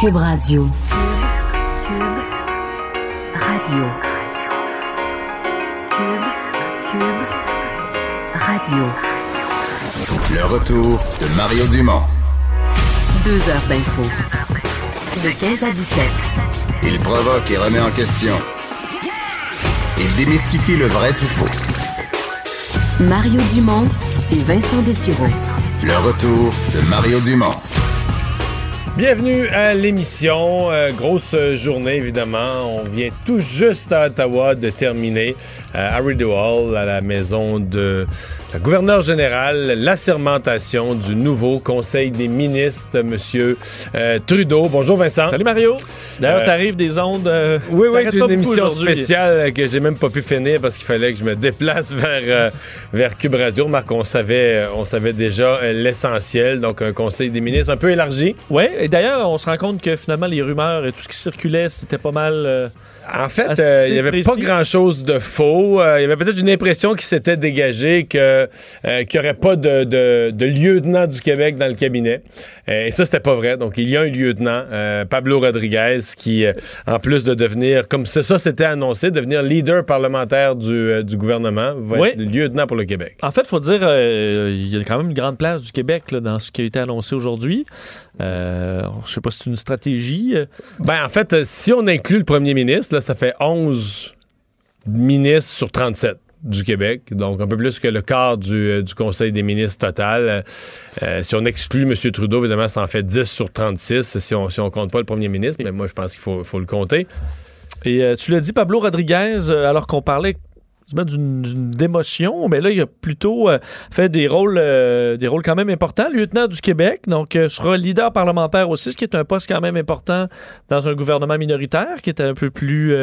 Cube Radio. Radio. Cube. Cube. Radio. Le retour de Mario Dumont. Deux heures d'info. De 15 à 17. Il provoque et remet en question. Il démystifie le vrai du faux. Mario Dumont et Vincent Dessureau. Le retour de Mario Dumont. Bienvenue à l'émission. Euh, grosse journée, évidemment. On vient tout juste à Ottawa de terminer euh, à Rideau Hall, à la maison de la gouverneure générale, l'assermentation du nouveau Conseil des ministres, M. Euh, Trudeau. Bonjour Vincent. Salut Mario. D'ailleurs, Euh, t'arrives des ondes. euh, Oui, oui, une émission spéciale que j'ai même pas pu finir parce qu'il fallait que je me déplace vers, euh, vers Cube Radio. Marc, on savait, on savait déjà euh, l'essentiel, donc un conseil des ministres un peu élargi. Ouais, et d'ailleurs, on se rend compte que finalement, les rumeurs et tout ce qui circulait, c'était pas mal. En fait, il n'y avait pas grand-chose de faux. Il y avait peut-être une impression qui s'était dégagée que, euh, qu'il n'y aurait pas de, de, de lieutenant du Québec dans le cabinet. Euh, et ça, c'était pas vrai. Donc, il y a un lieutenant, euh, Pablo Rodriguez, qui, euh, en plus de devenir, comme ça, ça c'était annoncé, devenir leader parlementaire du, euh, du gouvernement, va Oui. être lieutenant pour le Québec. En fait, faut dire, euh, il y a quand même une grande place du Québec là, dans ce qui a été annoncé aujourd'hui. Euh, je sais pas si c'est une stratégie. euh, Ben, en fait, euh, si on inclut le premier ministre, là, ça fait 11 ministres sur 37 du Québec, donc un peu plus que le quart du, euh, du Conseil des ministres total. Euh, si on exclut M. Trudeau, évidemment, ça en fait 10 sur 36 si on si on compte pas le premier ministre, mais moi, je pense qu'il faut, faut le compter. Et euh, tu l'as dit, Pablo Rodriguez, alors qu'on parlait d'une démotion, mais là, il a plutôt euh, fait des rôles, euh, des rôles quand même importants. Lieutenant du Québec, donc euh, sera leader parlementaire aussi, ce qui est un poste quand même important dans un gouvernement minoritaire, qui est un peu plus,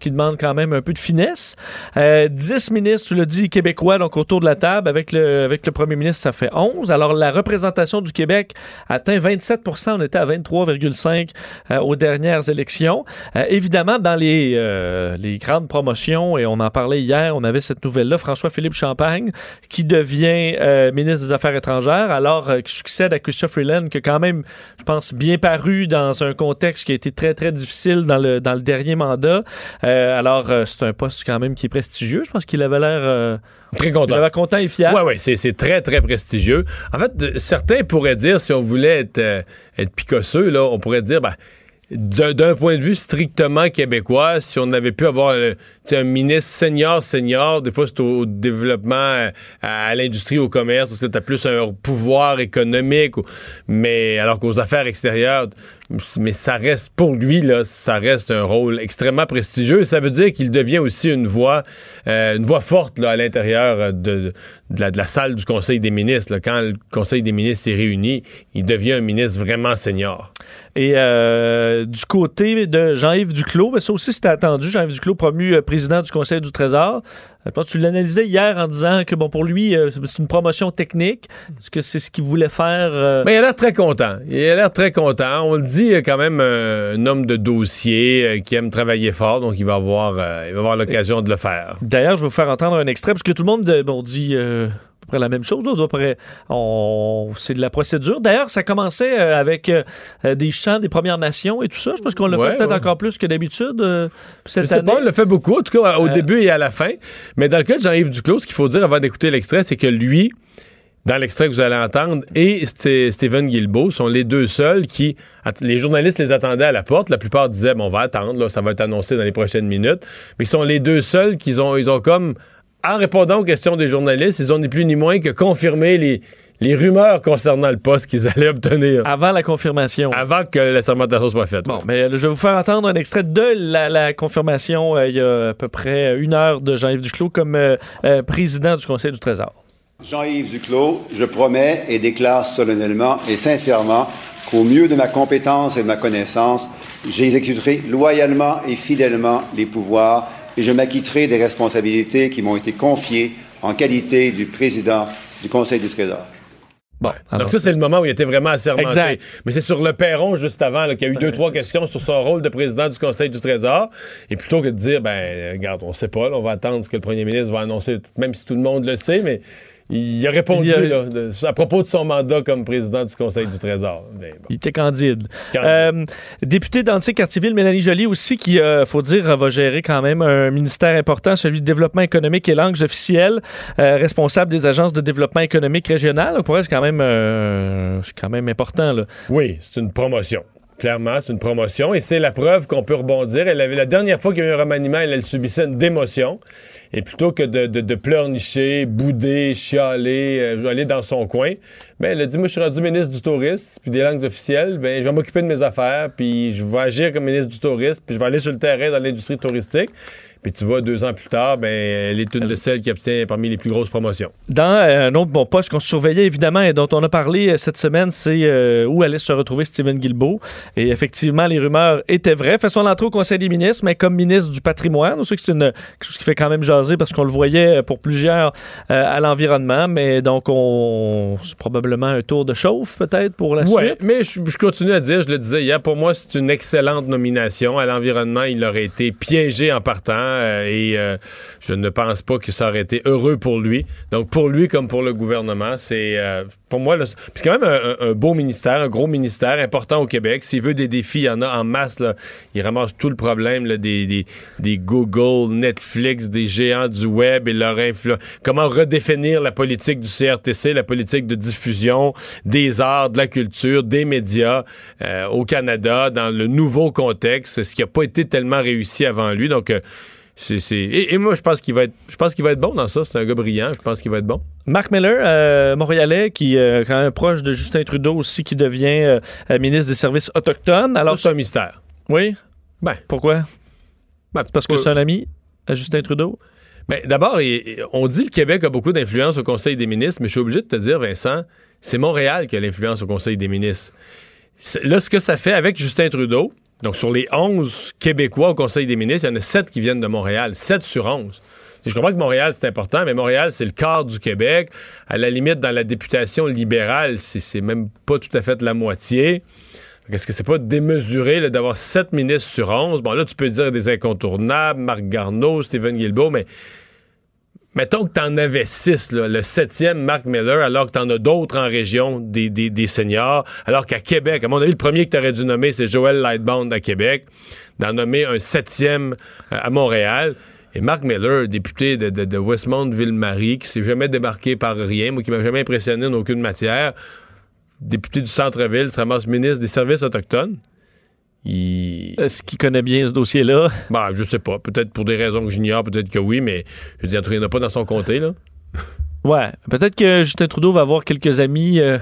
qui demande quand même un peu de finesse. 10 ministres, tu l'as dit, québécois, donc autour de la table, avec le, avec le premier ministre, ça fait 11. Alors, la représentation du Québec atteint 27% on était à 23,5 euh, aux dernières élections. Évidemment, dans les, les grandes promotions, et on en parlait hier, on avait cette nouvelle-là, François-Philippe Champagne, qui devient euh, ministre des Affaires étrangères, alors euh, qui succède à Christophe Freeland, qui a quand même, je pense, bien paru dans un contexte qui a été très, très difficile dans le, dans le dernier mandat. Euh, alors, c'est un poste quand même qui est prestigieux. Je pense qu'il avait l'air Très il content. avait l'air content et fier. Oui, oui, c'est très, très prestigieux. En fait, certains pourraient dire, si on voulait être, être picosseux, là, on pourrait dire, ben, d'un point de vue strictement québécois, si on avait pu avoir un ministre senior, senior, des fois c'est au développement, euh, à, l'industrie, au commerce, parce que tu as plus un pouvoir économique, mais alors qu'aux affaires extérieures, mais ça reste, pour lui, là, ça reste un rôle extrêmement prestigieux. Ça veut dire qu'il devient aussi une voix, euh, une voix forte là, à l'intérieur de, de, la, de la salle du Conseil des ministres. Quand le Conseil des ministres s'est réuni, il devient un ministre vraiment senior. Et euh, du côté de Jean-Yves Duclos, ben ça aussi c'était attendu. Jean-Yves Duclos promu euh, président du Conseil du Trésor. Je pense que tu l'analysais hier en disant que bon pour lui euh, c'est une promotion technique. Est-ce que c'est ce qu'il voulait faire euh, Mais il a l'air très content. Il a l'air très content. On le dit euh, quand même euh, un homme de dossier euh, qui aime travailler fort, donc il va avoir, euh, il va avoir l'occasion de le faire. D'ailleurs, je vais vous faire entendre un extrait parce que tout le monde euh, bon, dit euh, à peu près la même chose. On, c'est de la procédure. D'ailleurs, ça commençait euh, avec euh, euh, des chants des Premières Nations et tout ça. Je pense qu'on l'a Ouais, fait peut-être ouais. encore plus que d'habitude euh, Je cette sais année. pas, on le fait beaucoup, en tout cas au Euh. début et à la fin. Mais dans le cas de Jean-Yves Duclos, ce qu'il faut dire avant d'écouter l'extrait, c'est que lui, dans l'extrait que vous allez entendre, et Sté- Stephen Guilbeault sont les deux seuls qui. Les journalistes les attendaient à la porte. La plupart disaient, bon, on va attendre, là, ça va être annoncé dans les prochaines minutes. Mais ils sont les deux seuls qui ont, ils ont comme. En répondant aux questions des journalistes, ils ont ni plus ni moins que confirmé les, les rumeurs concernant le poste qu'ils allaient obtenir Avant la confirmation. avant que la sermentation soit faite. Bon, mais je vais vous faire entendre un extrait de la, la confirmation euh, il y a à peu près une heure de Jean-Yves Duclos comme euh, euh, président du Conseil du Trésor. Jean-Yves Duclos, je promets et déclare solennellement et sincèrement qu'au mieux de ma compétence et de ma connaissance, j'exécuterai loyalement et fidèlement les pouvoirs et je m'acquitterai des responsabilités qui m'ont été confiées en qualité du président du Conseil du Trésor. Bon, alors, Donc ça, c'est le moment où il était vraiment assermenté. Exact. Mais c'est sur le perron juste avant là, qu'il y a eu deux, trois questions sur son rôle de président du Conseil du Trésor. Et plutôt que de dire, ben, regarde, on sait pas, là, on va attendre ce que le premier ministre va annoncer, même si tout le monde le sait, mais il a répondu Il a- là, de- à propos de son mandat comme président du Conseil du Trésor. Bon. Il était candide. Candide. Euh, députée d'Antique-Cartierville, Mélanie Joly aussi, qui, il faut dire, va gérer quand même un ministère important, celui du développement économique et langues officielles, euh, responsable des agences de développement économique régional. Pour elle, c'est quand même, euh, quand même important. Là. Oui, c'est une promotion. Clairement, c'est une promotion et c'est la preuve qu'on peut rebondir. Elle avait la dernière fois qu'il y a eu un remaniement, elle, subissait une démotion. Et plutôt que de, de, de pleurnicher, bouder, chialer, euh, aller dans son coin, ben, elle a dit Moi, je suis rendu ministre du Tourisme puis des langues officielles. Ben, je vais m'occuper de mes affaires, puis je vais agir comme ministre du Tourisme, puis je vais aller sur le terrain dans l'industrie touristique. Puis tu vois, deux ans plus tard, ben, elle est une de celles qui obtient parmi les plus grosses promotions. Dans euh, un autre bon poste qu'on surveillait évidemment et dont on a parlé euh, cette semaine, c'est euh, où allait se retrouver Stephen Guilbeault. Et effectivement, les rumeurs étaient vraies. Fait son entrée au Conseil des ministres, mais comme ministre du patrimoine. Que c'est une- quelque chose qui fait quand même jaser parce qu'on le voyait pour plusieurs euh, à l'environnement. Mais donc, on c'est probablement un tour de chauffe peut-être pour la Ouais, suite. mais je, je continue à dire, je le disais hier, pour moi, c'est une excellente nomination. À l'environnement, il aurait été piégé en partant et euh, je ne pense pas que ça aurait été heureux pour lui. Donc, pour lui comme pour le gouvernement, c'est euh, pour moi, c'est quand même un, beau ministère, un gros ministère important au Québec. S'il veut des défis, il y en a en masse. Là. Il ramasse tout le problème des, Google, Netflix, des géants du web et leur influence. Comment redéfinir la politique du CRTC, la politique de diffusion des arts, de la culture, des médias euh, au Canada dans le nouveau contexte, ce qui n'a pas été tellement réussi avant lui. Donc, euh, c'est, c'est- Et, et moi, je pense qu'il va être, je pense qu'il va être bon dans ça. C'est un gars brillant. Je pense qu'il va être bon. Marc Miller, euh, Montréalais, qui est quand même proche de Justin Trudeau aussi, qui devient euh, euh, ministre des Services autochtones. Alors, c'est un mystère. oui, Ben, pourquoi? ben, Parce que euh, c'est un ami à Justin Trudeau? Ben, D'abord, on dit que le Québec a beaucoup d'influence au Conseil des ministres, mais je suis obligé de te dire, Vincent, c'est Montréal qui a l'influence au Conseil des ministres. C'est- Là, ce que ça fait avec Justin Trudeau, donc sur les 11 Québécois au Conseil des ministres, il y en a 7 qui viennent de Montréal. 7 sur 11. Je comprends que Montréal, c'est important, mais Montréal, c'est le quart du Québec. À la limite, dans la députation libérale, c'est même pas tout à fait la moitié. Est-ce que c'est pas démesuré d'avoir 7 ministres sur 11? Bon, là, tu peux dire des incontournables, Marc Garneau, Stephen Guilbeault, mais mettons que tu en avais 6, le septième, Marc Miller, alors que tu en as d'autres en région, des, des, des seniors, alors qu'à Québec, à mon avis, le premier que tu aurais dû nommer, c'est Joël Lightbound à Québec, d'en nommer un septième euh, à Montréal. Et Marc Miller, député de, de, de Westmount-Ville-Marie, qui s'est jamais débarqué par rien, moi qui m'a jamais impressionné en aucune matière, député du centre-ville, se ramasse ministre des services autochtones. Il... Est-ce qu'il connaît bien ce dossier-là? Bah, je sais pas. Peut-être pour des raisons que j'ignore, peut-être que oui, mais je veux dire, il n'y en a pas dans son comté, là. Ouais. Peut-être que Justin Trudeau va avoir quelques amis. euh,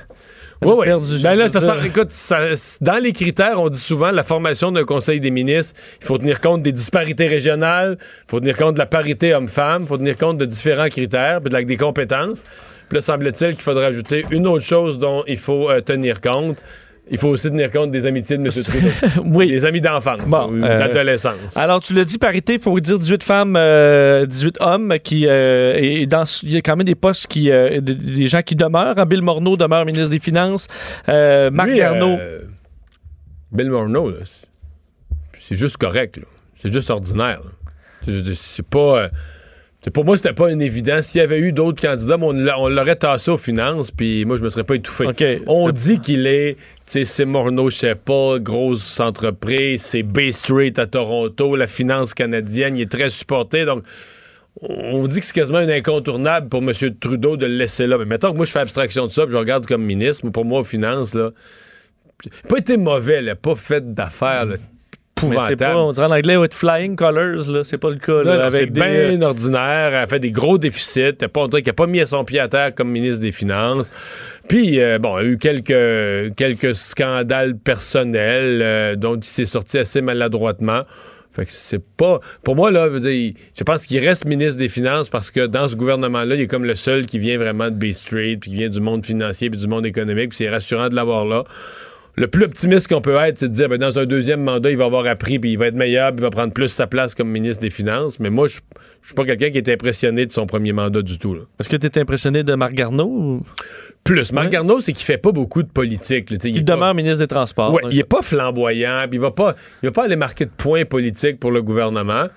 Oui, oui. Ben là, ça, ça. écoute, ça- dans les critères, on dit souvent la formation d'un conseil des ministres, il faut tenir compte des disparités régionales, il faut tenir compte de la parité homme-femme, il faut tenir compte de différents critères, puis de la- des compétences. Puis là, semble-t-il qu'il faudrait ajouter une autre chose dont il faut euh, tenir compte. Il faut aussi tenir compte des amitiés de M. Trudeau. oui. Des amis d'enfance Bon, ou euh, d'adolescence. Alors, tu l'as dit, parité, il faut dire 18 femmes, euh, 18 hommes, qui, euh, et dans, il y a quand même des postes, qui, euh, des, des gens qui demeurent. hein. Bill Morneau demeure ministre des Finances. Euh, Marc Lui, Garneau. euh, Bill Morneau, c'est- juste correct. C'est juste ordinaire. C'est pas. Pour moi, c'était pas une évidence. S'il y avait eu d'autres candidats, on l'a- on l'aurait tassé aux finances, puis moi, je me serais pas étouffé. On dit qu'il est, tu sais, c'est Morneau, je sais pas, grosse entreprise, c'est Bay Street à Toronto, la finance canadienne, il est très supporté, donc on dit que c'est quasiment un incontournable pour M. Trudeau de le laisser là. Mais mettons que moi, je fais abstraction de ça, puis je regarde comme ministre, mais pour moi, aux finances, là, il a pas été mauvais, il a pas fait d'affaires, Pas, on dirait en anglais, with flying colors, là. C'est pas le cas, là, avec c'est des. euh, bien ordinaire. Elle a fait des gros déficits. Pas, on dirait qu'il n'a pas mis son pied à terre comme ministre des Finances. Puis, euh, bon, il y a eu quelques, quelques scandales personnels euh, dont il s'est sorti assez maladroitement. Fait que c'est pas. Pour moi, là, je veux dire, je pense qu'il reste ministre des Finances parce que dans ce gouvernement-là, il est comme le seul qui vient vraiment de Bay Street, puis qui vient du monde financier, puis du monde économique, puis c'est rassurant de l'avoir là. Le plus optimiste qu'on peut être, c'est de dire, ben, dans un deuxième mandat, il va avoir appris, puis il va être meilleur, puis il va prendre plus sa place comme ministre des Finances. Mais moi, je suis pas quelqu'un qui est impressionné de son premier mandat du tout. Est-ce que tu es impressionné de Marc Garneau? ou- Plus. Marc Ouais. Garneau, c'est qu'il fait pas beaucoup de politique. là, Il, pas- demeure ministre des Transports. Ouais, il est pas flamboyant, puis il va pas, il va pas aller marquer de points politiques pour le gouvernement,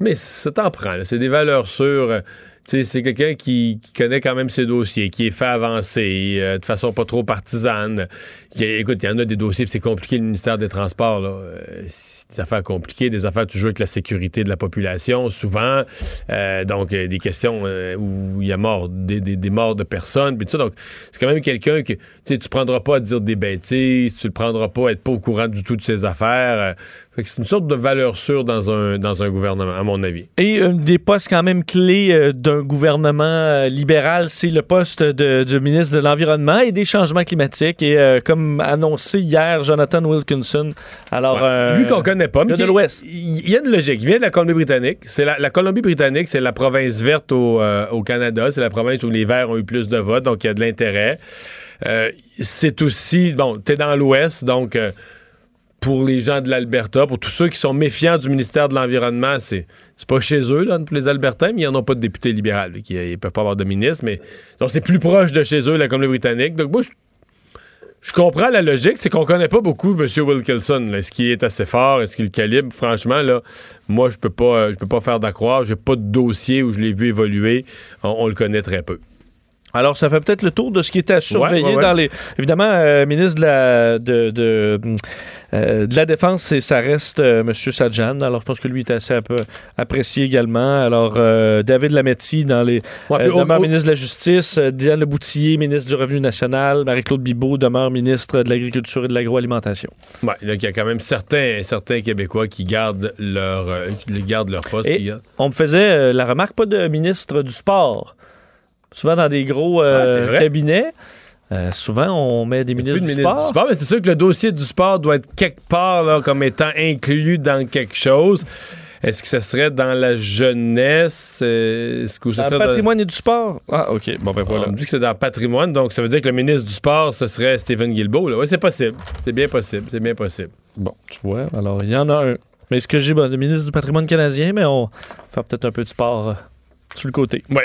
mais ça t'en prend. C'est des valeurs sûres. C'est quelqu'un qui, connaît quand même ses dossiers, qui est fait avancer euh, de façon pas trop partisane. Qui- écoute, il y en a des dossiers, c'est compliqué le ministère des Transports. Là. Euh, des affaires compliquées, des affaires toujours avec la sécurité de la population, souvent. Euh, donc, des questions où il y a mort, des, morts de personnes, puis ça. Donc, c'est quand même quelqu'un que tu tu prendras pas à dire des bêtises, tu le prendras pas à être pas au courant du tout de ses affaires. C'est une sorte de valeur sûre dans un, dans un gouvernement, à mon avis. Et un des postes quand même clés euh, d'un gouvernement euh, libéral, c'est le poste de, de ministre de l'Environnement et des changements climatiques. Et euh, comme annoncé hier, Jonathan Wilkinson. Alors, Ouais. euh, Lui qu'on connaît pas, mais gars de qui- l'Ouest. Il il y a une logique. Il vient de la Colombie-Britannique. C'est la, la Colombie-Britannique, c'est la province verte au, euh, au Canada. C'est la province où les Verts ont eu plus de votes, donc il y a de l'intérêt. C'est aussi, bon, t'es dans l'Ouest, donc pour les gens de l'Alberta, pour tous ceux qui sont méfiants du ministère de l'Environnement, c'est pas chez eux, là, pour les Albertains, mais ils n'en ont pas de député libéral. Ils peuvent pas avoir de ministre, mais donc c'est plus proche de chez eux, la Colombie-Britannique. Donc moi, je je comprends la logique, c'est qu'on connaît pas beaucoup M. Wilkinson. Est-ce qu'il est assez fort? Est-ce qu'il calibre? Franchement, là, moi, je peux pas, je peux pas faire d'accroire. J'ai pas de dossier où je l'ai vu évoluer. On, on le connaît très peu. Alors, ça fait peut-être le tour de ce qui était à surveiller ouais, ouais. dans les. Évidemment, euh, ministre de la, de, de, euh, de la Défense, c'est- ça reste euh, M. Sajjan. Alors, je pense que lui est assez un peu apprécié également. Alors, David Lametti, dans les. Demeure au- ministre de la Justice. Diane Leboutillier, ministre du Revenu national. Marie-Claude Bibeau demeure ministre de l'Agriculture et de l'Agroalimentation. Ouais, là, il y a quand même certains, certains Québécois qui gardent leur, qui gardent leur poste. Et- qui On me faisait la remarque, pas de ministre du sport. Souvent dans des gros euh, Ah, vrai? cabinets, euh, souvent on met des ministres de du ministre sport. du sport, mais c'est sûr que le dossier du sport doit être quelque part là, comme étant inclus dans quelque chose. Est-ce que ce serait dans la jeunesse? euh, Est-ce que ça Dans le dans- patrimoine et du sport. Ah, OK. Bon, ben voilà. On me dit que c'est dans le patrimoine, donc ça veut dire que le ministre du Sport, ce serait Stephen Guilbeault. Oui, c'est possible. C'est bien possible. C'est bien possible. Bon, tu vois, alors il y en a un. Mais est-ce que j'ai bon, le ministre du patrimoine canadien, mais on va faire peut-être un peu de sport euh, sur le côté. Oui.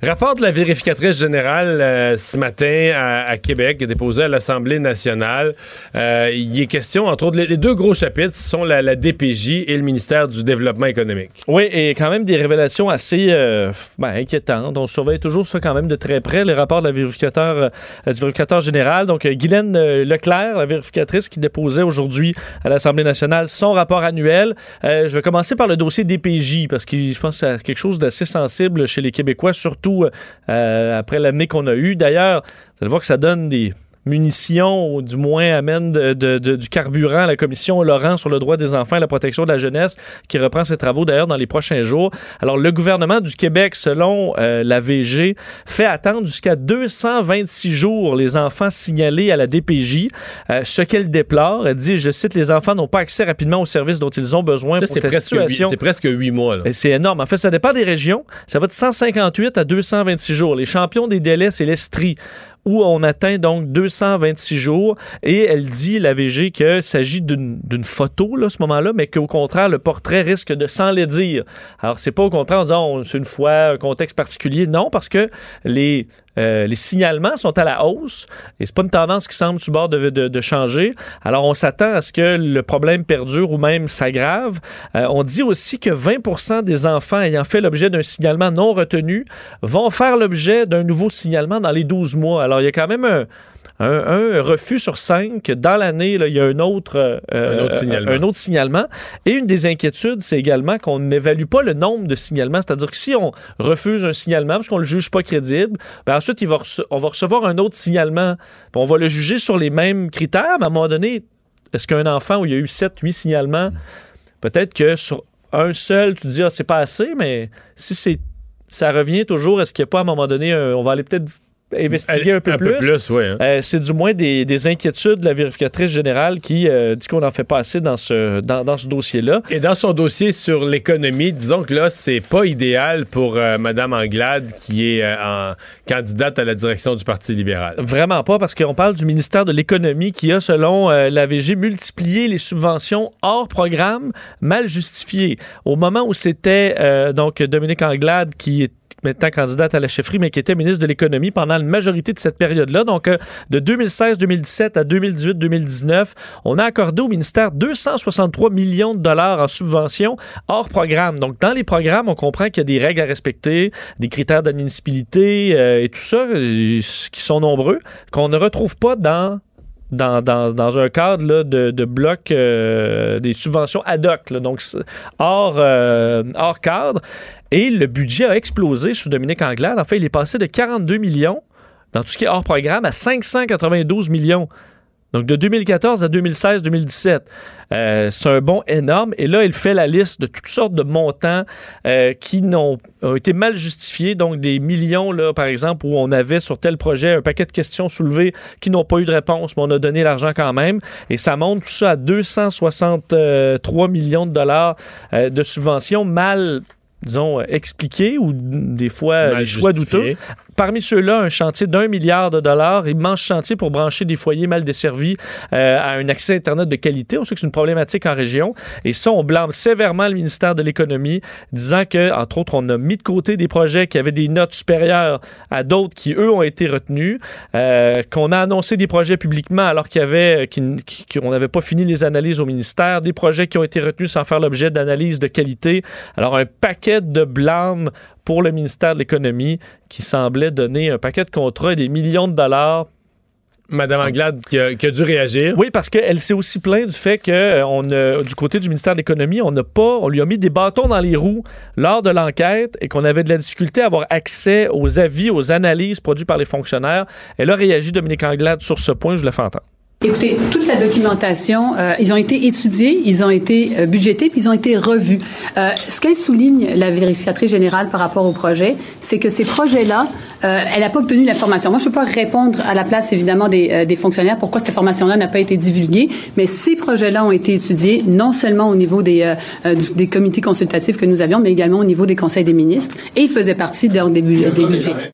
Rapport de la vérificatrice générale euh, ce matin à, à Québec, déposé à l'Assemblée nationale. Euh, il est question, entre autres, les, deux gros chapitres sont la, DPJ et le ministère du Développement économique. Oui, et quand même des révélations assez euh, ben, inquiétantes. On surveille toujours ça quand même de très près, les rapports de la vérificateur, euh, du vérificateur général. Donc, Guylaine Leclerc, la vérificatrice qui déposait aujourd'hui à l'Assemblée nationale son rapport annuel. Je vais commencer par le dossier DPJ parce que je pense que c'est quelque chose d'assez sensible chez les Québécois, surtout euh, après l'année qu'on a eue. D'ailleurs, vous allez voir que ça donne des munitions, ou du moins amène de- de- de- du carburant à la commission Laurent sur le droit des enfants et la protection de la jeunesse, qui reprend ses travaux d'ailleurs dans les prochains jours. Alors, le gouvernement du Québec, selon euh, la VG, fait attendre jusqu'à 226 jours les enfants signalés à la DPJ, euh, ce qu'elle déplore. Elle dit, je cite, les enfants n'ont pas accès rapidement aux services dont ils ont besoin Ça, pour c'est la situation. c'est presque huit mois. C'est énorme. En fait, ça dépend des régions. Ça va de 158 à 226 jours. Les champions des délais, c'est l'Estrie, où on atteint donc 226 jours. Et elle dit, la VG, qu'il s'agit d'une photo, là, ce moment-là, mais qu'au contraire, le portrait risque de s'enlaidir. Alors, c'est pas au contraire en disant, on- c'est une fois, un contexte particulier. Non, parce que les, euh, les signalements sont à la hausse et c'est pas une tendance qui semble sur bord de, changer. Alors, on s'attend à ce que le problème perdure ou même s'aggrave. Euh, on dit aussi que 20% des enfants ayant fait l'objet d'un signalement non retenu vont faire l'objet d'un nouveau signalement dans les 12 mois. Alors, il y a quand même un, un- un refus sur cinq. Dans l'année, il y a un autre, euh, Un autre signalement. un autre signalement. Et une des inquiétudes, c'est également qu'on n'évalue pas le nombre de signalements. C'est-à-dire que si on refuse un signalement parce qu'on le juge pas crédible, ben ensuite, il va on va recevoir un autre signalement. Puis on va le juger sur les mêmes critères, mais à un moment donné, est-ce qu'un enfant où il y a eu 7, 8 signalements, peut-être que sur un seul, tu te dis, ah, c'est pas assez, mais si c'est ça revient toujours, est-ce qu'il n'y a pas à un moment donné, un- on va aller peut-être investiguer un peu plus? oui. hein. Euh, c'est du moins des, des inquiétudes de la vérificatrice générale qui euh, dit qu'on n'en fait pas assez dans ce, dans, dans ce dossier-là. Et dans son dossier sur l'économie, disons que là, c'est pas idéal pour euh, Mme Anglade, qui est en candidate à la direction du Parti libéral. Vraiment pas, parce qu'on parle du ministère de l'Économie qui a, selon euh, l'AVG, multiplié les subventions hors programme mal justifiées. Au moment où c'était donc Dominique Anglade qui est maintenant candidate à la chefferie, mais qui était ministre de l'Économie pendant la majorité de cette période-là. Donc, euh, de 2016-2017 à 2018-2019, on a accordé au ministère 263 millions de dollars en subventions hors programme. Donc, dans les programmes, on comprend qu'il y a des règles à respecter, des critères d'admissibilité euh, et tout ça, euh, qui sont nombreux, qu'on ne retrouve pas dans dans, dans, dans un cadre de, de bloc euh, des subventions ad hoc, donc hors, hors cadre. Et le budget a explosé sous Dominique Anglade. En fait, il est passé de 42 millions dans tout ce qui est hors programme à 592 millions. Donc de 2014 à 2016-2017. Euh, c'est un bond énorme. Et là, il fait la liste de toutes sortes de montants euh, qui ont été mal justifiés. Donc des millions, là, par exemple, où on avait sur tel projet un paquet de questions soulevées qui n'ont pas eu de réponse, mais on a donné l'argent quand même. Et ça monte tout ça à 263 millions de dollars euh, de subventions mal disons, euh, expliqués ou des fois Mal les choix douteux. Parmi ceux-là, un chantier d'un milliard de dollars, immense chantier pour brancher des foyers mal desservis euh, à un accès Internet de qualité. On sait que c'est une problématique en région. Et ça, on blâme sévèrement le ministère de l'Économie, disant que, entre autres, on a mis de côté des projets qui avaient des notes supérieures à d'autres qui, eux, ont été retenus, euh, qu'on a annoncé des projets publiquement alors qu'il y avait, qui- qu'on n'avait pas fini les analyses au ministère, des projets qui ont été retenus sans faire l'objet d'analyses de qualité. Alors, un paquet de blâmes pour le ministère de l'Économie qui semblait donner un paquet de contrats et des millions de dollars Madame Anglade qui a, qui a dû réagir. oui, parce qu'elle s'est aussi plainte du fait que euh, on du côté du ministère de l'Économie, on n'a pas, on lui a mis des bâtons dans les roues lors de l'enquête et qu'on avait de la difficulté à avoir accès aux avis, aux analyses produits par les fonctionnaires. Elle a réagi, Dominique Anglade, sur ce point. Je le fais entendre. Écoutez, toute la documentation, euh, ils ont été étudiés, ils ont été euh, budgétés, puis ils ont été revus. Euh, ce qu'elle souligne, la vérificatrice générale par rapport au projet, c'est que ces projets-là, euh, elle n'a pas obtenu l'information. Moi, je ne peux pas répondre à la place, évidemment, des, euh, des fonctionnaires pourquoi cette information-là n'a pas été divulguée, mais ces projets-là ont été étudiés non seulement au niveau des, euh, des comités consultatifs que nous avions, mais également au niveau des conseils des ministres, et ils faisaient partie des, des budgets.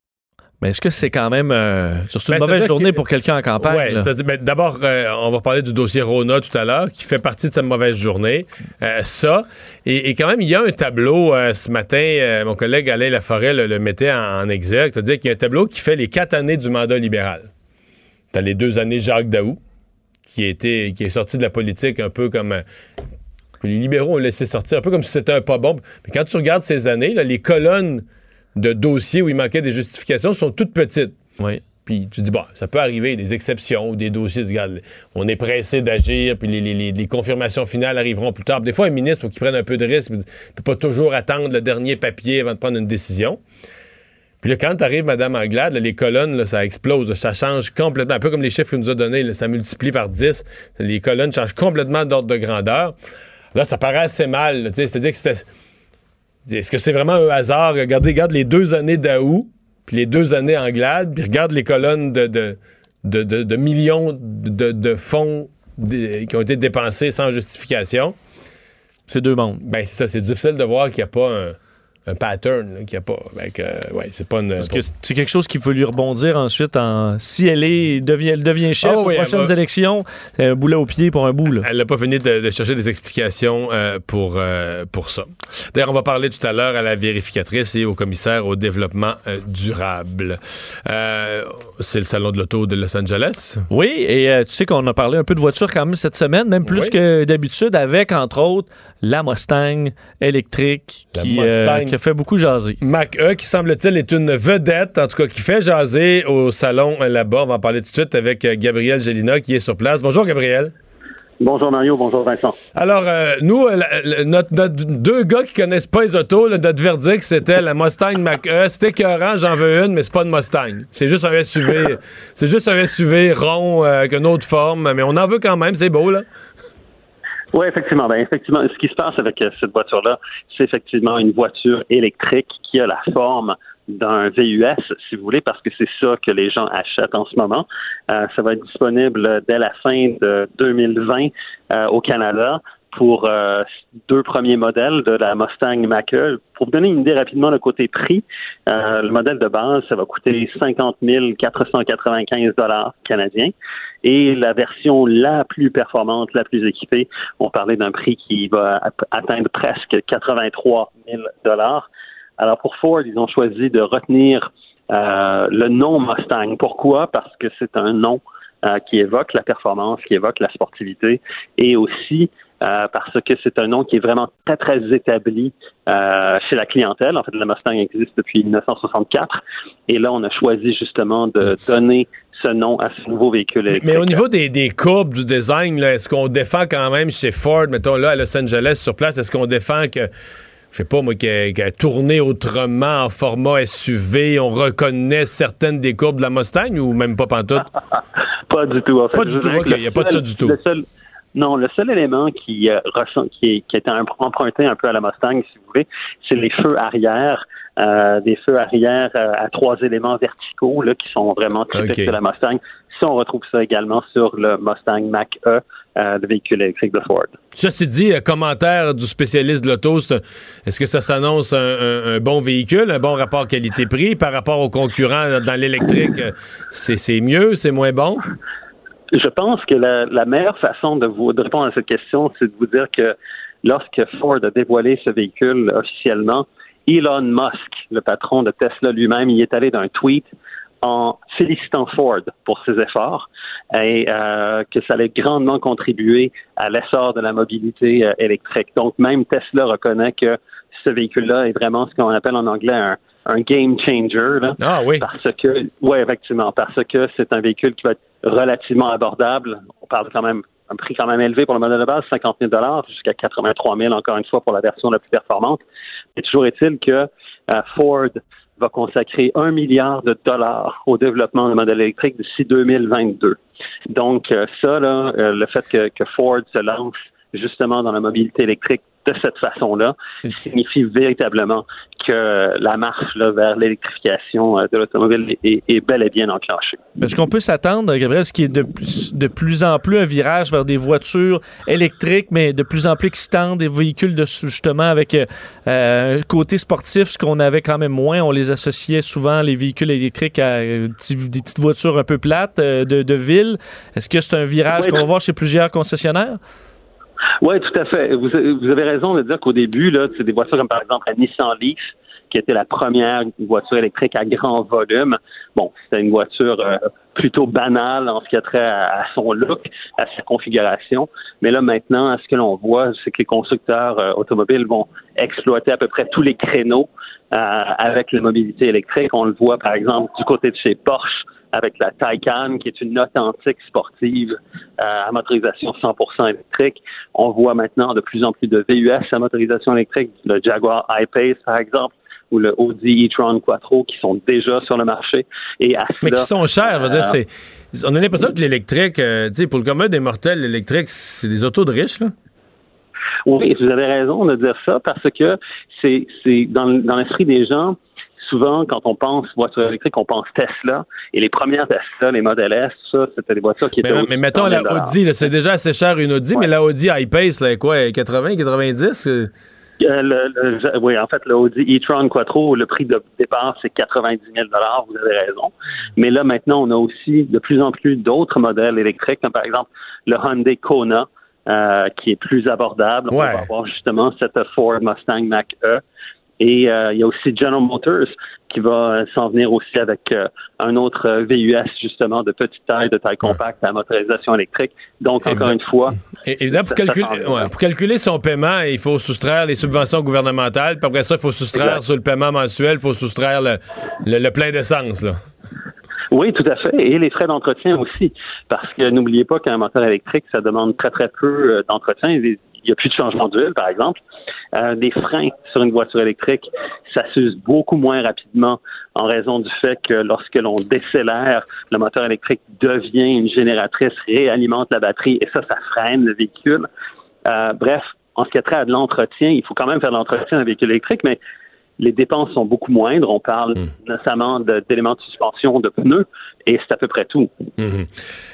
Mais est-ce que c'est quand même euh, c'est une Ben, mauvaise journée que- pour quelqu'un en campagne? C'est-à-dire, ben, d'abord, euh, on va parler du dossier Rona tout à l'heure, qui fait partie de cette mauvaise journée. Euh, ça, et, et quand même, il y a un tableau ce matin, mon collègue Alain Laforêt le, le mettait en, en exergue, c'est-à-dire qu'il y a un tableau qui fait les quatre années du mandat libéral. T'as les deux années Jacques Daou, qui, été, qui est sorti de la politique un peu comme... les libéraux ont laissé sortir, un peu comme si c'était un pas bon. Mais quand tu regardes ces années, là, les colonnes de dossiers où il manquait des justifications sont toutes petites. Oui. Puis tu dis, bon, ça peut arriver, des exceptions ou des dossiers, regarde, on est pressé d'agir, puis les, les- les- les confirmations finales arriveront plus tard. Des fois, un ministre, il faut qu'il prenne un peu de risque, il ne peut pas toujours attendre le dernier papier avant de prendre une décision. Puis là, quand arrive Mme Anglade, là, les colonnes, là, ça explose, là, ça change complètement. Un peu comme les chiffres qu'il nous a donnés, ça multiplie par 10. Les colonnes changent complètement d'ordre de grandeur. Là, ça paraît assez mal. C'est-à-dire que c'était. Est-ce que c'est vraiment un hasard? Regardez, regarde les deux années d'Aou, puis les deux années Anglade, puis regarde les colonnes de, de, de, de- de millions de, de fonds qui ont été dépensés sans justification. C'est deux mondes. Ben, c'est ça, c'est difficile de voir qu'il n'y a pas un, un pattern, qu'il n'y a pas. Ben, ouais, c'est pas une. Que c'est quelque chose qu'il faut lui rebondir ensuite en si elle est devient, elle devient chef Ah aux oui, prochaines va- élections, c'est un boulet au pied pour un bout. Là. Elle n'a pas fini de, de chercher des explications euh, pour, euh, pour ça. D'ailleurs, on va parler tout à l'heure à la vérificatrice et au commissaire au développement euh, durable. Euh, c'est le salon de l'auto de Los Angeles. Oui, et euh, tu sais qu'on a parlé un peu de voitures quand même cette semaine, même plus Oui. que d'habitude, avec entre autres la Mustang électrique La qui, Mustang. qui a fait beaucoup jaser. Mac E, qui semble-t-il est une vedette, en tout cas qui fait jaser au salon euh, là-bas. On va en parler tout de suite avec euh, Gabriel Gélina qui est sur place. Bonjour Gabriel. Bonjour Mario, bonjour Vincent. Alors, euh, nous, euh, la- notre, notre- deux gars qui connaissent pas les autos, là, notre verdict, c'était la Mustang Mach-E. C'était écœurant, j'en veux une, mais c'est pas une Mustang. C'est juste un SUV. c'est juste un SUV rond euh, avec une autre forme, mais on en veut quand même, c'est beau, là. Oui, effectivement. Ben, effectivement, ce qui se passe avec cette voiture-là, c'est effectivement une voiture électrique qui a la forme d'un VUS, si vous voulez, parce que c'est ça que les gens achètent en ce moment. Euh, ça va être disponible dès la fin de 2020 euh, au Canada pour euh, deux premiers modèles de la Mustang Mach-E. Pour vous donner une idée rapidement le côté prix, euh, le modèle de base, ça va coûter 50 495 dollars canadiens. Et la version la plus performante, la plus équipée, on parlait d'un prix qui va at- atteindre presque 83 000 dollars. Alors pour Ford, ils ont choisi de retenir euh, le nom Mustang. Pourquoi? Parce que c'est un nom euh, qui évoque la performance, qui évoque la sportivité et aussi euh, parce que c'est un nom qui est vraiment très, très établi euh, chez la clientèle. En fait, le Mustang existe depuis 1964 et là, on a choisi justement de donner ce nom à ce nouveau véhicule électrique. Mais au niveau des, des courbes du design, est-ce qu'on défend quand même chez Ford, mettons là à Los Angeles sur place, est-ce qu'on défend que je sais pas moi, qu'elle a tourné autrement en format SUV, on reconnaît certaines des courbes de la Mustang ou même pas pantoute? pas du tout. En fait, pas du tout, ok, il n'y a pas de ça du tout. Le seul, non, le seul élément qui, euh, ressent, qui, qui était emprunté un peu à la Mustang, si vous voulez, c'est les feux arrière. Euh, des feux arrière euh, à trois éléments verticaux là, qui sont vraiment typiques de la Mustang. Ça, on retrouve ça également sur le Mustang Mach-E, euh, le véhicule électrique de Ford. Ceci dit, euh, commentaire du spécialiste de l'auto, est-ce que ça s'annonce un, un- un bon véhicule, un bon rapport qualité-prix? Par rapport aux concurrents dans l'électrique? euh, C'est c'est mieux, c'est moins bon? Je pense que la, la meilleure façon de vous de répondre à cette question, c'est de vous dire que lorsque Ford a dévoilé ce véhicule officiellement, Elon Musk, le patron de Tesla lui-même, y est allé d'un tweet en félicitant Ford pour ses efforts et euh, que ça allait grandement contribuer à l'essor de la mobilité euh, électrique. Donc même Tesla reconnaît que ce véhicule-là est vraiment ce qu'on appelle en anglais un, un game changer. Là Ah oui. parce que, oui, effectivement, parce que c'est un véhicule qui va être relativement abordable. On parle quand même un prix quand même élevé pour le modèle de base, 50 000 jusqu'à 83 000 encore une fois pour la version la plus performante. Mais toujours est-il que euh, Ford va consacrer un milliard de dollars au développement de modèles électriques d'ici 2022. Donc euh, ça, là, euh, le fait que Ford se lance justement dans la mobilité électrique de cette façon-là signifie véritablement que la marche là, vers l'électrification euh, de l'automobile est, est bel et bien enclenchée. Est-ce qu'on peut s'attendre, Gabriel, ce qui est de plus, de plus en plus un virage vers des voitures électriques, mais de plus en plus excitantes, des véhicules de justement avec euh, euh, un côté sportif, ce qu'on avait quand même moins? On les associait souvent, les véhicules électriques, à euh, des petites voitures un peu plates euh, de, de ville. Est-ce que c'est un virage Oui, qu'on va ben- voir chez plusieurs concessionnaires? Oui, tout à fait. Vous, vous avez raison de dire qu'au début, là, c'est des voitures comme par exemple la Nissan Leaf, qui était la première voiture électrique à grand volume. Bon, c'était une voiture euh, plutôt banale en ce qui a trait à, son look, à sa configuration. Mais là, maintenant, ce que l'on voit, c'est que les constructeurs euh, automobiles vont exploiter à peu près tous les créneaux euh, avec la mobilité électrique. On le voit, par exemple, du côté de chez Porsche, avec la Taycan, qui est une authentique sportive euh, à motorisation 100% électrique. On voit maintenant de plus en plus de VUS à motorisation électrique, le Jaguar I-Pace, par exemple, ou le Audi e-tron Quattro, qui sont déjà sur le marché. Et à Mais cela, qui sont chers, veux dire, euh, c'est. On a l'impression que l'électrique, euh, tu sais, pour le commun des mortels, l'électrique, c'est des autos de riches, là. Oui, vous avez raison de dire ça parce que c'est c'est dans l'esprit des gens. Souvent, quand on pense voiture électrique, on pense Tesla. Et les premières Tesla, les modèles S, ça, c'était des voitures qui étaient. Mais, mais mettons 100 la 000 Audi, c'est déjà assez cher une Audi, mais la Audi I-Pace, là, quoi, 80, 90? euh, le- le- oui, en fait, le Audi e-tron Quattro, le prix de départ, c'est 90 000 vous avez raison. Mais là, maintenant, on a aussi de plus en plus d'autres modèles électriques, comme par exemple le Hyundai Kona, euh, qui est plus abordable. On va avoir justement cette Ford Mustang Mach-E. Et euh, il y a aussi General Motors qui va euh, s'en venir aussi avec euh, un autre euh, VUS, justement, de petite taille, de taille compacte à motorisation électrique. Donc, encore une fois, Et- Évidemment, pour ouais, pour calculer son paiement, il faut soustraire les subventions gouvernementales. Puis après ça, il faut soustraire Exact. sur le paiement mensuel, il faut soustraire le, le- le plein d'essence. Oui, tout à fait. Et les frais d'entretien aussi. Parce que n'oubliez pas qu'un moteur électrique, ça demande très, très peu euh, d'entretien. Il n'y a plus de changement d'huile, par exemple. Euh, des freins sur une voiture électrique, ça s'use beaucoup moins rapidement en raison du fait que lorsque l'on décélère, le moteur électrique devient une génératrice, réalimente la batterie et ça, ça freine le véhicule. Euh, bref, en ce qui a trait à de l'entretien, il faut quand même faire de l'entretien d'un véhicule électrique, mais les dépenses sont beaucoup moindres. On parle notamment de- d'éléments de suspension, de pneus, et c'est à peu près tout. Mhm.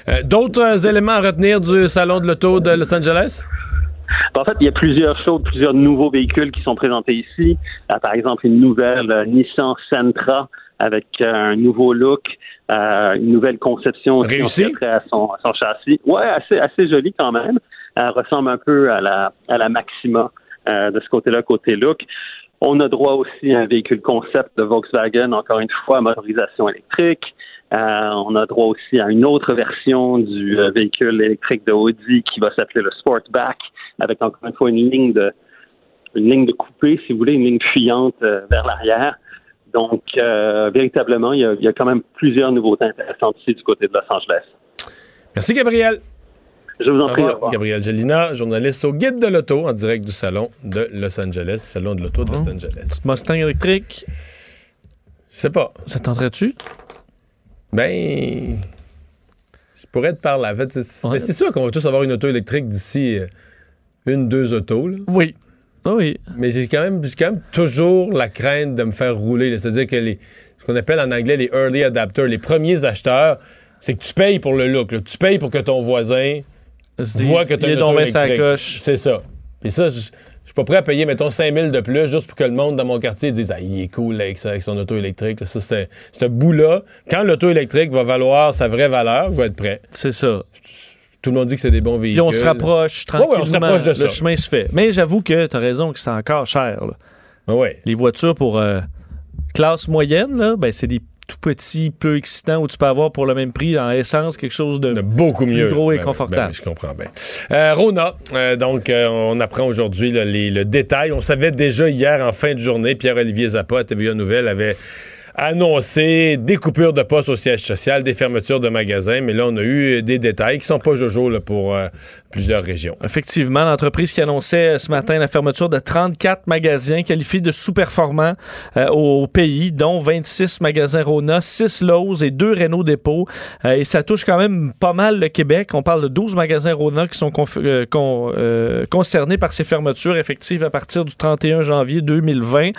Euh, D'autres euh, éléments à retenir du Salon de l'Auto de Los Angeles? En fait, il y a plusieurs choses, plusieurs nouveaux véhicules qui sont présentés ici. Euh, par exemple, une nouvelle Nissan Sentra avec un nouveau look, euh, une nouvelle conception Réussi? à son, à son châssis. Ouais, assez, assez joli quand même. Elle ressemble un peu à la, à la Maxima euh, de ce côté-là, côté look. On a droit aussi à un véhicule concept de Volkswagen, encore une fois, à motorisation électrique. Euh, on a droit aussi à une autre version du euh, véhicule électrique de Audi qui va s'appeler le Sportback, avec encore une fois une ligne de une ligne de coupée, si vous voulez, une ligne fuyante euh, vers l'arrière. Donc, véritablement, il y, a, il y, a, quand même plusieurs nouveautés intéressantes ici du côté de Los Angeles. Merci, Gabriel. Je vous en prie. Gabriel Gelina, journaliste au Guide de l'Auto, en direct du Salon de Los Angeles, du Salon de l'Auto de Los Angeles. Mustang électrique. Je sais pas. Ça tenterait-tu? Ben. Je pourrais te parler. En fait, c'est ouais. sûr qu'on va tous avoir une auto électrique d'ici euh, une, deux autos. Là. Oui. Oh oui. Mais j'ai quand, même, quand même toujours la crainte de me faire rouler. C'est-à-dire que les, ce qu'on appelle en anglais les early adapters, les premiers acheteurs, c'est que tu payes pour le look. Là. Tu payes pour que ton voisin voit que tu as une auto électrique. C'est ça. Et ça, je, suis pas prêt à payer, mettons, 5 000 de plus juste pour que le monde dans mon quartier dise Ah, il est cool là, avec, ça, avec son auto électrique. Ça, c'est ce bout-là. Quand l'auto électrique va valoir sa vraie valeur, je vais être prêt. C'est ça. Tout le monde dit que c'est des bons véhicules. On se rapproche tranquillement. Ouais, on se rapproche de ça. Le chemin se fait. Mais j'avoue que tu as raison que c'est encore cher. Là. Ouais. Les voitures pour euh, classe moyenne, là, ben, c'est des tout petit, peu excitant où tu peux avoir pour le même prix en essence quelque chose de, de beaucoup mieux. Gros et ben, confortable. Ben, je comprends bien. Euh, Rona, euh, donc euh, on apprend aujourd'hui le détail. On savait déjà hier en fin de journée, Pierre-Olivier Zappa à TVA Nouvelle avait annoncé des coupures de postes au siège social, des fermetures de magasins, mais là, on a eu des détails qui sont pas jojo pour euh, plusieurs régions. Effectivement, l'entreprise qui annonçait ce matin la fermeture de 34 magasins qualifiés de sous-performants euh, au pays, dont 26 magasins Rona, 6 Lowe's et 2 Renault Dépôt. Euh, et ça touche quand même pas mal le Québec. On parle de 12 magasins Rona qui sont con, concernés par ces fermetures effectives à partir du 31 janvier 2020.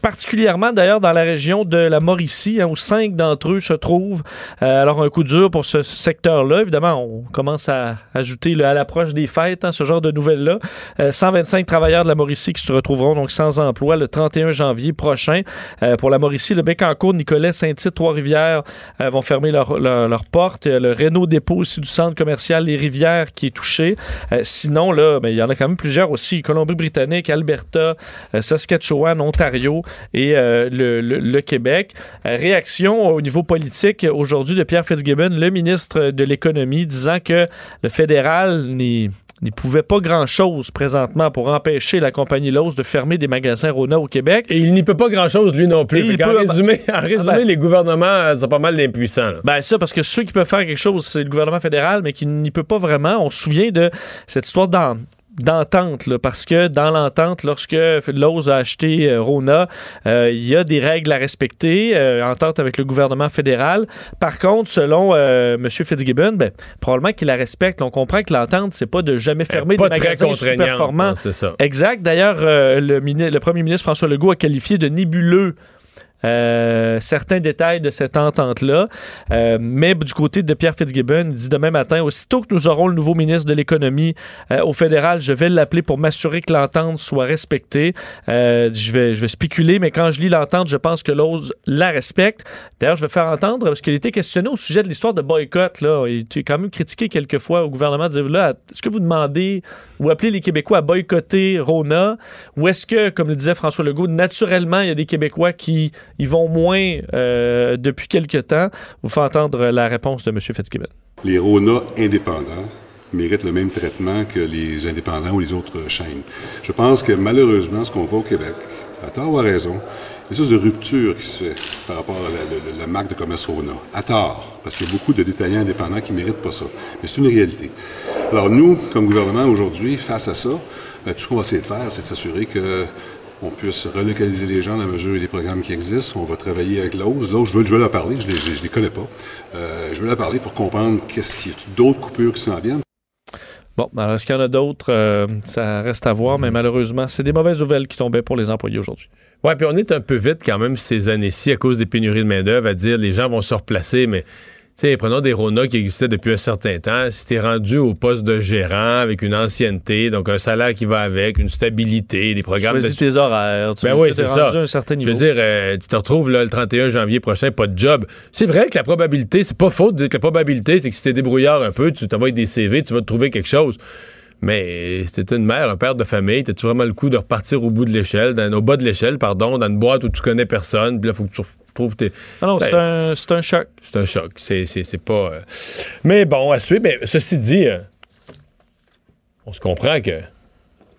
particulièrement d'ailleurs dans la région de la Mauricie, hein, où cinq d'entre eux se trouvent. Euh, alors, un coup dur pour ce secteur-là. Évidemment, on commence à ajouter à l'approche des fêtes hein, ce genre de nouvelles-là. Euh, 125 travailleurs de la Mauricie qui se retrouveront donc sans emploi le 31 janvier prochain. Euh, pour la Mauricie, le Bécancourt, Nicolet, Saint-Tite, Trois-Rivières euh, vont fermer leurs leur, leur portes. Le Renault Dépôt aussi du centre commercial Les Rivières qui est touché. Euh, sinon, là, ben, il y en a quand même plusieurs aussi. Colombie-Britannique, Alberta, Saskatchewan, Ontario et le Québec. Euh, réaction au niveau politique aujourd'hui de Pierre Fitzgibbon, le ministre de l'Économie, disant que le fédéral n'y pouvait pas grand-chose présentement pour empêcher la compagnie Lowe's de fermer des magasins Rona au Québec. Et il n'y peut pas grand-chose, lui non plus. En résumé, en résumé ah ben, les gouvernements sont pas mal d'impuissants. Ben ça, parce que ceux qui peuvent faire quelque chose, c'est le gouvernement fédéral, mais qui n'y peut pas vraiment. On se souvient de cette histoire d'entente, parce que dans l'entente, lorsque Lowe's a acheté euh, Rona, euh, il y a des règles à respecter, euh, entente avec le gouvernement fédéral. Par contre, selon M. Fitzgibbon, ben, probablement qu'il la respecte. On comprend que l'entente, c'est pas de jamais fermer pas des magasins super performants. C'est ça. Exact. D'ailleurs, le, le premier ministre François Legault a qualifié de nébuleux euh, certains détails de cette entente-là. Euh, mais du côté de Pierre Fitzgibbon, il dit demain matin, aussitôt que nous aurons le nouveau ministre de l'Économie euh, au fédéral, je vais l'appeler pour m'assurer que l'entente soit respectée. Je, vais, je vais spéculer, mais quand je lis l'entente, je pense que l'OSE la respecte. D'ailleurs, je vais faire entendre, parce qu'il était questionné au sujet de l'histoire de boycott. Là. Il a quand même critiqué quelquefois au gouvernement là, est-ce que vous demandez ou appelez les Québécois à boycotter Rona? Ou est-ce que, comme le disait François Legault, naturellement, il y a des Québécois qui ils vont moins euh, depuis quelque temps. Vous faites entendre la réponse de M. Fitzgibbon. Les RONA indépendants méritent le même traitement que les indépendants ou les autres chaînes. Je pense que malheureusement, ce qu'on voit au Québec, à tort ou à raison, une sorte de rupture qui se fait par rapport à la, la, la marque de commerce Rona. À tort, parce qu'il y a beaucoup de détaillants indépendants qui ne méritent pas ça. Mais c'est une réalité. Alors nous, comme gouvernement, aujourd'hui, face à ça, tout ce qu'on va essayer de faire, c'est de s'assurer que on puisse relocaliser les gens dans la mesure des programmes qui existent. On va travailler avec l'OSE. L'OSE, je veux, je veux leur parler, je ne les, je les connais pas. Euh, je veux leur parler pour comprendre qu'est-ce qu'il y a d'autres coupures qui s'en viennent. Bon, alors est-ce qu'il y en a d'autres? Euh, ça reste à voir, mais malheureusement, c'est des mauvaises nouvelles qui tombaient pour les employés aujourd'hui. Oui, puis on est un peu vite quand même ces années-ci à cause des pénuries de main-d'œuvre à dire les gens vont se replacer, mais sais, prenons des Rona qui existaient depuis un certain temps. Si t'es rendu au poste de gérant avec une ancienneté, donc un salaire qui va avec, une stabilité, des programmes... Tu de... tes horaires. Tu ben oui, c'est ça. un certain niveau. Je veux dire, euh, tu te retrouves là, le 31 janvier prochain, pas de job. C'est vrai que la probabilité, c'est pas faute de dire que la probabilité, c'est que si t'es débrouillard un peu, tu t'envoies des CV, tu vas te trouver quelque chose. Mais c'était une mère, un père de famille, t'as-tu vraiment le coup de repartir au bout de l'échelle, au bas de l'échelle, pardon, dans une boîte où tu connais personne, puis là, faut que tu retrouves tes... Ah non, c'est Ben, un, c'est un choc. C'est un choc. C'est, c'est, c'est pas. euh, Mais bon, à suivre. Mais ceci dit, euh, on se comprend que.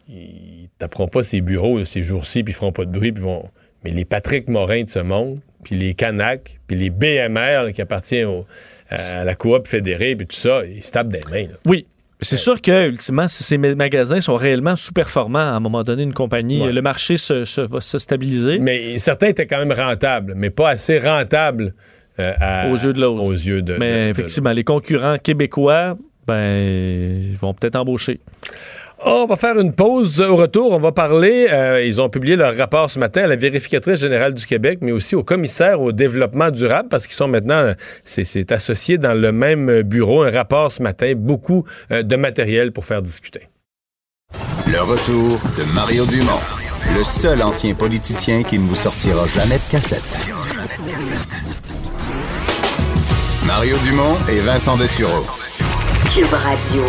Ils taperont pas ces bureaux ces jours-ci, puis ils feront pas de bruit, puis vont. Mais les Patrick Morin de ce monde, puis les Canac, puis les BMR là, qui appartiennent au- à la coop fédérée, puis tout ça, ils se tapent des mains. là. Oui. C'est sûr que, ultimement, si ces ma- magasins sont réellement sous-performants, à un moment donné, une compagnie, Ouais. le marché se, se- va se stabiliser. Mais certains étaient quand même rentables, mais pas assez rentables euh, à- Aux yeux de l'autre. Aux yeux de. Mais de- de- effectivement, les concurrents québécois, ben, ils vont peut-être embaucher. Oh, on va faire une pause. Au retour, on va parler. euh, ils ont publié leur rapport ce matin à la vérificatrice générale du Québec, mais aussi au commissaire au développement durable, parce qu'ils sont maintenant, c'est, c'est associé dans le même bureau. Un rapport ce matin, beaucoup euh, de matériel pour faire discuter. Le retour de Mario Dumont, le seul ancien politicien qui ne vous sortira jamais de cassette. Mario Dumont et Vincent Dessureau. Cube Radio.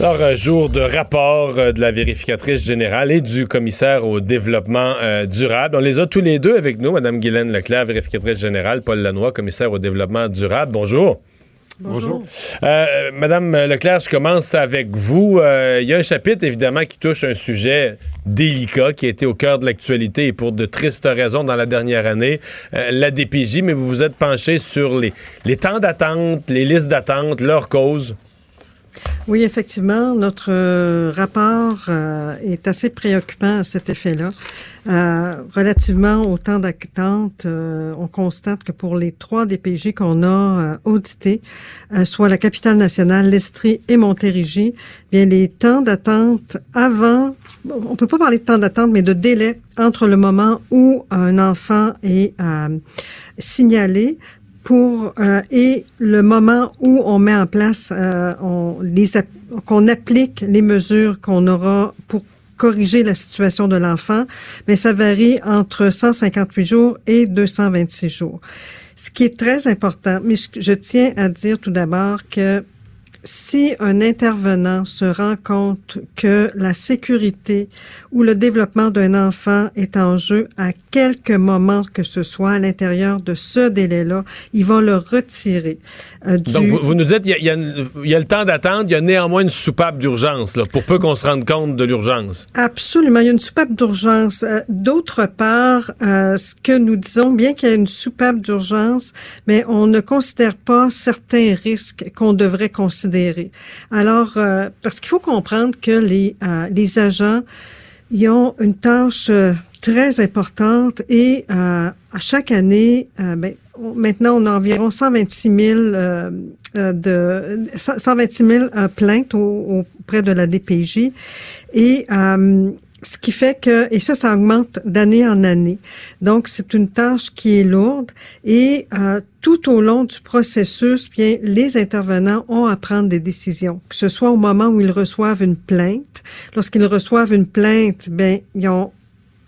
Alors, un jour de rapport euh, de la vérificatrice générale et du commissaire au développement euh, durable. On les a tous les deux avec nous, Mme Guylaine Leclerc, vérificatrice générale, Paul Lanois, commissaire au développement durable. Bonjour. Bonjour. Euh, Madame Leclerc, je commence avec vous. Euh, Il y a un chapitre, évidemment, qui touche un sujet délicat qui a été au cœur de l'actualité et pour de tristes raisons dans la dernière année, euh, la DPJ, mais vous vous êtes penché sur les, les temps d'attente, les listes d'attente, leurs causes. Oui, effectivement, notre euh, rapport euh, est assez préoccupant à cet effet-là. Euh, relativement au temps d'attente, on constate que pour les trois DPJ qu'on a audités, soit la capitale nationale, l'Estrie et Montérégie, bien les temps d'attente avant, on peut pas parler de temps d'attente, mais de délai entre le moment où un enfant est signalé pour euh, et le moment où on met en place euh, on, les qu'on applique les mesures qu'on aura pour corriger la situation de l'enfant, mais ça varie entre 158 jours et 226 jours. Ce qui est très important, mais je tiens à dire tout d'abord que si un intervenant se rend compte que la sécurité ou le développement d'un enfant est en jeu à quelque moment que ce soit à l'intérieur de ce délai-là, il va le retirer. euh, du- Donc, vous, vous nous dites, il y a, y y le temps d'attente, il y a néanmoins une soupape d'urgence, là, pour peu qu'on se rende compte de l'urgence. Absolument, il y a une soupape d'urgence. Euh, D'autre part, euh, ce que nous disons, bien qu'il y ait une soupape d'urgence, mais on ne considère pas certains risques qu'on devrait considérer. Alors, euh, parce qu'il faut comprendre que les, euh, agents, ont une tâche euh, très importante et à chaque année, ben, maintenant, on a environ 126 000 euh, euh, de 126 000 euh, plaintes au- auprès de la DPJ ce qui fait que, et ça, ça augmente d'année en année. Donc, c'est une tâche qui est lourde et euh, tout au long du processus, bien, les intervenants ont à prendre des décisions, que ce soit au moment où ils reçoivent une plainte. Lorsqu'ils reçoivent une plainte, bien, ils ont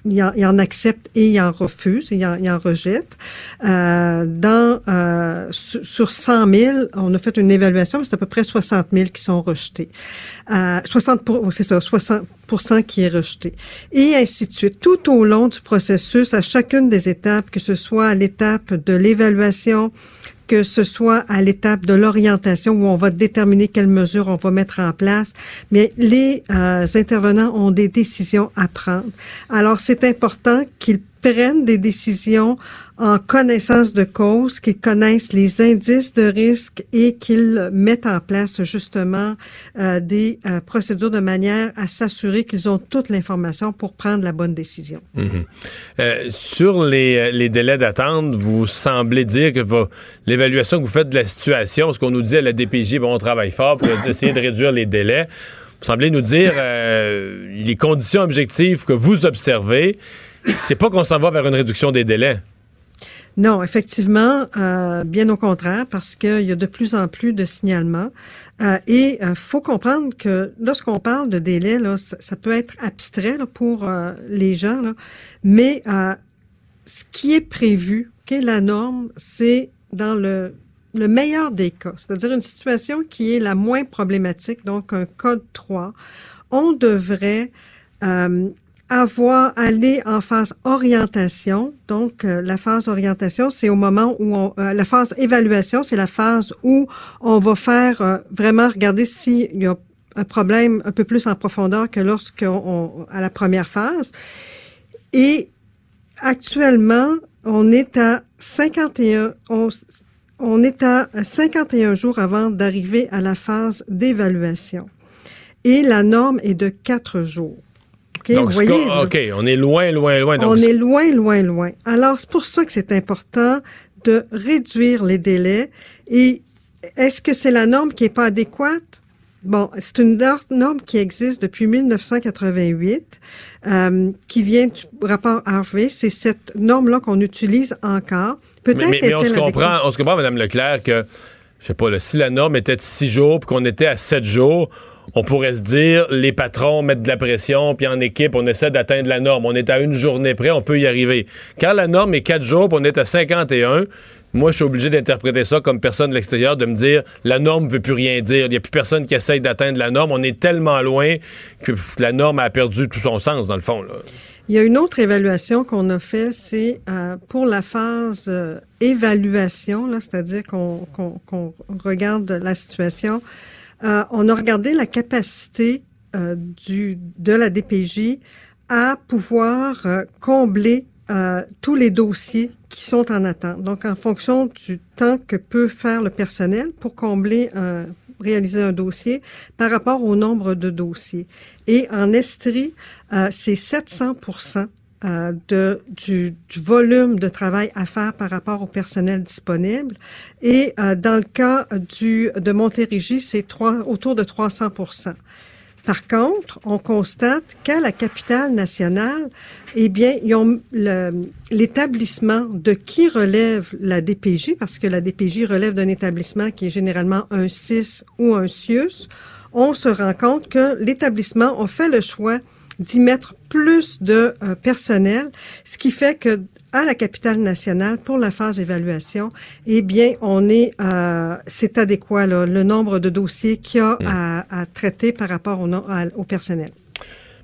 ils en, ils en acceptent et ils en refusent, ils en, ils en rejettent. Euh, dans euh, sur, sur 100 000, on a fait une évaluation, c'est à peu près 60 000 qui sont rejetés. Euh, 60 pour, oh, c'est ça, 60 qui est rejeté. Et ainsi de suite. Tout au long du processus, à chacune des étapes, que ce soit à l'étape de l'évaluation, que ce soit à l'étape de l'orientation où on va déterminer quelles mesures on va mettre en place, mais les euh, intervenants ont des décisions à prendre. Alors, c'est important qu'ils prennent des décisions en connaissance de cause, qu'ils connaissent les indices de risque et qu'ils mettent en place justement euh, des euh, procédures de manière à s'assurer qu'ils ont toute l'information pour prendre la bonne décision. Mhm. Euh, sur les, les délais d'attente, vous semblez dire que l'évaluation que vous faites de la situation, ce qu'on nous dit à la DPJ, bon, on travaille fort pour essayer de réduire les délais. Vous semblez nous dire les conditions objectives que vous observez, c'est pas qu'on s'en va vers une réduction des délais. Non, effectivement, euh, bien au contraire, parce qu'il y a de plus en plus de signalements. Euh, et il faut comprendre que lorsqu'on parle de délai, là, ça, peut être abstrait là, pour euh, les gens, là, mais euh, ce qui est prévu, ok, la norme, c'est dans le le meilleur des cas, c'est-à-dire une situation qui est la moins problématique, donc un code 3, on devrait euh, avoir aller en phase orientation. Donc, euh, la phase orientation, c'est au moment où on, euh, la phase évaluation, c'est la phase où on va faire euh, vraiment regarder s'il y a un problème un peu plus en profondeur que lorsqu'on à la première phase. Et actuellement, on est à 51, on, on est à 51 jours avant d'arriver à la phase d'évaluation. Et la norme est de 4 jours. OK, Donc, vous voyez, OK, on est loin, loin, loin. Donc, on est loin, loin, loin. Alors, c'est pour ça que c'est important de réduire les délais. Et est-ce que c'est la norme qui est pas adéquate? Bon, c'est une nor- norme qui existe depuis 1988, euh, qui vient du rapport Harvey. C'est cette norme-là qu'on utilise encore. Peut-être mais, mais- mais on se comprend, on se comprend, Mme Leclerc, que, je sais pas, là, si la norme était de six jours puis qu'on était à sept jours, on pourrait se dire, les patrons mettent de la pression, puis en équipe, on essaie d'atteindre la norme. On est à une journée près, on peut y arriver. Quand la norme est quatre jours, puis on est à 51, moi, je suis obligé d'interpréter ça comme personne de l'extérieur, de me dire, la norme veut plus rien dire. Il n'y a plus personne qui essaye d'atteindre la norme. On est tellement loin que la norme a perdu tout son sens, dans le fond. Il y a une autre évaluation qu'on a fait, c'est euh, pour la phase euh, évaluation, c'est-à-dire qu'on regarde la situation. Euh, on a regardé la capacité euh, de la DPJ à pouvoir euh, combler tous les dossiers qui sont en attente. Donc, en fonction du temps que peut faire le personnel pour combler un réaliser un dossier par rapport au nombre de dossiers. Et en Estrie, c'est 700 euh, de, du, du volume de travail à faire par rapport au personnel disponible. Et euh, dans le cas du, de Montérégie, c'est autour de 300 par contre, on constate qu'à la capitale nationale, eh bien, l'établissement de qui relève la DPJ, parce que la DPJ relève d'un établissement qui est généralement un CIS ou un CIUS. On se rend compte que l'établissement a fait le choix d'y mettre plus de euh, personnel, ce qui fait que à la capitale nationale pour la phase évaluation, eh bien, on est, euh, c'est adéquat là, le nombre de dossiers qu'il y a à, à traiter par rapport au, no- à- au personnel.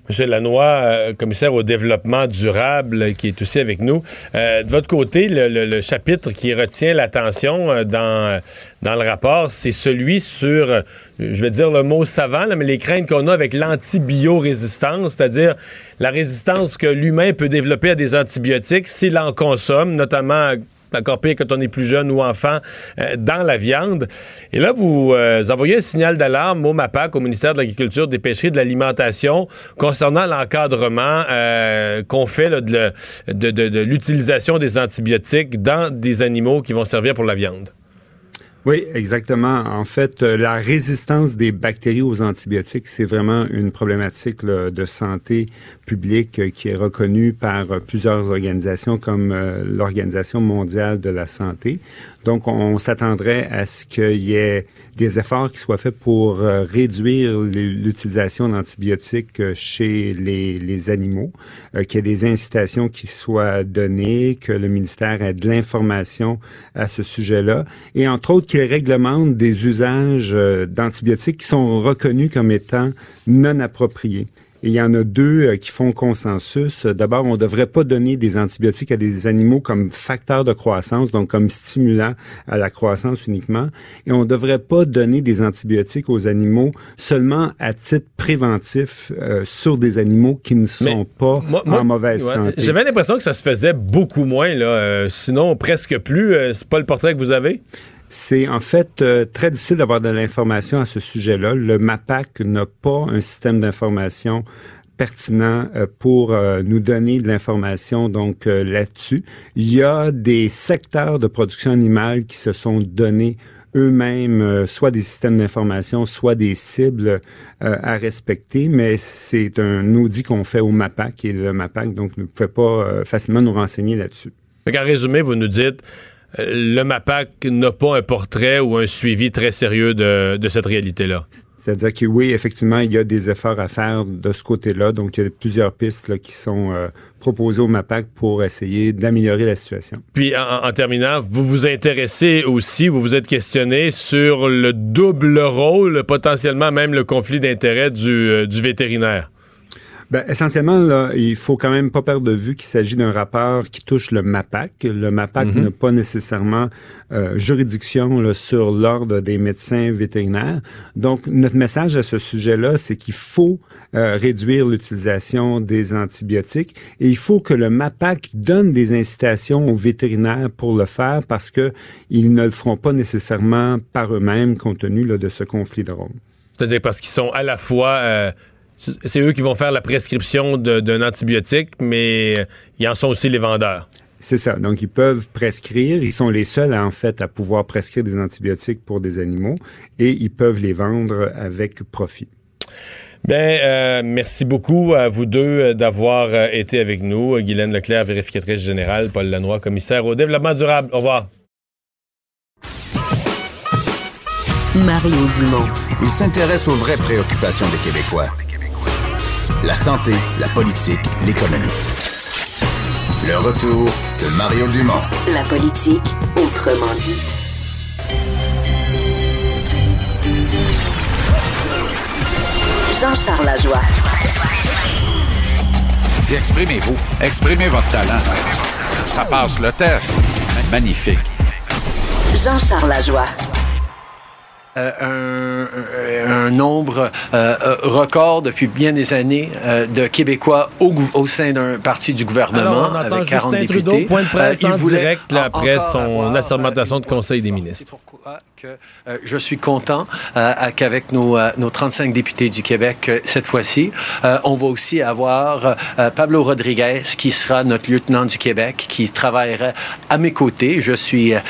Monsieur Lanois, euh, commissaire au développement durable, qui est aussi avec nous. Euh, de votre côté, le, chapitre qui retient l'attention euh, dans, le rapport, c'est celui sur, je vais dire le mot savant, mais les craintes qu'on a avec l'antibiorésistance, c'est-à-dire la résistance que l'humain peut développer à des antibiotiques s'il en consomme, notamment encore pire quand on est plus jeune ou enfant, euh, dans la viande. Et là, vous euh, envoyez un signal d'alarme au MAPAC, au ministère de l'Agriculture, des Pêcheries, de l'Alimentation, concernant l'encadrement euh, qu'on fait de l'utilisation des antibiotiques dans des animaux qui vont servir pour la viande. Oui, exactement. En fait, euh, la résistance des bactéries aux antibiotiques, c'est vraiment une problématique de santé publique euh, qui est reconnue par euh, plusieurs organisations comme l'Organisation mondiale de la santé. Donc, on s'attendrait à ce qu'il y ait des efforts qui soient faits pour réduire l'utilisation d'antibiotiques chez les, animaux, qu'il y ait des incitations qui soient données, que le ministère ait de l'information à ce sujet-là, et entre autres qu'il réglemente des usages euh, d'antibiotiques qui sont reconnus comme étant non appropriés. Et il y en a deux euh, qui font consensus. D'abord, on ne devrait pas donner des antibiotiques à des animaux comme facteur de croissance, donc comme stimulant à la croissance uniquement. Et on ne devrait pas donner des antibiotiques aux animaux seulement à titre préventif euh, sur des animaux qui ne sont Mais pas moi- moi- en mauvaise ouais, santé. J'avais l'impression que ça se faisait beaucoup moins, là, euh, sinon presque plus. Euh, c'est pas le portrait que vous avez? C'est en fait euh, très difficile d'avoir de l'information à ce sujet-là. Le MAPAC n'a pas un système d'information pertinent euh, pour euh, nous donner de l'information donc là-dessus. Il y a des secteurs de production animale qui se sont donnés eux-mêmes soit des systèmes d'information, soit des cibles à respecter, mais c'est un audit qu'on fait au MAPAC et le MAPAC donc ne pouvait pas facilement nous renseigner là-dessus. Qu'en résumé, vous nous dites, le MAPAC n'a pas un portrait ou un suivi très sérieux de, de cette réalité-là. C'est-à-dire que oui, effectivement, il y a des efforts à faire de ce côté-là. Donc, il y a plusieurs pistes là, qui sont euh, proposées au MAPAC pour essayer d'améliorer la situation. Puis, en, en, terminant, vous vous intéressez aussi, vous vous êtes questionné sur le double rôle, potentiellement même le conflit d'intérêts du, euh, du vétérinaire. Ben, essentiellement, là, il faut quand même pas perdre de vue qu'il s'agit d'un rapport qui touche le MAPAC. Le MAPAC Mhm. n'a pas nécessairement euh, juridiction là, sur l'ordre des médecins vétérinaires. Donc, notre message à ce sujet-là, c'est qu'il faut euh, réduire l'utilisation des antibiotiques et il faut que le MAPAC donne des incitations aux vétérinaires pour le faire parce que ils ne le feront pas nécessairement par eux-mêmes compte tenu là, de ce conflit de rôle. C'est-à-dire parce qu'ils sont à la fois... euh, c'est eux qui vont faire la prescription d'un antibiotique, mais ils en sont aussi les vendeurs. C'est ça. Donc, ils peuvent prescrire. Ils sont les seuls, en fait, à pouvoir prescrire des antibiotiques pour des animaux et ils peuvent les vendre avec profit. Bien, euh, merci beaucoup à vous deux euh, d'avoir euh, été avec nous. Guylaine Leclerc, vérificatrice générale, Paul Lanois, commissaire au développement durable. Au revoir. Mario Dumont. Il s'intéresse aux vraies préoccupations des Québécois. La santé, la politique, l'économie. Le retour de Mario Dumont. La politique, autrement dit. Jean-Charles Lajoie. Dis, exprimez-vous. Exprimez votre talent. Ça passe le test. Magnifique. Jean-Charles Lajoie. Euh, un, un, nombre euh, record depuis bien des années euh, de Québécois au, au sein d'un parti du gouvernement. Alors, on entend avec 40 Justin députés. Trudeau, point de presse en voulait direct là, après son assermentation de Conseil des ministres. Euh, je suis content euh, qu'avec nos, euh, nos 35 députés du Québec euh, cette fois-ci, euh, on va aussi avoir euh, Pablo Rodriguez qui sera notre lieutenant du Québec, qui travaillera à mes côtés. Je suis, euh,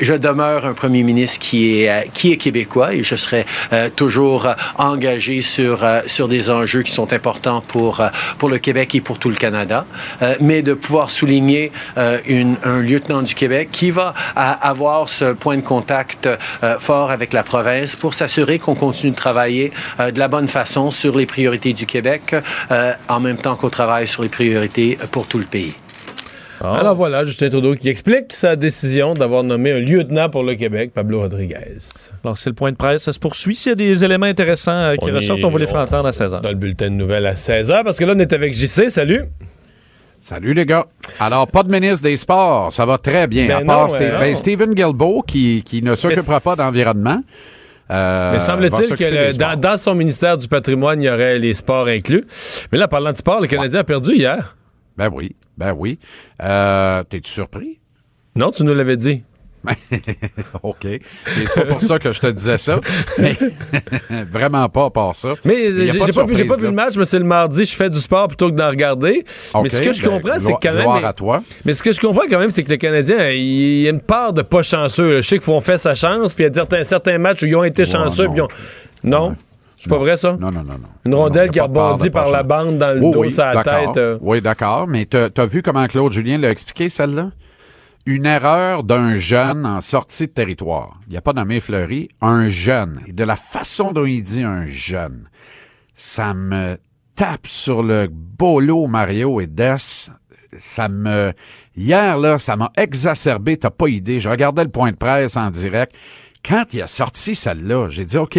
je demeure un premier ministre qui est, euh, québécois et je serai euh, toujours euh, engagé sur, euh, sur des enjeux qui sont importants pour, euh, pour le Québec et pour tout le Canada. Euh, mais de pouvoir souligner euh, un lieutenant du Québec qui va avoir ce point de contact euh, fort avec la province pour s'assurer qu'on continue de travailler euh, de la bonne façon sur les priorités du Québec euh, en même temps qu'on travaille sur les priorités pour tout le pays. Alors voilà, Justin Trudeau qui explique sa décision d'avoir nommé un lieutenant pour le Québec, Pablo Rodriguez. Alors, c'est le point de presse. Ça se poursuit. S'il y a des éléments intéressants euh, qui On ressortent, est- on va les faire entendre à 16h. Dans le bulletin de nouvelles à 16h, parce que là, on est avec JC. Salut. Salut les gars. Alors, pas de ministre des Sports, ça va très bien. Ben à part non, ben. Stephen Guilbeault qui, qui ne s'occupera pas d'environnement. euh, Mais semble-t-il que le- dans son ministère du patrimoine, il y aurait les sports inclus. Mais là, parlant de sport, le Canadien a perdu hier. Ben oui, ben oui. Euh, T'es-tu surpris? Non, tu nous l'avais dit. OK. Et c'est pas pour ça que je te disais ça. Mais vraiment pas à part ça. Mais j'ai pas, vu- pas vu le match, mais c'est le mardi, je fais du sport plutôt que d'en regarder. mais ce que je ben, comprends, c'est quand même. gloire à toi. Mais ce que je comprends quand même, c'est que le Canadien, il y a une part de pas chanceux. Je sais qu'ils font fait sa chance, puis il y a certains, certains matchs où ils ont été chanceux, non. puis ils ont. Non? C'est pas vrai, ça? Non, non, non, non. Une rondelle qui a par pas la bande dans le dos, oui, d'accord. tête. euh. Oui, d'accord. Mais t'as as vu comment Claude Julien l'a expliqué, celle-là? Une erreur d'un jeune en sortie de territoire. Il n'y a pas nommé Fleury. Un jeune. De la façon dont il dit un jeune, ça me tape sur le lot, Mario et Des. Ça me... Hier, là, ça m'a exacerbé. T'as pas idée. Je regardais le point de presse en direct. Quand il a sorti celle-là, j'ai dit, OK,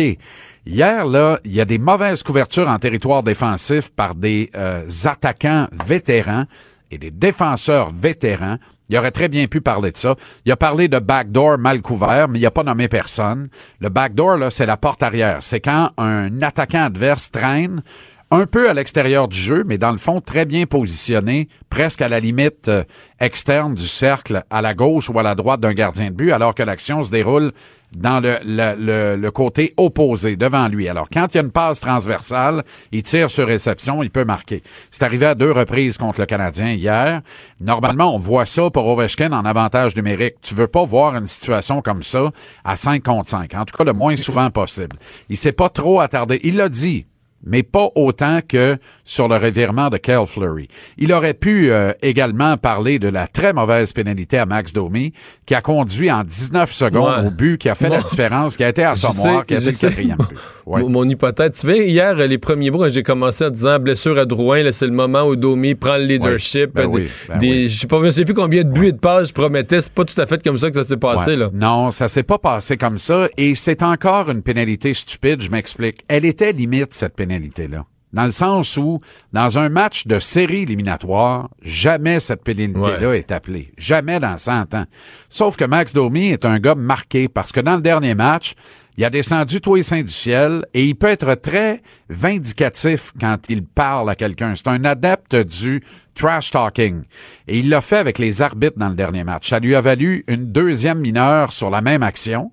hier, là, il y a des mauvaises couvertures en territoire défensif par des euh, attaquants vétérans et des défenseurs vétérans. Il aurait très bien pu parler de ça. Il a parlé de backdoor mal couvert, mais il n'a pas nommé personne. Le backdoor, là, c'est la porte arrière. C'est quand un attaquant adverse traîne un peu à l'extérieur du jeu, mais dans le fond, très bien positionné, presque à la limite euh, externe du cercle, à la gauche ou à la droite d'un gardien de but, alors que l'action se déroule dans le, côté opposé, devant lui. Alors, quand il y a une passe transversale, il tire sur réception, il peut marquer. C'est arrivé à deux reprises contre le Canadien hier. Normalement, on voit ça pour Ovechkin en avantage numérique. Tu veux pas voir une situation comme ça à 5 contre 5. En tout cas, le moins souvent possible. Il s'est pas trop attardé. Il l'a dit. Mais pas autant que sur le revirement de Kel Fleury. Il aurait pu euh, également parler de la très mauvaise pénalité à Max Domi, qui a conduit en 19 secondes Ouais. au but, qui a fait la différence, qui a été à sais, qui a été quatrième but. Ouais. Mon, mon hypothèse. Tu sais, hier, les premiers mots, j'ai commencé en disant blessure à Drouin, c'est le moment où Domi prend le leadership. Ben des- oui, ben des- oui. Je sais pas, je sais plus combien de buts et de passes je promettais. C'est pas tout à fait comme ça que ça s'est passé, là. Non, ça s'est pas passé comme ça et c'est encore une pénalité stupide, je m'explique. Elle était limite, cette pénalité-là. Dans le sens où, dans un match de série éliminatoire, jamais cette pénalité-là est appelée. Jamais dans 100 ans. Sauf que Max Domi est un gars marqué parce que dans le dernier match, il a descendu tous les saints du ciel et il peut être très vindicatif quand il parle à quelqu'un. C'est un adepte du trash talking. Et il l'a fait avec les arbitres dans le dernier match. Ça lui a valu une deuxième mineure sur la même action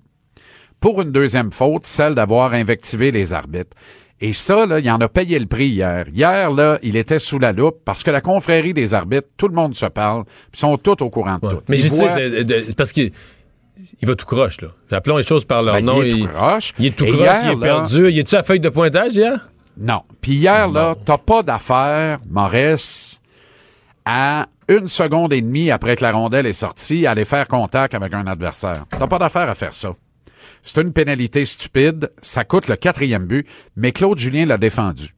pour une deuxième faute, celle d'avoir invectivé les arbitres. Et ça, là, il en a payé le prix hier. Hier, là, il était sous la loupe parce que la confrérie des arbitres, tout le monde se parle, puis ils sont tous au courant de tout. Mais je sais, voient- parce qu'il il va tout croche, là. Appelons les choses par leur Ben, nom. il est tout croche. Il est tout croche, hier, il est là- perdu. Il est-tu à feuille de pointage hier? Non. Puis hier, là, t'as pas d'affaire, Maurice, à une seconde et demie après que la rondelle est sortie, aller faire contact avec un adversaire. T'as pas d'affaire à faire ça. C'est une pénalité stupide, ça coûte le quatrième but, mais Claude Julien l'a défendu.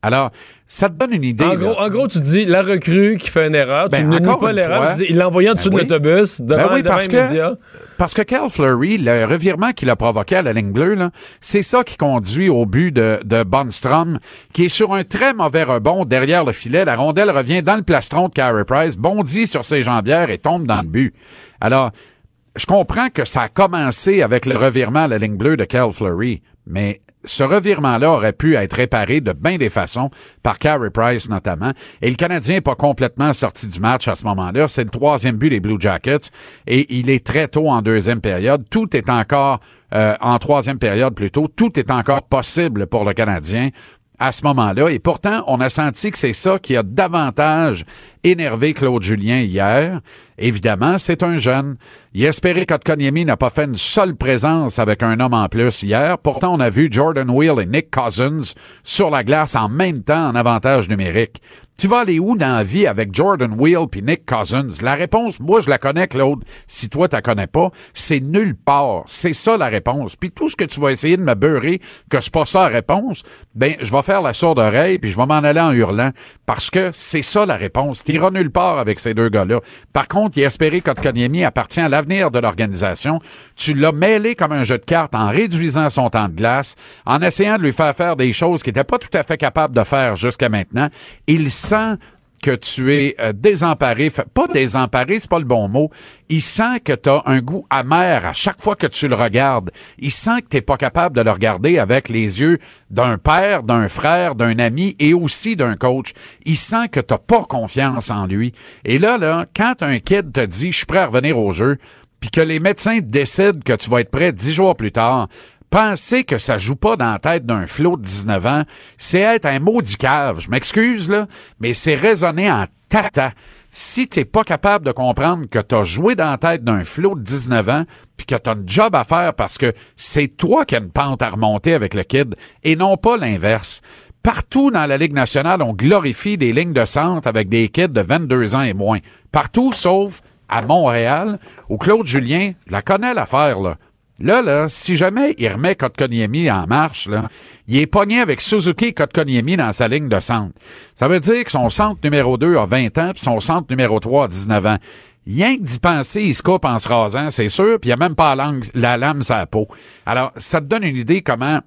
Alors, ça te donne une idée. En gros, en gros, tu dis la recrue qui fait une erreur. Ben, tu ne nies encore pas l'erreur. Il l'a envoyé en dessous Ben de oui. l'autobus, devant, Ben oui, devant parce les médias. Parce que Cal Fleury, le revirement qu'il a provoqué à la ligne bleue, c'est ça qui conduit au but de, de Bonstrom, qui est sur un très mauvais rebond derrière le filet. La rondelle revient dans le plastron de Carey Price, bondit sur ses jambières et tombe dans le but. Alors, je comprends que ça a commencé avec le revirement à la ligne bleue de Cal Fleury, mais ce revirement-là aurait pu être réparé de bien des façons, par Carey Price notamment. Et le Canadien n'est pas complètement sorti du match à ce moment-là. C'est le troisième but des Blue Jackets et il est très tôt en deuxième période. Tout est encore, euh, en troisième période plutôt, tout est encore possible pour le Canadien à ce moment-là. Et pourtant, on a senti que c'est ça qui a davantage énervé Claude Julien hier. Évidemment, c'est un jeune. Il espérait qu'Otkoniemi n'a pas fait une seule présence avec un homme en plus hier. Pourtant, on a vu Jordan Wheel et Nick Cousins sur la glace en même temps en avantage numérique. Tu vas aller où dans la vie avec Jordan Wheel puis Nick Cousins? La réponse, moi, je la connais, Claude. Si toi, tu la connais pas, c'est nulle part. C'est ça, la réponse. Puis tout ce que tu vas essayer de me beurrer que c'est pas ça la réponse, ben, je vais faire la sourde oreille puis je vais m'en aller en hurlant parce que c'est ça la réponse. T'iras nulle part avec ces deux gars-là. Par contre, il a espéré Kotkaniemi appartient à l'avenir de l'organisation. Tu l'as mêlé comme un jeu de cartes en réduisant son temps de glace, en essayant de lui faire faire des choses qu'il n'était pas tout à fait capable de faire jusqu'à maintenant. Sent que tu es euh, désemparé, pas désemparé, c'est pas le bon mot. Il sent que tu as un goût amer à chaque fois que tu le regardes. Il sent que tu pas capable de le regarder avec les yeux d'un père, d'un frère, d'un ami et aussi d'un coach. Il sent que tu pas confiance en lui. Et là, là, quand un kid te dit « je suis prêt à revenir au jeu », puis que les médecins décident que tu vas être prêt dix jours plus tard, penser que ça joue pas dans la tête d'un flot de 19 ans, c'est être un maudit cave. Je m'excuse, là, mais c'est raisonner en tata. Si t'es pas capable de comprendre que t'as joué dans la tête d'un flot de 19 ans, puis que t'as un job à faire parce que c'est toi qui as une pente à remonter avec le kid, et non pas l'inverse. Partout dans la Ligue nationale, on glorifie des lignes de centre avec des kids de 22 ans et moins. Partout, sauf à Montréal, où Claude Julien, la connaît l'affaire, là. Là, là, si jamais il remet Kotkaniemi en marche, là, il est pogné avec Suzuki et Kotkaniemi dans sa ligne de centre. Ça veut dire que son centre numéro 2 a 20 ans, puis son centre numéro 3 a 19 ans. Rien que d'y penser, il se coupe en se rasant, c'est sûr, puis il a même pas la, la lame la peau. Alors, ça te donne une idée comment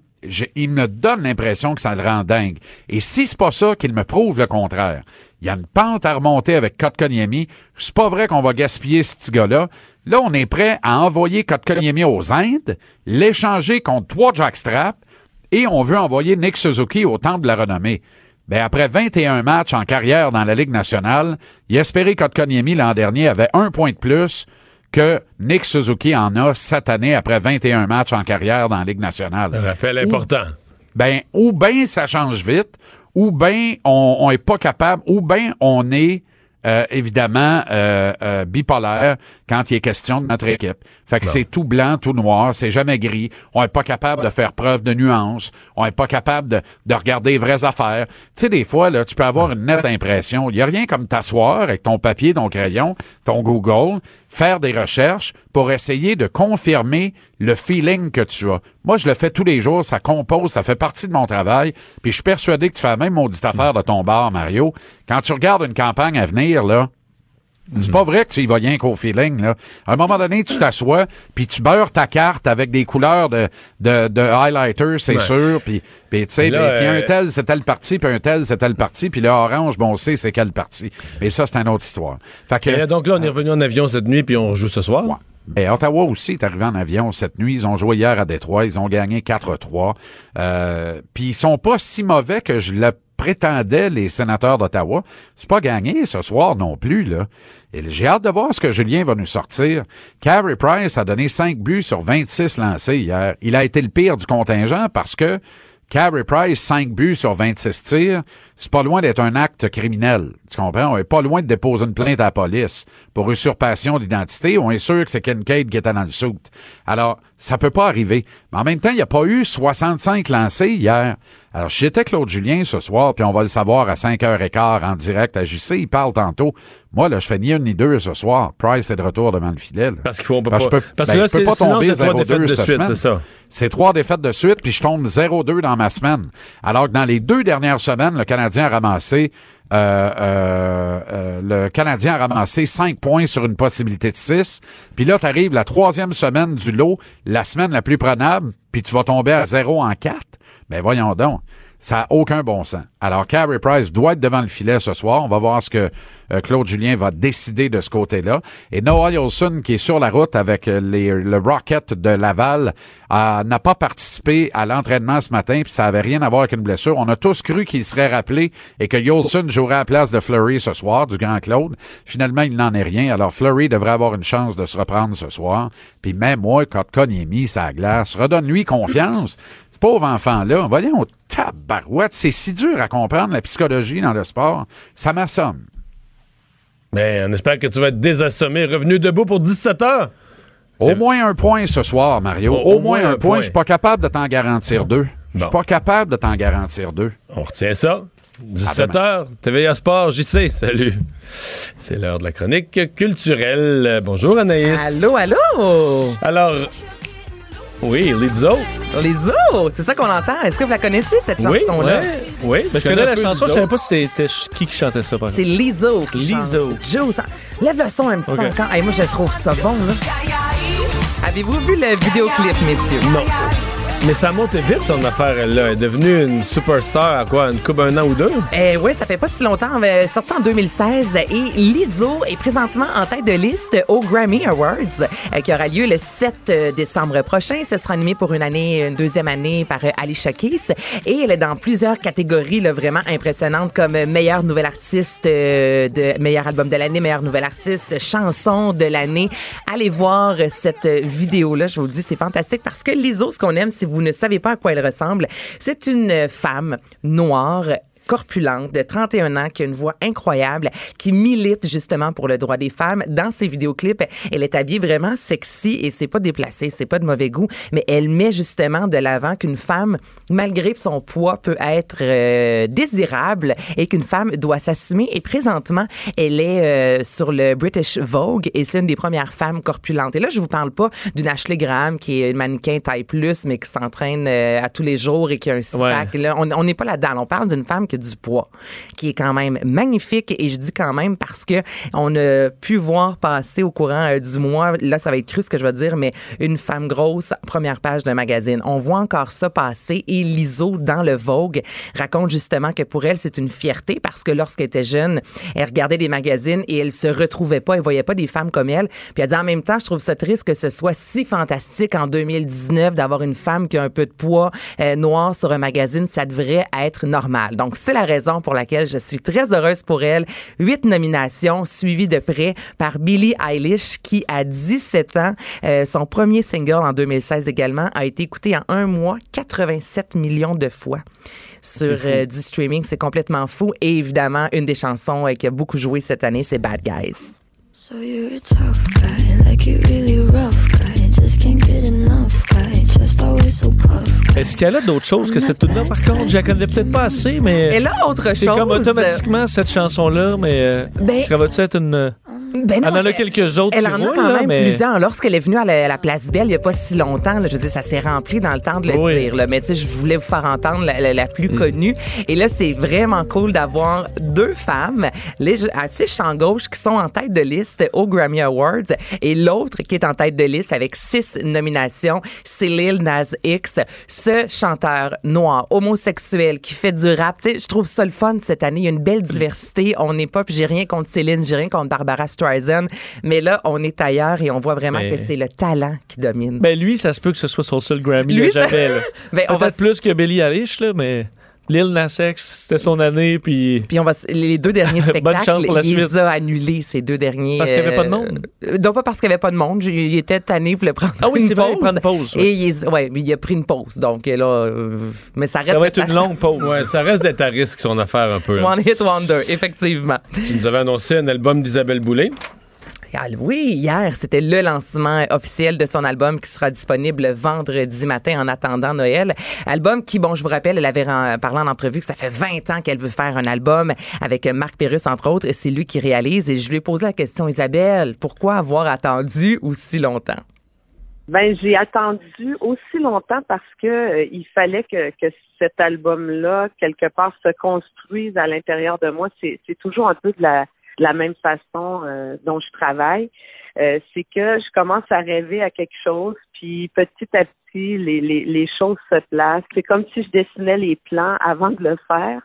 il me donne l'impression que ça le rend dingue. Et si c'est pas ça, qu'il me prouve le contraire. Il y a une pente à remonter avec Kotkaniemi. C'est pas vrai qu'on va gaspiller ce petit gars-là. Là, on est prêt à envoyer Kotkaniemi aux Indes, l'échanger contre trois jackstraps, et on veut envoyer Nick Suzuki au temple de la renommée. Ben, après 21 matchs en carrière dans la Ligue nationale, il espérait Kotkaniemi l'an dernier avait un point de plus que Nick Suzuki en a cette année après 21 matchs en carrière dans la Ligue nationale. Rappel Ou- important. ben, ou bien ça change vite, ou bien on, on est pas capable, ou bien on est euh, évidemment euh, euh, bipolaire quand il est question de notre équipe. Fait que c'est tout blanc, tout noir, c'est jamais gris. On n'est pas capable de faire preuve de nuance. On n'est pas capable de, de regarder les vraies affaires. Tu sais, des fois, là, tu peux avoir une nette impression. Il y a rien comme t'asseoir avec ton papier, ton crayon, ton Google, faire des recherches pour essayer de confirmer le feeling que tu as. Moi, je le fais tous les jours, ça compose, ça fait partie de mon travail, puis je suis persuadé que tu fais la même maudite affaire de ton bar, Mario. Quand tu regardes une campagne à venir, là, c'est pas vrai que tu y vas rien qu'au feeling, là. À un moment donné, tu t'assois, puis tu beurres ta carte avec des couleurs de, de, de highlighter, c'est Ouais. sûr, puis, puis tu sais, là, puis- euh, un tel, c'est tel parti, puis un tel, c'est tel parti, puis le orange, bon, on sait c'est quel parti. Mais ça, c'est une autre histoire. Fait que, là, donc là, on est revenu en avion cette nuit, puis on joue ce soir? et Ottawa aussi est arrivé en avion cette nuit. Ils ont joué hier à Détroit. Ils ont gagné 4-3. Euh, Puis ils sont pas si mauvais que je le prétendais, les sénateurs d'Ottawa. C'est pas gagné ce soir non plus, là. J'ai hâte de voir ce que Julien va nous sortir. Carey Price a donné 5 buts sur 26 lancés hier. Il a été le pire du contingent parce que Carey Price, 5 buts sur 26 tirs, c'est pas loin d'être un acte criminel. Tu comprends? On est pas loin de déposer une plainte à la police pour usurpation d'identité. On est sûr que c'est Kincaid qui était dans le soute. Alors, ça peut pas arriver. Mais en même temps, il n'y a pas eu 65 lancés hier. Alors, j'étais Claude Julien ce soir, puis on va le savoir à 5h15 en direct à JC. Il parle tantôt. Moi, là, je fais ni une ni deux ce soir. Price est de retour devant le filet. là. Parce qu'il faut on peut Parce pas. je peux- parce ben, que là, je peux c'est- pas tomber c'est trois 0-2 défaites de cette suite, semaine. c'est ça. C'est trois défaites de suite, puis je tombe 0-2 dans ma semaine. Alors que dans les deux dernières semaines, le Euh, euh, euh, le Canadien a ramassé 5 points sur une possibilité de 6. Puis là, tu arrives la troisième semaine du lot, la semaine la plus prenable, puis tu vas tomber à 0 en 4. Ben voyons donc. Ça n'a aucun bon sens. Alors, Carey Price doit être devant le filet ce soir. On va voir ce que euh, Claude Julien va décider de ce côté-là. Et Noah Olson, qui est sur la route avec euh, les, le Rocket de Laval, n'a pas participé à l'entraînement ce matin, puis ça avait rien à voir avec une blessure. On a tous cru qu'il serait rappelé et que Yolson jouerait à la place de Fleury ce soir, du grand Claude. Finalement, il n'en est rien. Alors, Fleury devrait avoir une chance de se reprendre ce soir. Puis même moi, quand mis sa glace, redonne-lui confiance. Pauvre enfant-là, voyons, tabarouette, c'est si dur à comprendre la psychologie dans le sport. Ça m'assomme. Mais on espère que tu vas être désassommé, revenu debout pour 17 heures. Au moins un point ce soir, Mario. Au, moins, un point. Je suis pas capable de t'en garantir deux. Je suis pas capable de t'en garantir deux. On retient ça. 17 heures, TVA Sport, JC, salut. C'est l'heure de la chronique culturelle. Bonjour Anaïs. Allô, allô? Alors, oui, Lizzo. Lizzo, c'est ça qu'on entend. Est-ce que vous la connaissez, cette Oui, chanson-là? ouais, oui. Ben, je connais la chanson, je savais pas si c'était qui qui chantait ça. Par C'est exemple. Lizzo qui Lizzo. Joe, ça- Lève le son un petit peu encore. Hey, moi, je trouve ça bon, là. Avez-vous vu le vidéoclip, messieurs? Non. Mais ça monte vite, son affaire, là. Elle est devenue une superstar à quoi, une coupe un an ou deux? Eh oui, ça fait pas si longtemps. Euh, sorti en 2016 et Lizzo est présentement en tête de liste aux Grammy Awards euh, qui aura lieu le 7 euh, décembre prochain. Ce sera animé pour une année, une deuxième année par euh, Alicia Keys et elle est dans plusieurs catégories là, vraiment impressionnantes comme euh, meilleur nouvel artiste euh, de meilleur album de l'année, meilleur nouvel artiste, chanson de l'année. Allez voir euh, cette euh, vidéo là, je vous le dis, c'est fantastique parce que Lizzo, ce qu'on aime, si ne savez pas à quoi elle ressemble, c'est une femme noire corpulente de 31 ans qui a une voix incroyable qui milite justement pour le droit des femmes. Dans ses vidéoclips elle est habillée vraiment sexy et c'est pas déplacé c'est pas de mauvais goût mais elle met justement de l'avant qu'une femme malgré son poids peut être euh, désirable et qu'une femme doit s'assumer. Et présentement elle est euh, sur le British Vogue et c'est une des premières femmes corpulentes. Et là je vous parle pas d'une Ashley Graham qui est une mannequin taille plus mais qui s'entraîne euh, à tous les jours et qui a un six-pack Là, on on n'est pas là-dedans. On parle d'une femme qui du poids, qui est quand même magnifique. Et je dis quand même parce que on a pu voir passer au courant euh, du mois, là, ça va être cru ce que je vais dire, mais une femme grosse, première page d'un magazine. On voit encore ça passer. Et Liso, dans le Vogue, raconte justement que pour elle, c'est une fierté parce que lorsqu'elle était jeune, elle regardait des magazines et elle se retrouvait pas, elle voyait pas des femmes comme elle. Puis elle dit en même temps, je trouve ça triste que ce soit si fantastique en 2019 d'avoir une femme qui a un peu de poids euh, noir sur un magazine. Ça devrait être normal. Donc, c'est la raison pour laquelle je suis très heureuse pour elle. Huit nominations suivies de près par Billie Eilish qui, à 17 ans, euh, son premier single en 2016 également, a été écouté en un mois 87 millions de fois sur euh, du streaming. C'est complètement fou. Et évidemment, une des chansons euh, qui a beaucoup joué cette année, c'est Bad Guys. So you're a tough guy, like you really rough guy. Est-ce qu'elle a d'autres choses que cette tune là par contre? Je la connais peut-être pas assez, mais. Elle a autre C'est chose. comme automatiquement cette chanson-là, mais. euh, Ben- ça va-tu être une. Ben non, elle en a quelques autres Elle qui en a quand là, même mais- plusieurs. Lorsqu'elle est venue à la, à la Place Belle il n'y a pas si longtemps, là, je veux dire, ça s'est rempli dans le temps de le Oui. dire. Là. Mais tu sais, je voulais vous faire entendre la, la- la plus Mm. connue. Et là, c'est vraiment cool d'avoir deux femmes, les, à tu sais, champ gauche, qui sont en tête de liste aux Grammy Awards et l'autre qui est en tête de liste avec six nominations, c'est Lil Nas X, ce chanteur noir, homosexuel, qui fait du rap. Tu sais, je trouve ça le fun cette année. Il y a une belle diversité. On n'est pas, puis j'ai rien contre Céline, j'ai rien contre Barbara Streisand, mais là, on est ailleurs et on voit vraiment Mais- que c'est le talent qui domine. Ben lui, ça se peut que ce soit son seul Grammy Lui, ça- jamais. là. Ben, on va Peut-être plus que Billie Eilish, là, mais Lil Nas X, c'était son année, puis... Puis on va, les deux derniers Bonne spectacles, chance pour la il suite. les a annulés, ces deux derniers. Parce qu'il y avait pas de monde? euh, non, pas parce qu'il n'y avait pas de monde. Il était tanné, il voulait prendre Ah oui, une c'est vrai, pause. il prend une pause, ouais. Et il, ouais, il a pris une pause. Donc là, euh, mais ça reste. Ça va être une longue pause. Ouais, ça reste d'être à risque son affaire un peu. là. One hit wonder, effectivement. Tu nous avais annoncé un album d'Isabelle Boulay. Oui, hier, c'était le lancement officiel de son album qui sera disponible vendredi matin en attendant Noël. Album qui, bon, je vous rappelle, elle avait parlé en entrevue que ça fait 20 ans qu'elle veut faire un album avec Marc Pérus, entre autres. et C'est lui qui réalise. Et je lui ai posé la question, Isabelle, pourquoi avoir attendu aussi longtemps? Ben, j'ai attendu aussi longtemps parce que euh, il fallait que, que cet album-là, quelque part, se construise à l'intérieur de moi. C'est toujours un peu de la, la même façon euh, dont je travaille. Euh, c'est que je commence à rêver à quelque chose, puis petit à petit, les, les, les choses se placent. C'est comme si je dessinais les plans avant de le faire.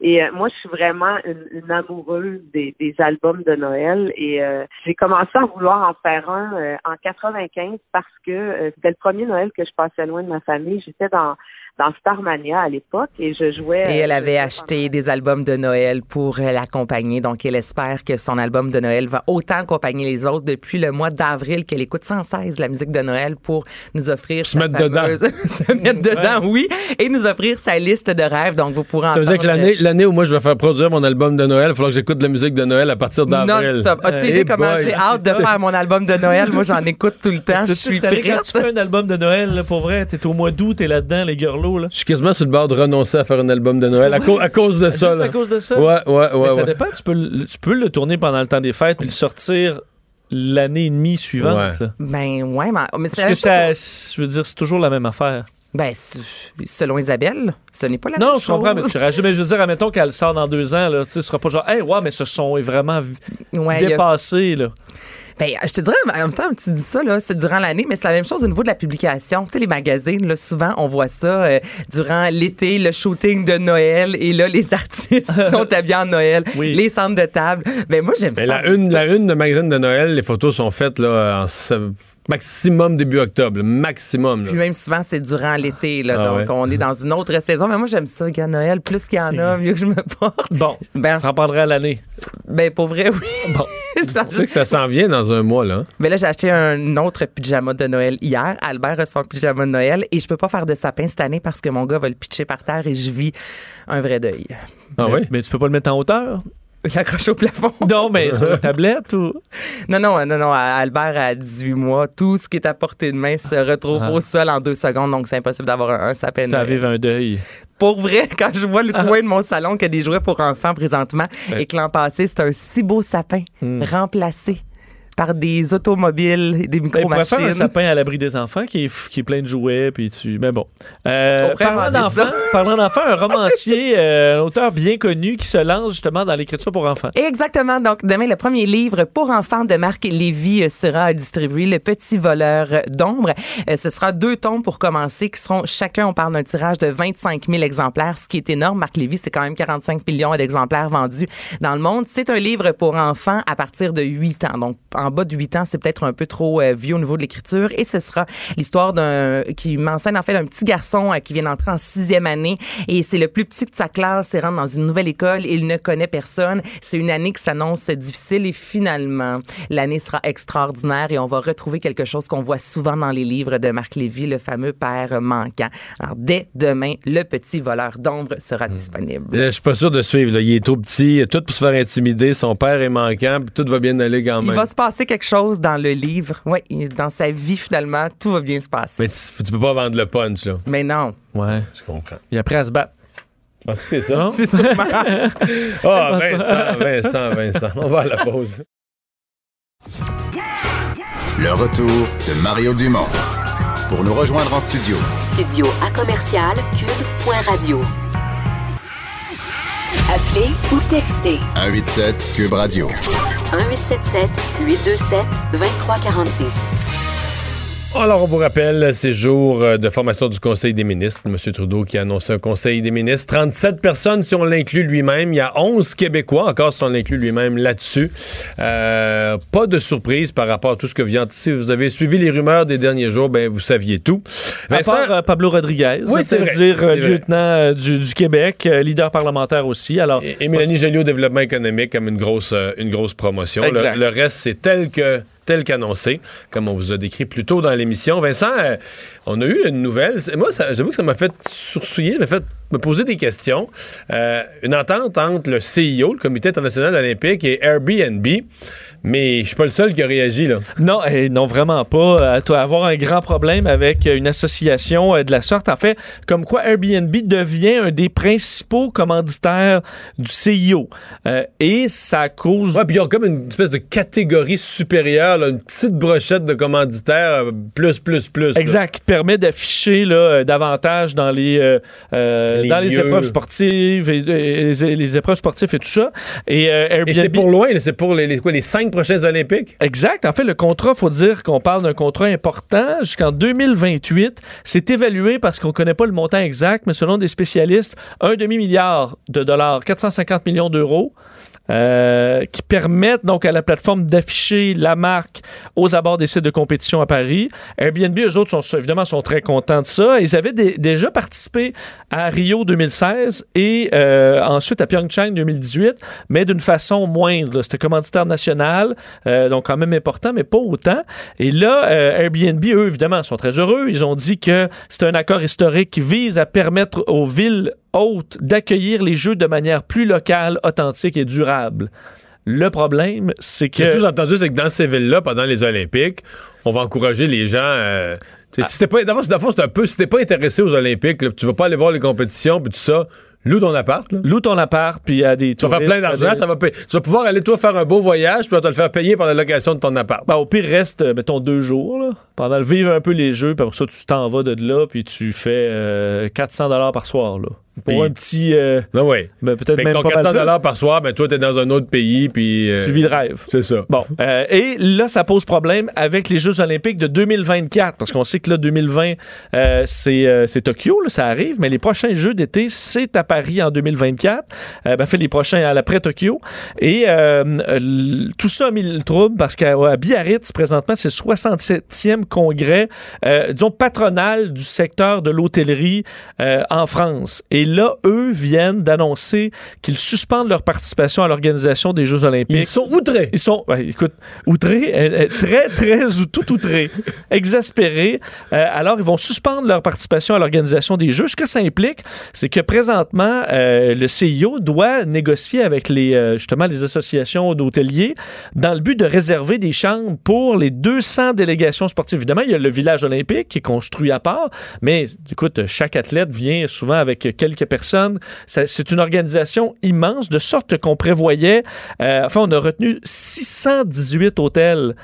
Et euh, moi, je suis vraiment une, une amoureuse des, des albums de Noël. Et euh, j'ai commencé à vouloir en faire un euh, en 95 parce que euh, c'était le premier Noël que je passais loin de ma famille. J'étais dans dans Starmania à l'époque et je jouais. Et elle euh, avait acheté des albums de Noël pour euh, l'accompagner. Donc, elle espère que son album de Noël va autant accompagner les autres depuis le mois d'avril qu'elle écoute sans cesse la musique de Noël pour nous offrir Se sa mettre dedans. se mettre dedans, oui, et nous offrir sa liste de rêves. Donc, vous pourrez Ça veut dire que l'année, l'année où moi je vais faire produire mon album de Noël, il faudra que j'écoute de la musique de Noël à partir d'avril. Non-stop. As-tu Eh idée comment j'ai hâte de faire mon album de Noël? Moi, j'en écoute tout le temps. Je suis Quand prête. tu fais un album de Noël, là, pour vrai, t'es au mois d'août, t'es là-dedans, les là. Je suis quasiment sur le bord de renoncer à faire un album de Noël à, cau- à cause de ça. Juste là. à cause de ça? Ouais, ouais, Mais ouais. ça ouais. dépend, tu peux, le- tu peux le tourner pendant le temps des fêtes puis le sortir l'année et demie suivante. Ouais. Ben, ouais, mais, mais c'est Parce que ça, je veux dire, c'est toujours la même affaire. Ben, selon Isabelle, ce n'est pas la non, même je comprends, mais chose. tu rajoutes, mais je veux dire, admettons qu'elle sort dans deux ans, là, tu sais, ce sera pas genre, hey, ouais, mais ce son est vraiment Ouais, y a- dépassé, là. Ben, je te dirais, en même temps, tu dis ça, là, c'est durant l'année, mais c'est la même chose au niveau de la publication. Tu sais, les magazines, là, souvent, on voit ça euh, durant l'été, le shooting de Noël, et là, les artistes sont habillés en Noël, les centres de table. Ben, moi, j'aime Mais ça. la une, la une de magazine de Noël, les photos sont faites là, en maximum début octobre. Maximum. là. Puis même souvent, c'est durant l'été, là. Ah donc, ouais. on est dans une autre saison. Mais moi, j'aime ça, gars, Noël. Plus qu'il y en a, mieux que je me porte. Bon, ben, t'en parlerai à l'année. Ben, pour vrai, oui. Bon. Ça- Tu sais que ça s'en vient dans un mois, là. Mais là, j'ai acheté un autre pyjama de Noël hier. Albert a son pyjama de Noël et je peux pas faire de sapin cette année parce que mon gars va le pitcher par terre et je vis un vrai deuil. Ah mais, oui? mais tu peux pas le mettre en hauteur? Il accroche au plafond. Non, mais sur la tablette ou? Non, non, non, non. Albert a 18 mois. Tout ce qui est à portée de main se retrouve Ah. au sol en deux secondes, donc c'est impossible d'avoir un, un sapin de à un deuil. Pour vrai, quand je vois le coin de mon salon qui a des jouets pour enfants présentement Ouais. et que l'an passé, c'est un si beau sapin Hmm. remplacé par des automobiles et des Ben, il pourrait faire un micro-machines. sapin à l'abri des enfants qui est, f- qui est plein de jouets, puis tu. Mais bon. Euh, parlant d'enfants, parlant d'enfants, un romancier, euh, un auteur bien connu qui se lance justement dans l'écriture pour enfants. Exactement. Donc, demain, le premier livre pour enfants de Marc Lévy euh, sera distribué, Le Petit voleur d'ombre. Euh, Ce sera deux tomes pour commencer, qui seront chacun, on parle d'un tirage de 25 000 exemplaires, ce qui est énorme. Marc Lévy, c'est quand même 45 millions d'exemplaires vendus dans le monde. C'est un livre pour enfants à partir de 8 ans. Donc, en bas de 8 ans, c'est peut-être un peu trop euh, vieux au niveau de l'écriture. Et ce sera l'histoire d'un qui m'enseigne en fait d'un petit garçon euh, qui vient d'entrer en sixième année et c'est le plus petit de sa classe. Il rentre dans une nouvelle école. Il ne connaît personne. C'est une année qui s'annonce difficile et finalement, l'année sera extraordinaire et on va retrouver quelque chose qu'on voit souvent dans les livres de Marc Lévy, le fameux père manquant. Alors, dès demain, le petit voleur d'ombre sera disponible. Euh, Je suis pas sûr de suivre. là. Il est trop petit, il tout pour se faire intimider. Son père est manquant, puis tout va bien aller quand Il même. va se passer passer quelque chose dans le livre. Oui, dans sa vie, finalement, tout va bien se passer. Mais tu, tu peux pas vendre le punch, là. Mais non. Ouais. Je comprends. Il a pris à se battre. Ah, c'est ça? C'est sûrement. Ah, Vincent, Vincent, Vincent. On va à la pause. Le retour de Mario Dumont. Pour nous rejoindre en studio, Studio à commercial cube.radio. Appelez ou textez 187 Cube Radio. 1877 827 2346. Alors, on vous rappelle ces jours euh, de formation du Conseil des ministres. M. Trudeau qui a annoncé un Conseil des ministres. 37 personnes si on l'inclut lui-même. Il y a 11 Québécois encore si on l'inclut lui-même là-dessus. Euh, pas de surprise par rapport à tout ce que vient. Si vous avez suivi les rumeurs des derniers jours, ben vous saviez tout. À Vincent- part euh, Pablo Rodriguez, Oui, c'est-à-dire euh, lieutenant du, du Québec, leader parlementaire aussi. Alors, Et, et Mélanie Joly au développement économique comme une grosse, une grosse promotion. Le reste, c'est tel que tel qu'annoncé, comme on vous a décrit plus tôt dans l'émission. Vincent, euh, on a eu une nouvelle. Moi, j'avoue que ça m'a fait sourciller, m'a fait me poser des questions. Euh, une entente entre le CIO, le Comité international olympique, et Airbnb. Mais je suis pas le seul qui a réagi, là. Non, eh, non, vraiment pas. Euh, toi, avoir un grand problème avec euh, une association de la sorte. En fait, comme quoi Airbnb devient un des principaux commanditaires du CIO. Euh, et ça cause... Ouais, puis ils ont comme une espèce de catégorie supérieure, là, une petite brochette de commanditaires, plus, plus, plus. là. Exact, qui te permet d'afficher là, davantage dans les, euh, dans les épreuves sportives et, et les, les épreuves sportives et tout ça. Et, euh, Airbnb... Et c'est pour loin, c'est pour les, les- quoi, les cinq prochains Olympiques? Exact. En fait, le contrat, faut dire qu'on parle d'un contrat important jusqu'en 2028. C'est évalué parce qu'on connaît pas le montant exact, mais selon des spécialistes, un demi-milliard de dollars, 450 millions d'euros. Euh, qui permettent donc à la plateforme d'afficher la marque aux abords des sites de compétition à Paris. Airbnb, eux autres, sont, évidemment, sont très contents de ça. Ils avaient dé- déjà participé à Rio 2016 et euh, ensuite à Pyeongchang 2018, mais d'une façon moindre. C'était commanditaire national, euh, donc quand même important, mais pas autant. Et là, euh, Airbnb, eux, évidemment, sont très heureux. Ils ont dit que c'est un accord historique qui vise à permettre aux villes hôtes d'accueillir les jeux de manière plus locale, authentique et durable. Le problème, c'est que... Le sous-entendu, c'est que dans ces villes-là, pendant les Olympiques, on va encourager les gens. euh, sais, si t'es pas, d'abord, c'est un peu, si t'es pas intéressé aux Olympiques, là, tu vas pas aller voir les compétitions, puis tout ça, loue ton appart. Là. Loue ton appart, puis il y a des Tu vas faire plein d'argent, des- ça va payer. Tu vas pouvoir aller, toi, faire un beau voyage, puis on va te le faire payer par la location de ton appart. Ben, au pire, reste, euh, mettons, deux jours, là, pendant le vivre un peu les jeux, puis après ça, tu t'en vas de là, puis tu fais euh, 400 dollars par soir, là. Pour un petit. Euh, ben oui. Peut-être ben, même ton pas 400 dollars par soir, ben toi, t'es dans un autre pays, puis. Euh, tu vis le rêve. C'est ça. Bon. Euh, et là, ça pose problème avec les Jeux Olympiques de 2024, parce qu'on sait que là, 2020, c'est Tokyo, là, ça arrive, mais les prochains Jeux d'été, c'est à Paris en 2024. ben, fait les prochains à l'après-Tokyo. Et tout ça a mis le trouble parce qu'à Biarritz, présentement, c'est 67e congrès, euh, disons, patronal du secteur de l'hôtellerie euh, en France. Et là, eux viennent d'annoncer qu'ils suspendent leur participation à l'organisation des Jeux olympiques. Ils sont outrés. Ils sont, ben, écoute, outrés, euh, euh très, très, tout outrés, exaspérés. alors, ils vont suspendre leur participation à l'organisation des Jeux. Ce que ça implique, c'est que présentement, le CIO doit négocier avec les, justement les associations d'hôteliers dans le but de réserver des chambres pour les 200 délégations sportives Évidemment, il y a le village olympique qui est construit à part, mais écoute, chaque athlète vient souvent avec quelques personnes. C'est une organisation immense, de sorte qu'on prévoyait, euh, enfin, on a retenu 618 hôtels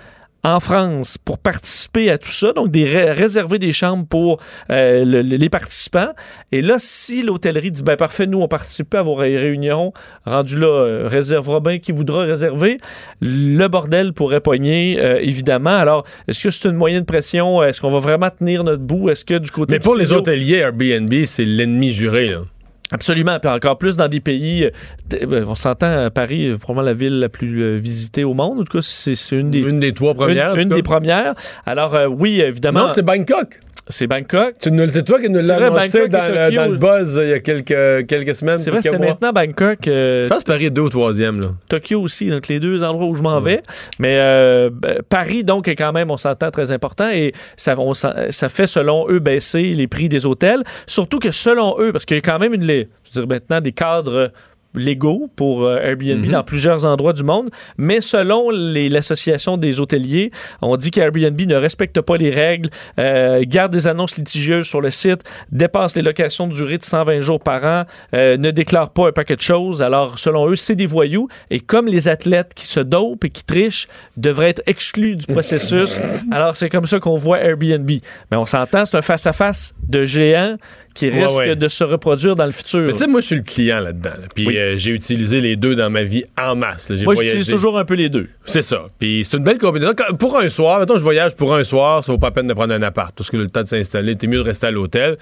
en France pour participer à tout ça, donc des ré- réserver des chambres pour euh, le- le- les participants. Et là, si l'hôtellerie dit ben parfait, nous on participe pas à vos ré- réunions, rendu là, euh, réservera bien qui voudra réserver, le bordel pourrait pogner euh, évidemment. Alors, est-ce que c'est une moyenne pression? Est-ce qu'on va vraiment tenir notre bout? Est-ce que du côté Mais pour les hôteliers, Airbnb, c'est l'ennemi juré, là. Absolument, puis encore plus dans des pays. euh, ben, on s'entend, euh, Paris probablement la ville la plus euh, visitée au monde. En tout cas, c'est une des Une des trois premières. une, des premières. Alors euh, oui, évidemment. Non, c'est Bangkok. C'est Bangkok. Tu nous- C'est toi qui nous l'as annoncé dans le, dans le buzz il y a quelques, quelques semaines. C'est vrai, c'était maintenant Bangkok. euh, Je pense que Paris est deux ou troisième. Là. Tokyo aussi, donc les deux endroits où je m'en vais. Mais euh, ben, Paris, donc, est quand même, on s'entend, très important et ça, on ça fait, selon eux, baisser les prix des hôtels. Surtout que selon eux, parce qu'il y a quand même une, je veux dire, maintenant des cadres légaux pour euh, Airbnb Mhm. dans plusieurs endroits du monde, mais selon les- l'association des hôteliers, on dit qu'Airbnb ne respecte pas les règles, euh, garde des annonces litigieuses sur le site, dépasse les locations de durée de 120 jours par an, euh, ne déclare pas un paquet de choses. Alors, selon eux, c'est des voyous. Et comme les athlètes qui se dopent et qui trichent devraient être exclus du processus, alors c'est comme ça qu'on voit Airbnb. Mais on s'entend, c'est un face-à-face de géants qui Ouais, risque ouais. de se reproduire dans le futur. Mais tu sais, moi, je suis le client là-dedans. là. Puis Oui. euh, j'ai utilisé les deux dans ma vie en masse. Moi, j'utilise toujours un peu les deux. C'est ça. Puis c'est une belle combinaison. Quand- Pour un soir, mettons, je voyage pour un soir, ça vaut pas la peine de prendre un appart. Parce que le temps de s'installer, t'es mieux de rester à l'hôtel.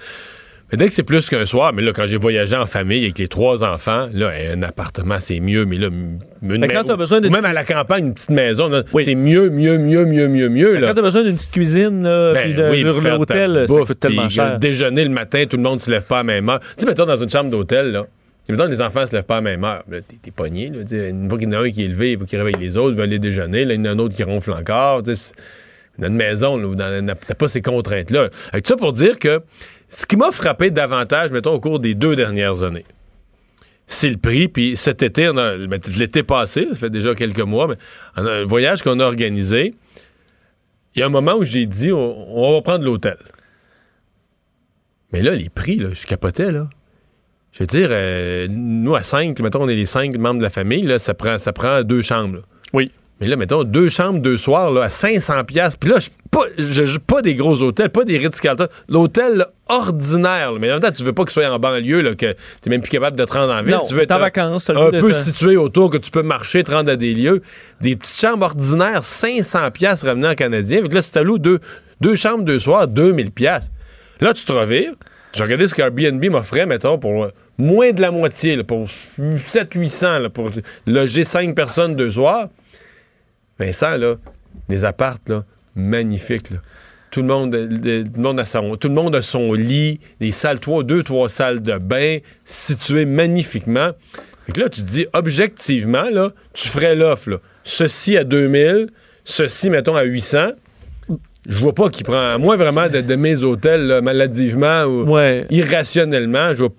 Mais dès que c'est plus qu'un soir, mais là, quand j'ai voyagé en famille avec les trois enfants, là, un appartement, c'est mieux, mais là, une Mais quand t'as besoin de- ou même à la campagne, une petite maison, c'est mieux, mieux, mieux, mieux, mieux, mieux. Là. Quand t'as besoin d'une petite cuisine, là, Ben puis de, oui, de- l'hôtel, ça bouffe, coûte tellement cher. Le déjeuner le matin, tout le monde se lève pas à même heure. Tu sais, mettons dans une chambre d'hôtel, là. Mettons les enfants se lèvent pas à la même heure. T'es, pogné. Là, une fois qu'il y en a un qui est élevé, il faut qu'il réveille les autres, il va aller déjeuner. Là, il y en a un autre qui ronfle encore. Tu sais, c'est- dans une maison, t'as pas ces contraintes-là. Tout ça pour dire que ce qui m'a frappé davantage, mettons, au cours des deux dernières années, c'est le prix. Puis cet été, ben, l'été passé, ça fait déjà quelques mois, mais un voyage qu'on a organisé. Il y a un moment où j'ai dit, on, va prendre l'hôtel. Mais là, les prix, je capotais, là. Je veux dire, euh, nous, à cinq, mettons, on est les cinq membres de la famille, ça prend, deux chambres. Oui. Mais là, mettons, deux chambres, deux soirs, là, à 500 pièces. Puis là, je pas, je- je- pas des gros hôtels, pas des Ritz-Carlton. L'hôtel ordinaire. là. Mais en même temps, tu veux pas qu'il soit en banlieue, là, que t'es même plus capable de te rendre en ville. Non, tu veux t'es en être vacances, un peu d'être- situé autour, que tu peux marcher, te rendre à des lieux. Des petites chambres ordinaires, 500 pièces ramenant en canadien. Fait que là, si t'as loué deux, deux chambres, deux soirs, 2000 pièces. Là, tu te revires. J'ai regardé ce qu'Airbnb m'offrait, mettons, pour euh, moins de la moitié, là, pour 700-800, là, pour loger cinq personnes deux soirs. Vincent, là, des appartes, là, magnifiques, là. Tout le, monde, de- tout, le monde a son, tout le monde a son lit, des salles, trois, deux, trois salles de bain, situées magnifiquement. Fait que là, tu te dis, objectivement, là, tu ferais l'offre, là. Ceci à 2000, ceci, mettons, à 800. Je vois pas qui prend, à moins vraiment de, de mes hôtels, là, maladivement ou irrationnellement. Je vois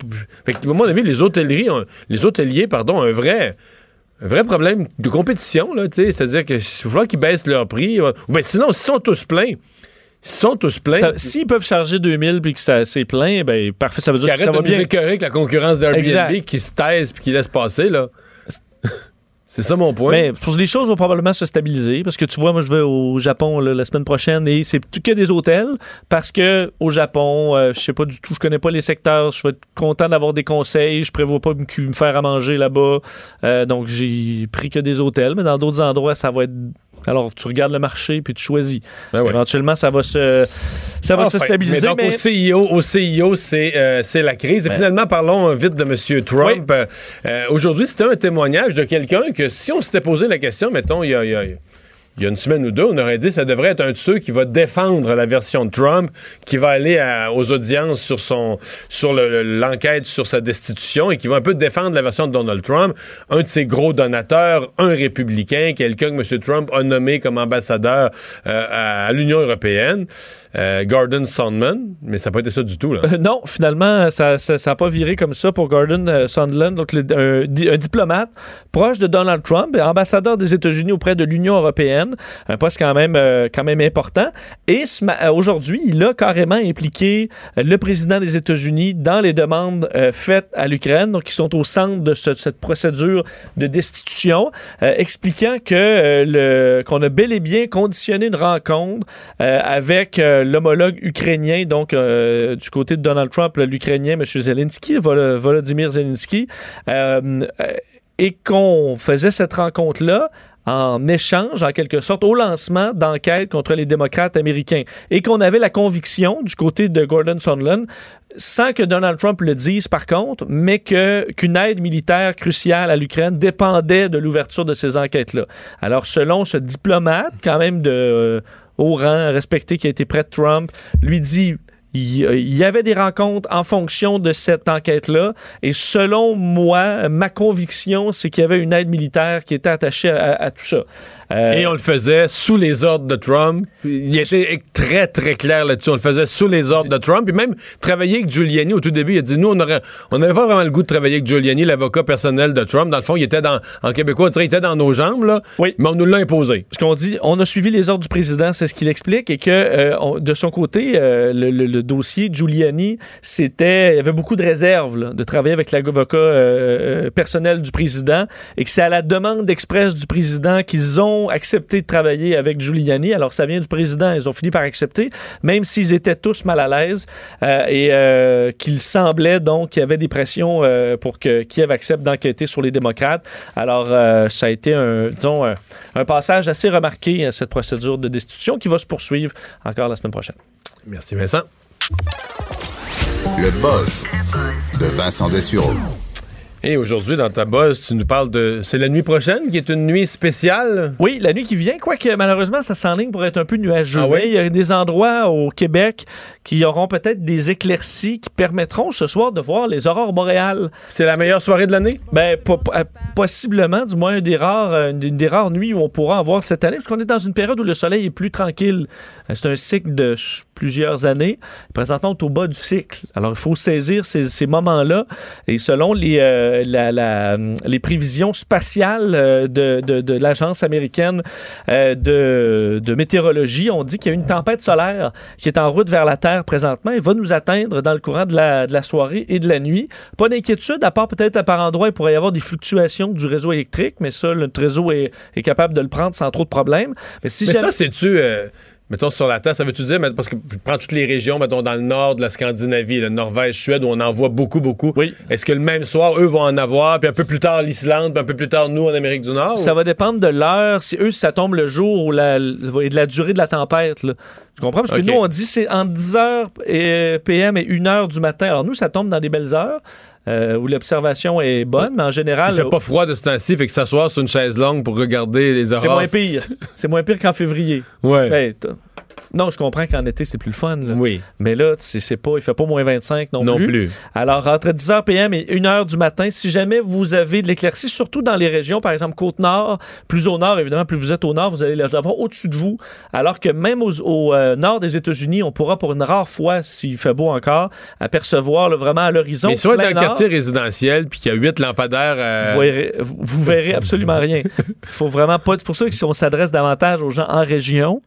fait que, à mon avis, les hôtelleries, ont- les hôteliers, pardon, ont un vrai, un vrai problème de compétition, là, tu sais. C'est-à-dire qu'il va falloir qu'ils baissent leur prix. Ou sinon, s'ils sont tous pleins, s'ils sont tous pleins. S'ils peuvent charger 2000 puis que ça- c'est plein, ben parfait, ça veut dire que ça de va nous bien. écœurer avec la concurrence d'Airbnb qui se taise puis qui laisse passer, là. C'est ça mon point. Mais les choses vont probablement se stabiliser parce que tu vois, moi je vais au Japon la semaine prochaine et c'est que des hôtels parce que au Japon, euh, je sais pas du tout, je connais pas les secteurs, je vais être content d'avoir des conseils, je prévois pas me, me faire à manger là-bas, Euh, donc j'ai pris que des hôtels, mais dans d'autres endroits ça va être alors tu regardes le marché puis tu choisis. Éventuellement ça va se ça va se Enfin, stabiliser. Mais donc, mais- au CIO, au CIO c'est euh, c'est la crise. Et Ben. finalement, parlons vite de M. Trump. Euh, euh, Aujourd'hui, c'était un témoignage de quelqu'un que si on s'était posé la question, mettons, il y a, il y a- il y a une semaine ou deux, on aurait dit ça devrait être un de ceux qui va défendre la version de Trump, qui va aller aux audiences sur son sur le- le- l'enquête sur sa destitution et qui va un peu défendre la version de Donald Trump. Un de ses gros donateurs, un républicain, quelqu'un que M. Trump a nommé comme ambassadeur euh, à l'Union européenne, euh, Gordon Sondland, mais ça n'a pas été ça du tout. Là. Euh, non, finalement, ça n'a pas viré comme ça pour Gordon euh, donc un, di- un diplomate proche de Donald Trump, ambassadeur des États-Unis auprès de l'Union européenne, un poste quand même, euh, quand même important. Et aujourd'hui, il a carrément impliqué le président des États-Unis dans les demandes faites à l'Ukraine, donc qui sont au centre de ce- cette procédure de destitution, expliquant que qu'on a bel et bien conditionné une rencontre avec euh, l'homologue ukrainien, donc euh, du côté de Donald Trump, l'Ukrainien, M. Zelensky, Vol- Volodymyr Zelensky, euh, et qu'on faisait cette rencontre-là en échange, en quelque sorte, au lancement d'enquêtes contre les démocrates américains. Et qu'on avait la conviction, du côté de Gordon Sondland, sans que Donald Trump le dise par contre, mais que qu'une aide militaire cruciale à l'Ukraine dépendait de l'ouverture de ces enquêtes-là. Alors, selon ce diplomate, quand même de haut rang, respecté, qui a été près de Trump, lui dit il y avait des rencontres en fonction de cette enquête-là. Et selon moi, ma conviction, c'est qu'il y avait une aide militaire qui était attachée à, à tout ça. Euh, Et on le faisait sous les ordres de Trump. Il était très, très clair là-dessus. On le faisait sous les ordres de Trump. Puis même travailler avec Giuliani au tout début, il a dit, nous, on n'avait pas vraiment le goût de travailler avec Giuliani, l'avocat personnel de Trump. Dans le fond, il était dans, en québécois, on dirait, il était dans nos jambes, là. Oui. Mais on nous l'a imposé. ce qu'on dit, on a suivi les ordres du président, c'est ce qu'il explique, et que euh, on- de son côté, euh, le, le- dossier Giuliani, c'était, il avait beaucoup de réserves là, de travailler avec l'avocat euh, euh, personnel du président, et que c'est à la demande express du président qu'ils ont accepté de travailler avec Giuliani. Alors ça vient du président, ils ont fini par accepter, même s'ils étaient tous mal à l'aise, euh, et euh, qu'il semblait donc qu'il y avait des pressions pour que Kiev accepte d'enquêter sur les démocrates. Alors ça a été un, disons, un, un passage assez remarqué à cette procédure de destitution qui va se poursuivre encore la semaine prochaine. Merci, Vincent. Le buzz de Vincent Dessureau. Et aujourd'hui, dans ta buzz, tu nous parles de. C'est la nuit prochaine qui est une nuit spéciale? Oui, la nuit qui vient, quoique malheureusement, ça s'enligne pour être un peu nuageux. Ah oui? Il y a des endroits au Québec qui auront peut-être des éclaircies qui permettront ce soir de voir les aurores boréales. C'est la meilleure soirée de l'année? Ben, po- euh, possiblement, du moins, une des, rares, euh, une des rares nuits où on pourra en voir cette année, parce qu'on est dans une période où le soleil est plus tranquille. Euh, C'est un cycle de plusieurs années. Présentement, on est au bas du cycle. Alors, il faut saisir ces, ces moments-là. Et selon les, euh, la- la, hum, les prévisions spatiales euh, de, de- de l'Agence américaine euh, de, de météorologie, on dit qu'il y a une tempête solaire qui est en route vers la Terre présentement et va nous atteindre dans le courant de la, soirée et de la nuit. Pas d'inquiétude, à part peut-être à par endroit, il pourrait y avoir des fluctuations du réseau électrique, mais ça, notre réseau est, est capable de le prendre sans trop de problèmes. Mais si Mais jamais- ça, c'est-tu. euh, mettons sur la Terre, ça veut-tu dire, parce que je prends toutes les régions, mettons dans le nord de la Scandinavie, le Norvège, Suède, où on en voit beaucoup, beaucoup. Oui. Est-ce que le même soir, eux vont en avoir, puis un peu plus tard l'Islande, puis un peu plus tard nous en Amérique du Nord? Ça ou- va dépendre de l'heure. Si eux, si ça tombe le jour ou la, et de la durée de la tempête. Là. Tu comprends? Parce que nous, on dit c'est entre 10h et PM et 1h du matin. Alors nous, ça tombe dans des belles heures euh, où l'observation est bonne, mais en général, Il fait pas froid de ce temps-ci, fait que s'asseoir sur une chaise longue pour regarder les aurores. c'est moins pire. c'est moins pire qu'en février. Ouais. Ben, non, je comprends qu'en été, c'est plus le fun. là. Oui. Mais là, c'est pas, il fait pas moins 25 non, Non plus. plus. Alors, entre 10h PM et 1h du matin, si jamais vous avez de l'éclaircie, surtout dans les régions, par exemple Côte-Nord, plus au nord, évidemment, plus vous êtes au nord, vous allez les avoir au-dessus de vous. Alors que même aux- au euh, nord des États-Unis, on pourra pour une rare fois, s'il fait beau encore, apercevoir là, vraiment à l'horizon. Mais est dans un quartier résidentiel, puis qu'il y a huit lampadaires. euh, vous verrez, vous- verrez absolument rien. Il faut vraiment pas. C'est pour ça que si on s'adresse davantage aux gens en région,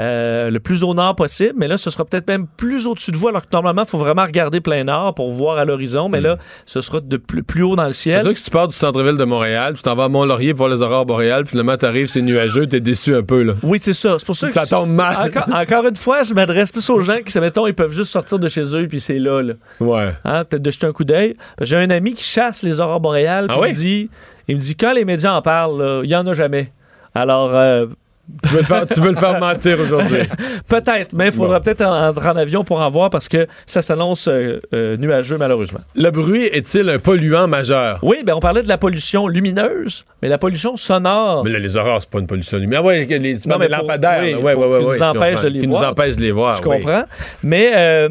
euh, le plus au nord possible, mais là, ce sera peut-être même plus au-dessus de vous, alors que normalement, il faut vraiment regarder plein nord pour voir à l'horizon, mais là, ce sera de plus, plus haut dans le C'est ciel. sûr que si tu pars du centre-ville de Montréal, tu t'en vas à Mont-Laurier pour voir les aurores boréales, puis finalement t'arrives, c'est nuageux, t'es déçu un peu, là. Oui, c'est ça. C'est pour ça que Ça tombe mal. Encore, encore une fois, je m'adresse plus aux gens qui, mettons, ils peuvent juste sortir de chez eux, puis c'est là, là. Ouais. Hein, peut-être de jeter un coup d'œil. J'ai un ami qui chasse les aurores boréales. Ah oui? il, me dit, il me dit, quand les médias en parlent, il y en a jamais. Alors, euh, Tu veux le faire, tu veux le faire mentir aujourd'hui. peut-être, mais il faudra peut-être en- entrer en avion pour en voir parce que ça s'annonce euh, euh, nuageux, malheureusement. Le bruit est-il un polluant majeur? Oui, ben on parlait de la pollution lumineuse, mais la pollution sonore. Mais là, les aurores, c'est pas une pollution lumière. Ouais, les, tu Non, mais des pour- lampadaires. oui, ouais, ouais, nous de les Qui voir. nous empêchent de les voir. Je oui. comprends. Mais euh,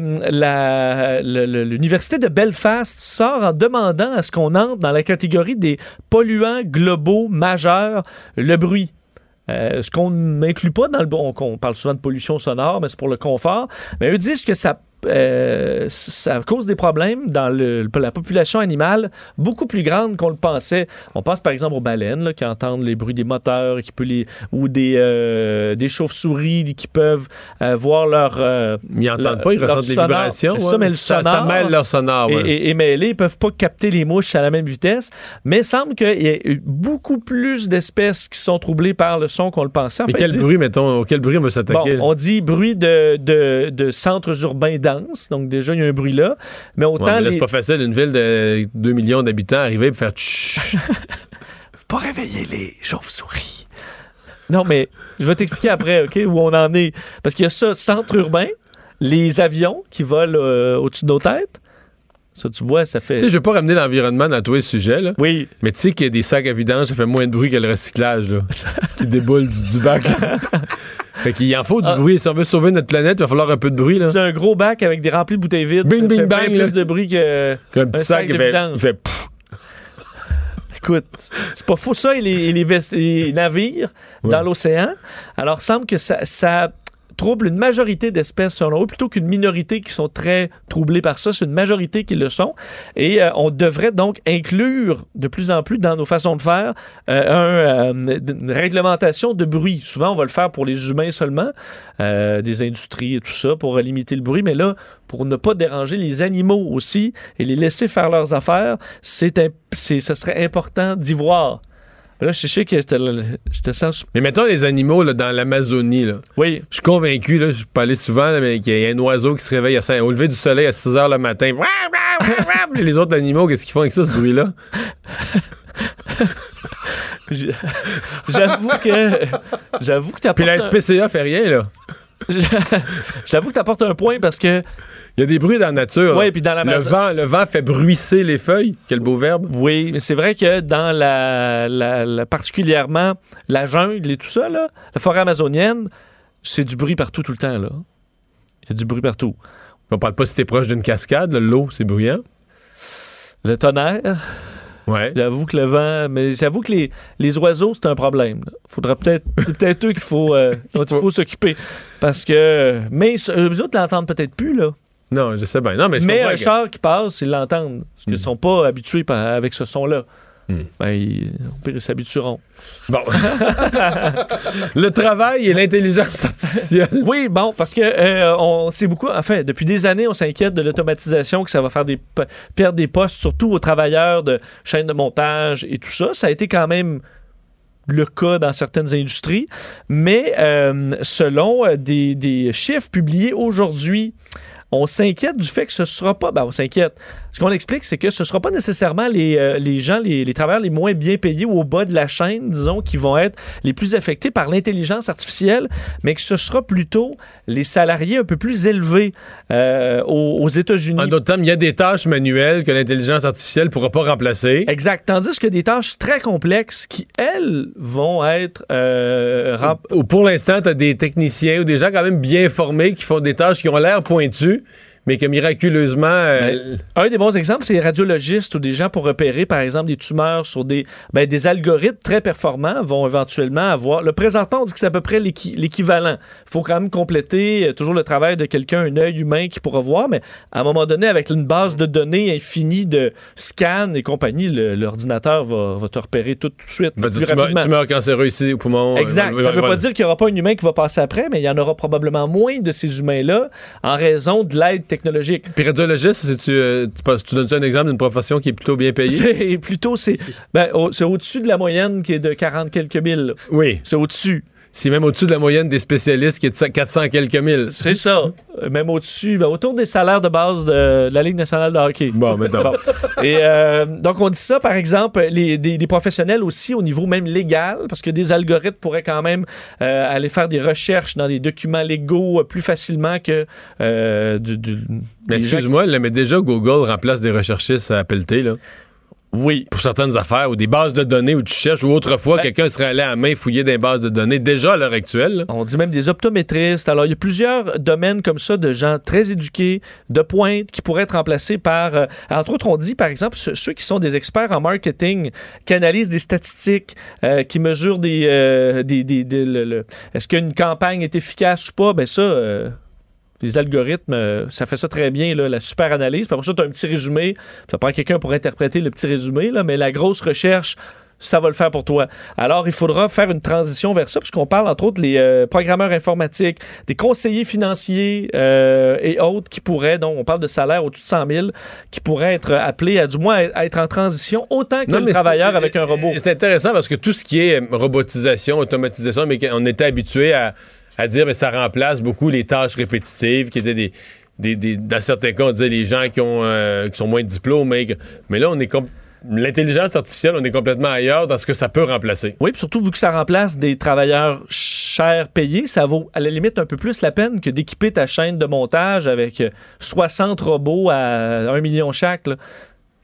l'Université de Belfast sort en demandant à ce qu'on entre dans la catégorie des polluants globaux majeurs, le bruit. Euh, ce qu'on n'inclut pas dans le bon, on parle souvent de pollution sonore, mais c'est pour le confort. Mais eux disent que ça, euh, ça cause des problèmes dans le- la population animale beaucoup plus grande qu'on le pensait. On pense par exemple aux baleines là, qui entendent les bruits des moteurs, qui peut les, ou des, euh, des chauves-souris qui peuvent euh, voir leur. Ils n'entendent pas, ils ressentent des vibrations. Ça, ouais. mais le ça, sonore ça mêle leur sonore. et, ouais. et- et ils peuvent pas capter les mouches à la même vitesse, mais il semble qu'il y ait beaucoup plus d'espèces qui sont troublées par le son qu'on le pensait. En Mais fait, quel dit- bruit, mettons, quel bruit on veut Bon, s'attaquer? on dit bruit de, de, de centres urbains donc déjà il y a un bruit là, mais Ouais, autant mais là, les... c'est pas facile, une ville de 2 millions d'habitants, arriver et faire tchou. pas réveiller les chauves-souris. Non, mais je vais t'expliquer après, OK, où on en est. Parce qu'il y a ça, centre urbain, les avions qui volent euh, au-dessus de nos têtes, Ça, tu vois, ça fait. Tu sais, je veux pas ramener l'environnement dans tous les sujets, là. Oui. Mais tu sais qu'il y a des sacs à vidange, ça fait moins de bruit que le recyclage, là. qui déboule du, du bac. fait qu'il en faut du Ah. bruit. Si on veut sauver notre planète, il va falloir un peu de bruit, là. C'est un gros bac avec des remplis de bouteilles vides. Bing, bing, fait bang, plus de bruit que. Comme un petit sac, sac il de fait, vidange. il fait. Écoute, c'est pas faux ça, et les, navires dans l'océan. Alors, semble que ça, ça trouble une majorité d'espèces selon eux, plutôt qu'une minorité qui sont très troublées par ça. C'est une majorité qui le sont. Et euh, on devrait donc inclure de plus en plus dans nos façons de faire euh, euh, une réglementation de bruit. Souvent, on va le faire pour les humains seulement, des industries et tout ça, pour limiter le bruit. Mais là, pour ne pas déranger les animaux aussi et les laisser faire leurs affaires, c'est, ce serait important d'y voir. Là, je sais que je te, sens. Mais mettons les animaux là, dans l'Amazonie. Là. Oui. Je suis convaincu, là, je peux aller souvent, là, mais qu'il y a un oiseau qui se réveille à 5, au lever du soleil à 6 h le matin. Les autres animaux, qu'est-ce qu'ils font avec ça, ce bruit-là? J'avoue que. J'avoue que tu Puis la SPCA fait rien, là. J'avoue que tu apportes un point parce que. Il y a des bruits dans la nature. Oui, puis dans la le vent, le vent fait bruisser les feuilles. Quel beau verbe. Oui, mais c'est vrai que dans la, la- la- particulièrement la jungle et tout ça, là, la forêt amazonienne, c'est du bruit partout tout le temps. là. Il y a du bruit partout. On parle pas si t'es proche d'une cascade, l'eau, c'est bruyant. Le tonnerre. Ouais. J'avoue que le vent, mais j'avoue que les, les oiseaux, c'est un problème. là. Faudra peut-être, c'est peut-être eux qu'il faut, euh, dont il faut s'occuper. Parce que, mais eux autres l'entendent peut-être plus, là. Non, je sais bien. Non, mais Mais un que- Hmm. char qui passe, ils l'entendent. Parce qu'ils ne sont pas habitués par- avec ce son-là. Ben, ils, s'habitueront. Bon. le travail et l'intelligence artificielle. Oui, bon, parce que euh, on sait beaucoup, enfin, depuis des années, on s'inquiète de l'automatisation, que ça va faire des, perdre des postes, surtout aux travailleurs de chaînes de montage et tout ça. Ça a été quand même le cas dans certaines industries. Mais euh, selon euh, des, des chiffres publiés aujourd'hui, on s'inquiète du fait que ce sera pas. Ben, on s'inquiète. Ce qu'on explique, c'est que ce sera pas nécessairement les, euh, les gens, les, les travailleurs les moins bien payés ou au bas de la chaîne, disons, qui vont être les plus affectés par l'intelligence artificielle, mais que ce sera plutôt les salariés un peu plus élevés euh, aux, aux États-Unis. En d'autres termes, il y a des tâches manuelles que l'intelligence artificielle pourra pas remplacer. Exact. Tandis que des tâches très complexes qui, elles, vont être euh, rem- Ou pour l'instant, tu as des techniciens ou des gens quand même bien formés qui font des tâches qui ont l'air pointues, mais que miraculeusement. euh, Un des bons exemples, c'est les radiologistes ou des gens pour repérer, par exemple, des tumeurs sur des, ben, des algorithmes très performants vont éventuellement avoir. Le présentement, on dit que c'est à peu près l'équi- l'équivalent. Il faut quand même compléter euh, toujours le travail de quelqu'un, un œil humain qui pourra voir, mais à un moment donné, avec une base de données infinie de scans et compagnie, l'ordinateur va, va te repérer tout, tout de suite. ben, plus tu, meurs, rapidement. cancéreux ici au poumon. Exact. euh, Ça ne veut voilà. pas dire qu'il n'y aura pas un humain qui va passer après, mais il y en aura probablement moins de ces humains-là en raison de l'aide technologique. Puis radiologiste, c'est tu, euh, tu, passes- tu donnes un exemple d'une profession qui est plutôt bien payée? C'est plutôt, c'est ben, au- c'est au-dessus de la moyenne qui est de 40 quelques mille. Oui. C'est au-dessus. C'est même au-dessus de la moyenne des spécialistes qui est de 400 quelques mille. C'est ça. Euh, Même au-dessus, ben, autour des salaires de base de, de la Ligue nationale de hockey. Bon, mettons. Et euh, donc, on dit ça, par exemple, les, des, des professionnels aussi au niveau même légal, parce que des algorithmes pourraient quand même euh, aller faire des recherches dans des documents légaux plus facilement que euh, du, excuse-moi, mais déjà, Google remplace des recherchistes à Pelleté, là. Oui. Pour certaines affaires, ou des bases de données où tu cherches, ou autrefois, Ben- quelqu'un serait allé à main fouiller des bases de données, déjà à l'heure actuelle. là. On dit même des optométristes. Alors, il y a plusieurs domaines comme ça de gens très éduqués, de pointe, qui pourraient être remplacés par... euh, entre autres, on dit, par exemple, ceux, ceux qui sont des experts en marketing, qui analysent des statistiques, euh, qui mesurent des... euh, des, des- des- le- le- Est-ce qu'une campagne est efficace ou pas? Ben ça... les algorithmes, euh, ça fait ça très bien, là, la super analyse. Puis après ça, tu as un petit résumé. Ça prend quelqu'un pour interpréter le petit résumé, là, mais la grosse recherche, ça va le faire pour toi. Alors, il faudra faire une transition vers ça, puisqu'on parle, entre autres, les euh, programmeurs informatiques, des conseillers financiers euh, et autres qui pourraient, donc on parle de salaire au-dessus de 100 000, qui pourraient être appelés à du moins à être en transition autant que Non, le travailleur avec un robot. C'est intéressant parce que tout ce qui est robotisation, automatisation, mais on était habitué à, à dire que ça remplace beaucoup les tâches répétitives qui étaient des. des- des- dans certains cas, on disait les gens qui, ont, euh, qui sont moins diplômés. que- Mais là, on est L'intelligence artificielle, on est complètement ailleurs dans ce que ça peut remplacer. Oui, puis surtout vu que ça remplace des travailleurs ch- cher payé. Ça vaut à la limite un peu plus la peine que d'équiper ta chaîne de montage avec euh, 60 robots à 1 million chaque.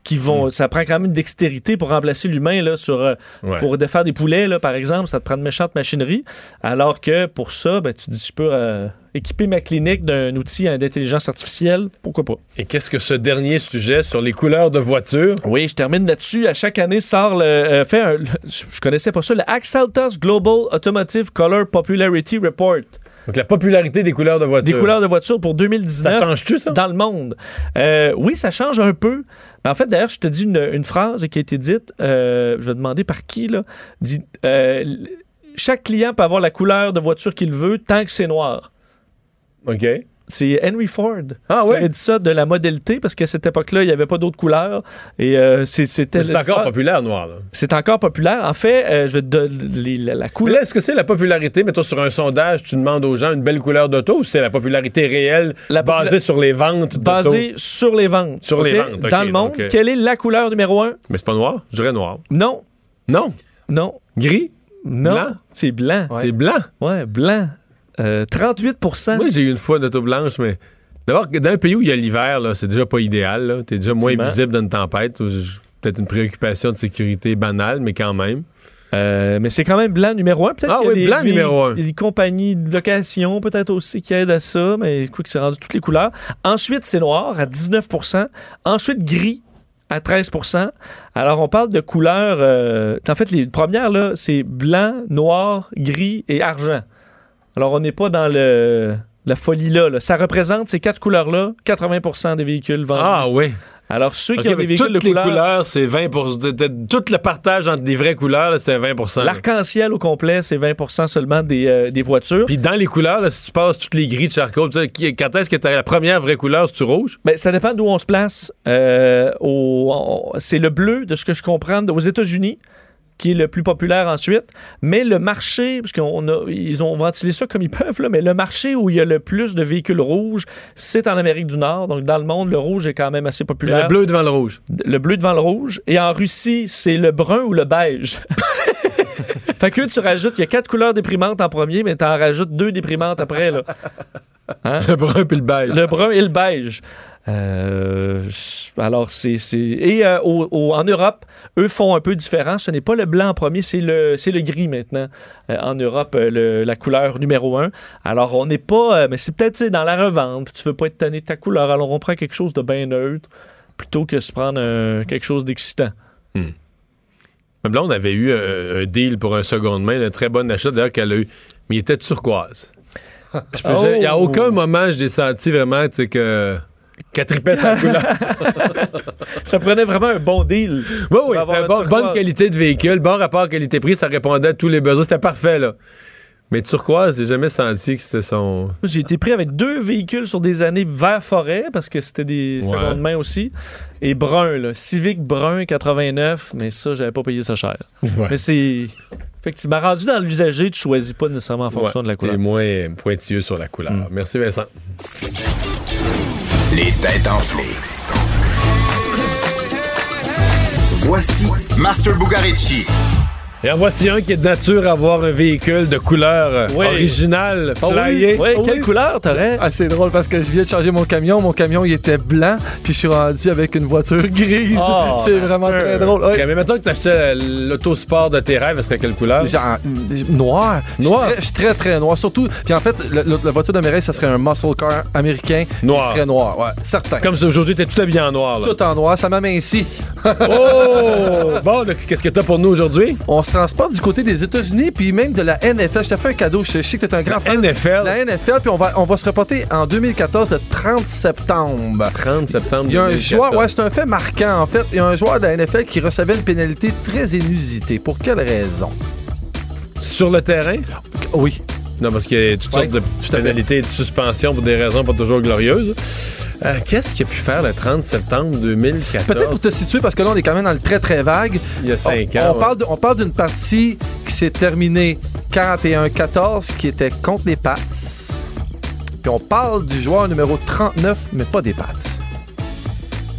Qui vont, Ça prend quand même une dextérité pour remplacer l'humain là, sur, euh, Ouais. pour défaire des poulets, là, par exemple. Ça te prend de méchante machinerie. Alors que pour ça, ben, tu dis, je peux euh, équiper ma clinique d'un outil d'intelligence artificielle. Pourquoi pas? Et qu'est-ce que ce dernier sujet sur les couleurs de voiture? Oui, je termine là-dessus. À chaque année sort le. euh, fait un- le- je connaissais pas ça, le Axaltos Global Automotive Color Popularity Report. Donc, la popularité des couleurs de voiture. Des couleurs de voiture pour 2019. Ça change-tu, ça? Dans le monde? Euh, oui, ça change un peu. Mais en fait, d'ailleurs, je te dis une, une phrase qui a été dite. euh, je vais demander par qui, là. Dit, euh, chaque client peut avoir la couleur de voiture qu'il veut tant que c'est noir. OK. C'est Henry Ford Ah qui ouais? avait dit ça de la modalité parce qu'à cette époque-là, il n'y avait pas d'autres couleurs. Et euh, c'est- c'était. C'est encore populaire, noir. C'est encore populaire. En fait, euh, je vais te donner la, couleur. est-ce que c'est la popularité, mettons sur un sondage, tu demandes aux gens une belle couleur d'auto ou c'est la popularité réelle La popula- basée sur les ventes d'auto? Basée sur les ventes. Sur les ventes, Dans le monde, euh, quelle est la couleur numéro un? Mais c'est pas noir, je dirais noir. Non. Non? Non. Gris? Non. Blanc? C'est blanc. C'est blanc? Ouais, blanc. Euh, 38% Moi, j'ai eu une fois une auto blanche, mais d'abord, dans un pays où il y a l'hiver, là, c'est déjà pas idéal. là. T'es déjà moins visible dans une tempête. Peut-être une préoccupation de sécurité banale, mais quand même. Euh, mais c'est quand même blanc numéro un. Peut-être Ah oui, blanc numéro un. des compagnies de location, peut-être aussi, qui aident à ça, mais écoute, c'est rendu toutes les couleurs. Ensuite, c'est noir à 19% Ensuite, gris à 13% Alors, on parle de couleurs. euh, en fait, les premières, là, c'est blanc, noir, gris et argent. Alors, on n'est pas dans le, la folie là, là. Ça représente ces quatre couleurs-là, 80% des véhicules vendus. Ah oui. Alors, ceux qui ont des véhicules toutes de les couleur. couleurs, c'est 20 de- de- Tout le partage entre des vraies couleurs, c'est 20 là. L'arc-en-ciel au complet, c'est 20% seulement des, euh, des voitures. Puis dans les couleurs, là, si tu passes toutes les gris de charcoal, tu quand est-ce que t'as la première vraie couleur, c'est-tu rouge? Ben, ça dépend d'où on se place. Euh, au- c'est le bleu, de ce que je comprends, aux États-Unis, qui est le plus populaire ensuite. Mais le marché, parce qu'on a, ils ont ventilé ça comme ils peuvent, là, mais le marché où il y a le plus de véhicules rouges, c'est en Amérique du Nord. Donc, dans le monde, le rouge est quand même assez Mais populaire. le bleu devant le rouge. Le bleu devant le rouge. Et en Russie, c'est le brun ou le beige. fait que tu rajoutes, il y a quatre couleurs déprimantes en premier, mais tu en rajoutes deux déprimantes après. Là. Hein? Le brun puis le beige. Le brun et le beige. Euh, alors, c'est. c'est- Et euh, au- au- en Europe, eux font un peu différent. Ce n'est pas le blanc en premier, c'est le, c'est le gris maintenant. Euh, en Europe, le- la couleur numéro un. Alors, on n'est pas. mais c'est peut-être dans la revente. Tu veux pas être tanné de ta couleur. Alors, on prend quelque chose de bien neutre plutôt que se prendre quelque chose d'excitant. Ma blonde avait eu un deal pour un seconde main, un très bon achat d'ailleurs qu'elle a eu. Mais il était turquoise. Je peux- Oh! j'ai- à aucun moment, je l'ai senti vraiment, tu sais, que. Couleur. Ça prenait vraiment un bon deal. Oui, oui, c'était bon- bonne qualité de véhicule, bon rapport qualité-prix, ça répondait à tous les besoins. C'était parfait, là. Mais turquoise, j'ai jamais senti que c'était son. J'ai été pris avec deux véhicules sur des années vert forêt parce que c'était des Ouais. secondes mains aussi. Et brun, là. Civic brun 89, mais ça, j'avais pas payé ça cher. Ouais. Mais c'est. Effectivement, rendu dans l'usager, tu choisis pas nécessairement en fonction Ouais, de la couleur. T'es moins pointilleux sur la couleur. Merci, Vincent. Les têtes enflées. Voici Master Bugarici. Et en voici un qui est de nature à avoir un véhicule de couleur euh, Oui. originale, Ah oui, flyé. oui, Oh quelle oui. couleur t'aurais? Ah, c'est drôle parce que je viens de changer mon camion. Mon camion, il était blanc, puis je suis rendu avec une voiture grise. Oh, c'est vraiment très drôle. Mais mettons que t'achetais l'autosport de tes rêves, elle serait quelle couleur? Genre, mm, noir. Je suis Noir. très- Je suis très, très noir. Surtout, puis en fait, le- le- la voiture de mes rêves, ça serait un muscle car américain. Noir. Il serait noir, ouais, certain. Comme ça, aujourd'hui, t'es tout habillé en noir. Là. Tout en noir, ça m'amincit. Oh! bon, qu'est-ce que t'as pour nous aujourd'hui? On se transporte du côté des États-Unis, puis même de la NFL. Je t'ai fait un cadeau. Je sais que t'es un grand fan. NFL. La NFL, puis on va, on va se reporter en 2014, le 30 septembre. 30 septembre. Il y a un 2014. joueur, ouais, c'est un fait marquant en fait. Il y a un joueur de la NFL qui recevait une pénalité très inusitée. Pour quelle raison? Sur le terrain? Oui. Non, parce qu'il y a toutes Ouais, sortes de pénalités et de suspensions pour des raisons pas toujours glorieuses. Euh, Qu'est-ce qu'il a pu faire le 30 septembre 2014? Peut-être pour te situer, parce que là, on est quand même dans le très très vague. Il y a cinq on, ans, ouais. on parle d'une partie qui s'est terminée 41-14, qui était contre les Pats. Puis on parle du joueur numéro 39, mais pas des Pats.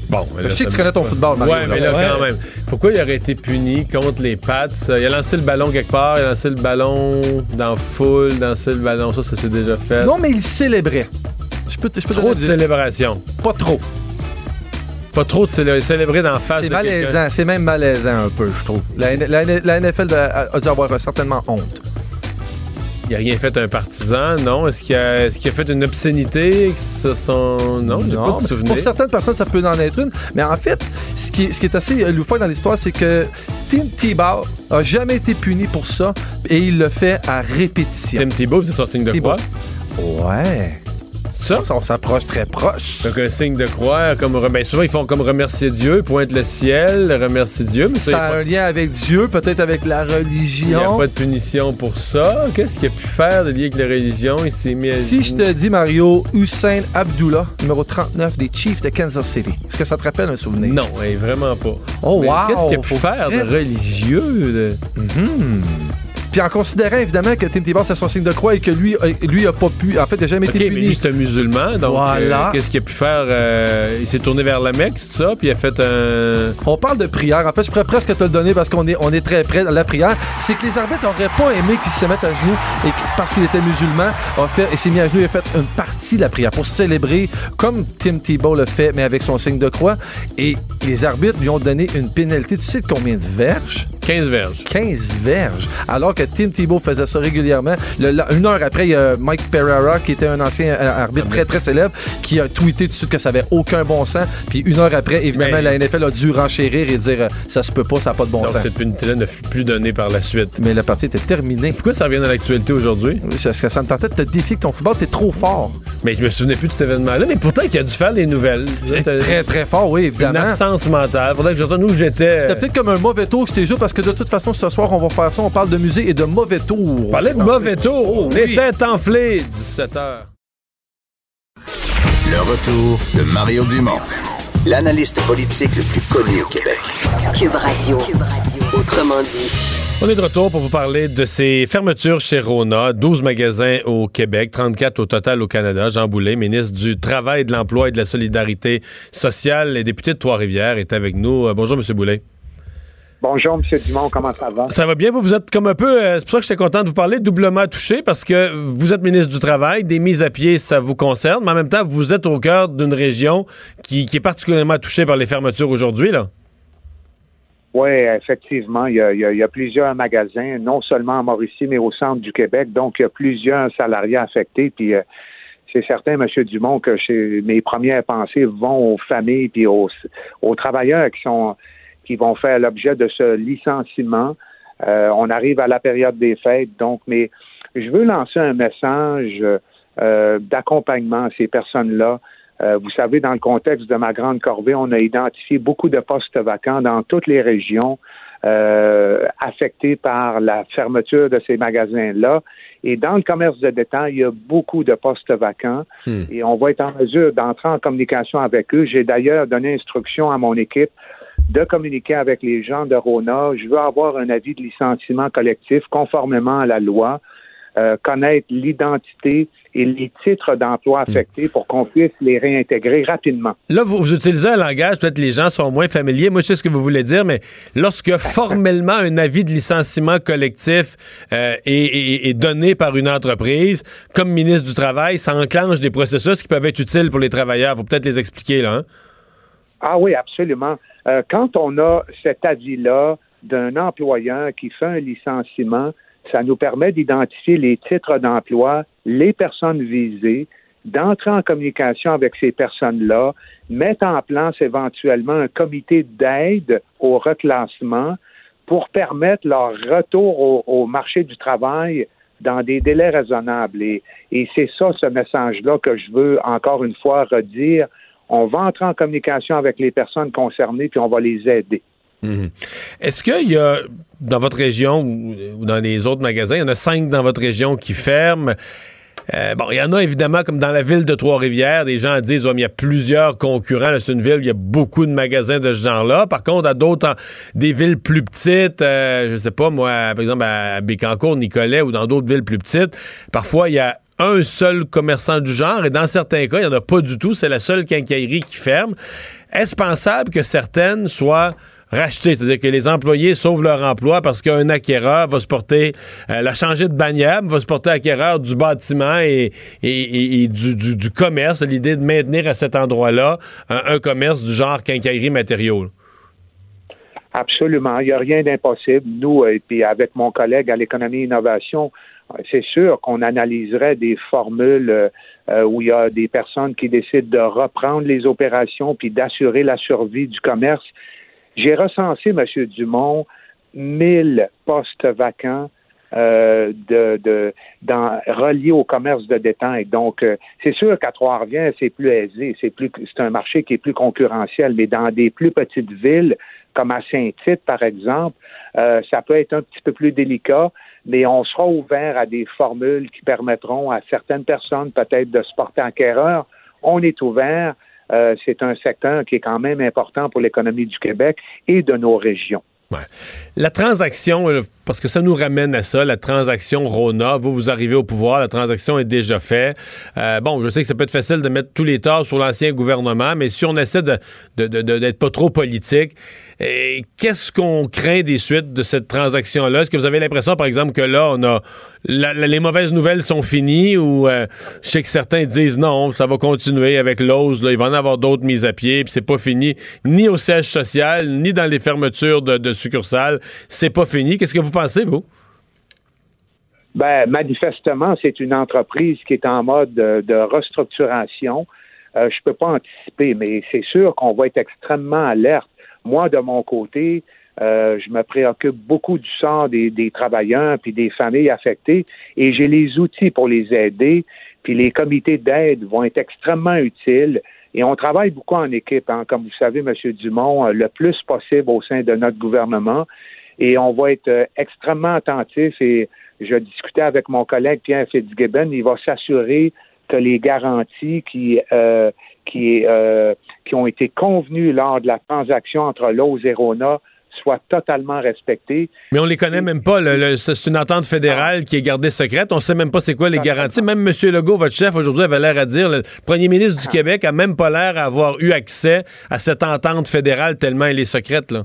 Bon, mais là, Je sais que tu connais ton football, Mario. Ouais, mais là, quand même. Pourquoi il aurait été puni contre les Pats? Il a lancé le ballon quelque part, il a lancé le ballon dans foule, lancé le ballon. Ça, ça s'est déjà fait. Non, mais il célébrait. Je peux, te- je peux trop de célébration. Pas trop. Pas trop de célé- célébrer dans la face C'est malaisant. C'est même malaisant un peu, je trouve. La, la- la NFL a, a dû avoir certainement honte. Il a rien fait un partisan, non? Est-ce qu'il a, fait une obscénité? Ce sont... Non, j'ai pas de souvenir. Pour certaines personnes, ça peut en être une. Mais en fait, ce qui est, ce qui est assez loufoque dans l'histoire, c'est que Tim Tebow a jamais été puni pour ça et il le fait à répétition. Tim Tebow, c'est son signe de croix? Ouais. Ça? On s'approche très proche. Donc un signe de croix, comme ben, souvent ils font comme remercier Dieu, pointe le ciel, remercier Dieu, mais ça, a pas- un lien avec Dieu, peut-être avec la il n'y a religion. pas de punition pour ça. Qu'est-ce qu'il a pu faire de lié avec la religion? Il s'est mis à... Si je te dis, Mario, Hussein Abdullah, numéro 39 des Chiefs de Kansas City, est-ce que ça te rappelle un souvenir? Non, hey, vraiment pas. Oh, Mais wow! Qu'est-ce qu'il a pu faire de religieux? là? Mhm. Puis en considérant évidemment que Tim Tebow c'est son signe de croix et que lui, euh, lui a pas pu, en fait, il a jamais été mais puni. lui, c'est un musulman, donc Voilà. euh, qu'est-ce qu'il a pu faire? Euh, il s'est tourné vers la Mecque, c'est ça, puis il a fait un... On parle de prière. En fait, je pourrais presque te le donner parce qu'on est, on est très près de la prière. C'est que les arbitres n'auraient pas aimé qu'il se mette à genoux et que- parce qu'il était musulman, a fait, il s'est mis à genoux et a fait une partie de la prière pour célébrer comme Tim Tebow le fait, mais avec son signe de croix. Et les arbitres lui ont donné une pénalité. Tu sais de combien de verges? 15 verges. 15 verges. Alors que Tim Tebow faisait ça régulièrement. Le- la- une heure après, il y a Mike Pereira, qui était un ancien euh, arbitre très, très célèbre, qui a tweeté tout de suite que ça avait aucun bon sens. Puis une heure après, évidemment, Mais- la NFL a dû renchérir et dire euh, ça se peut pas, ça n'a pas de bon Donc sens. cette pénalité-là ne fut plus donnée par la suite. Mais la partie était terminée. Pourquoi ça revient dans l'actualité aujourd'hui? Parce que ça me tentait de te défier que ton football, t'es trop fort. Mais je me souvenais plus de cet événement-là, mais pourtant qu'il a dû faire les nouvelles. C'était Très, très fort, oui, une évidemment. absence mentale. Faudrait que je retourne où j'étais. C'était peut-être comme un mauvais tour que je t'ai joué parce que de toute façon, ce soir, on va faire ça. On parle de musée et de mauvais tours. Parlait de mauvais tour. Oh, les oui. têtes enflées, 17h. Le retour de Mario Dumont, l'analyste politique le plus connu au Québec. Cube Radio. Autrement dit. On est de retour pour vous parler de ces fermetures chez Rona. 12 magasins au Québec, 34 au total au Canada. Jean Boulet, ministre du Travail, de l'Emploi et de la Solidarité sociale et député de Trois-Rivières, est avec nous. Euh, bonjour, M. Boulet. Bonjour, M. Dumont, comment ça va? Ça va bien, vous, vous êtes comme un peu, euh, c'est pour ça que j'étais content de vous parler, doublement touché, parce que vous êtes ministre du Travail, des mises à pied, ça vous concerne, mais en même temps, vous êtes au cœur d'une région qui, qui est particulièrement touchée par les fermetures aujourd'hui, là. Oui, effectivement, il y, a, il y a- il y a plusieurs magasins, non seulement à Mauricie, mais au centre du Québec. Donc, il y a plusieurs salariés affectés. Puis, euh, c'est certain, M. Dumont, que mes premières pensées vont aux familles puis aux, aux travailleurs qui sont qui vont faire l'objet de ce licenciement. Euh, on arrive à la période des fêtes, donc, mais je veux lancer un message euh, d'accompagnement à ces personnes-là. Euh, vous savez, dans le contexte de ma grande corvée, on a identifié beaucoup de postes vacants dans toutes les régions affectées par la fermeture de ces magasins-là. Et dans le commerce de détail, il y a beaucoup de postes vacants et on va être en mesure d'entrer en communication avec eux. J'ai d'ailleurs donné instruction à mon équipe de communiquer avec les gens de Rona. Je veux avoir un avis de licenciement collectif conformément à la loi, euh, connaître l'identité et les titres d'emploi affectés pour qu'on puisse les réintégrer rapidement. Là, vous, vous utilisez un langage, peut-être les gens sont moins familiers. Moi, je sais ce que vous voulez dire, mais lorsque formellement un avis de licenciement collectif euh, est, est- est donné par une entreprise, comme ministre du Travail, ça enclenche des processus qui peuvent être utiles pour les travailleurs. Faut peut-être les expliquer, là. hein? Ah oui, absolument. Euh, quand on a cet avis-là d'un employeur qui fait un licenciement, ça nous permet d'identifier les titres d'emploi, les personnes visées, d'entrer en communication avec ces personnes-là, mettre en place éventuellement un comité d'aide au reclassement pour permettre leur retour au, marché du travail dans des délais raisonnables. Et c'est ça, ce message-là que je veux encore une fois redire. On va entrer en communication avec les personnes concernées, puis on va les aider. Mhm. Est-ce qu'il y a, dans votre région ou, dans les autres magasins, il y en a cinq dans votre région qui ferment? Euh, bon, il y en a évidemment, comme dans la ville de Trois-Rivières, des gens disent, mais il y a plusieurs concurrents. C'est une ville où il y a beaucoup de magasins de ce genre-là. Par contre, à d'autres, des villes plus petites, euh, je sais pas, moi, par exemple, à Bécancourt, Nicolet ou dans d'autres villes plus petites, parfois, il y a un seul commerçant du genre, et dans certains cas, il n'y en a pas du tout, c'est la seule quincaillerie qui ferme. Est-ce pensable que certaines soient rachetées, c'est-à-dire que les employés sauvent leur emploi parce qu'un acquéreur va se porter, euh, la changer de bannière, va se porter acquéreur du bâtiment et, du, commerce, l'idée de maintenir à cet endroit-là un, commerce du genre quincaillerie matériaux. Absolument. Il n'y a rien d'impossible. Nous, et puis avec mon collègue à l'économie et innovation, c'est sûr qu'on analyserait des formules euh, où il y a des personnes qui décident de reprendre les opérations puis d'assurer la survie du commerce. J'ai recensé, M. Dumont, 1000 postes vacants euh, de, reliés au commerce de détail. Donc, euh, c'est sûr qu'à Trois-Rivières, c'est plus aisé, c'est plus, c'est un marché qui est plus concurrentiel, mais dans des plus petites villes, comme à Saint-Tite, par exemple, euh, ça peut être un petit peu plus délicat, mais on sera ouvert à des formules qui permettront à certaines personnes peut-être de se porter acquéreur. On est ouvert. Euh, c'est un secteur qui est quand même important pour l'économie du Québec et de nos régions. La transaction, parce que ça nous ramène à ça, la transaction Rona, vous, vous arrivez au pouvoir, la transaction est déjà faite. Euh, bon, je sais que ça peut être facile de mettre tous les torts sur l'ancien gouvernement, mais si on essaie d'être de, pas trop politique, qu'est-ce qu'on craint des suites de cette transaction-là? Est-ce que vous avez l'impression, par exemple, que là, on a les mauvaises nouvelles sont finies ou euh, je sais que certains disent non, ça va continuer avec l'ose, il va en avoir d'autres mises à pied, puis c'est pas fini, ni au siège social, ni dans les fermetures de succursales. C'est pas fini. Qu'est-ce que vous pensez, vous? Ben, manifestement, c'est une entreprise qui est en mode de, restructuration. Euh, je peux pas anticiper, mais c'est sûr qu'on va être extrêmement alerte moi, de mon côté, euh, je me préoccupe beaucoup du sort des, des travailleurs puis des familles affectées et j'ai les outils pour les aider. Puis les comités d'aide vont être extrêmement utiles. Et on travaille beaucoup en équipe, hein, comme vous savez, M. Dumont, euh, le plus possible au sein de notre gouvernement. Et on va être euh, extrêmement attentif. Et je discutais avec mon collègue Pierre Fitzgibbon. Il va s'assurer que les garanties qui, euh, qui, euh, qui ont été convenues lors de la transaction entre Lowe's et Rona soient totalement respectées. Mais on les connaît même pas. c'est une entente fédérale qui est gardée secrète. On sait même pas c'est quoi les garanties. Même M. Legault, votre chef, aujourd'hui, avait l'air à dire, le premier ministre du ah. Québec a même pas l'air d'avoir eu accès à cette entente fédérale tellement elle est secrète. Là.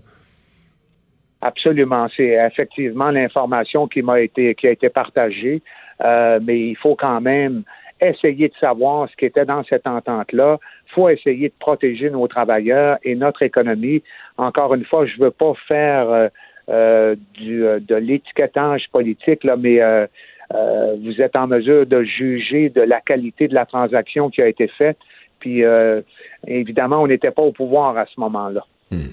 Absolument. C'est effectivement l'information qui m'a été qui a été partagée. Euh, mais il faut quand même essayer de savoir ce qui était dans cette entente-là. Il faut essayer de protéger nos travailleurs et notre économie. Encore une fois, je ne veux pas faire euh, euh, du, euh, de l'étiquetage politique, là, mais euh, euh, vous êtes en mesure de juger de la qualité de la transaction qui a été faite. Puis, évidemment, on n'était pas au pouvoir à ce moment-là. Hmm.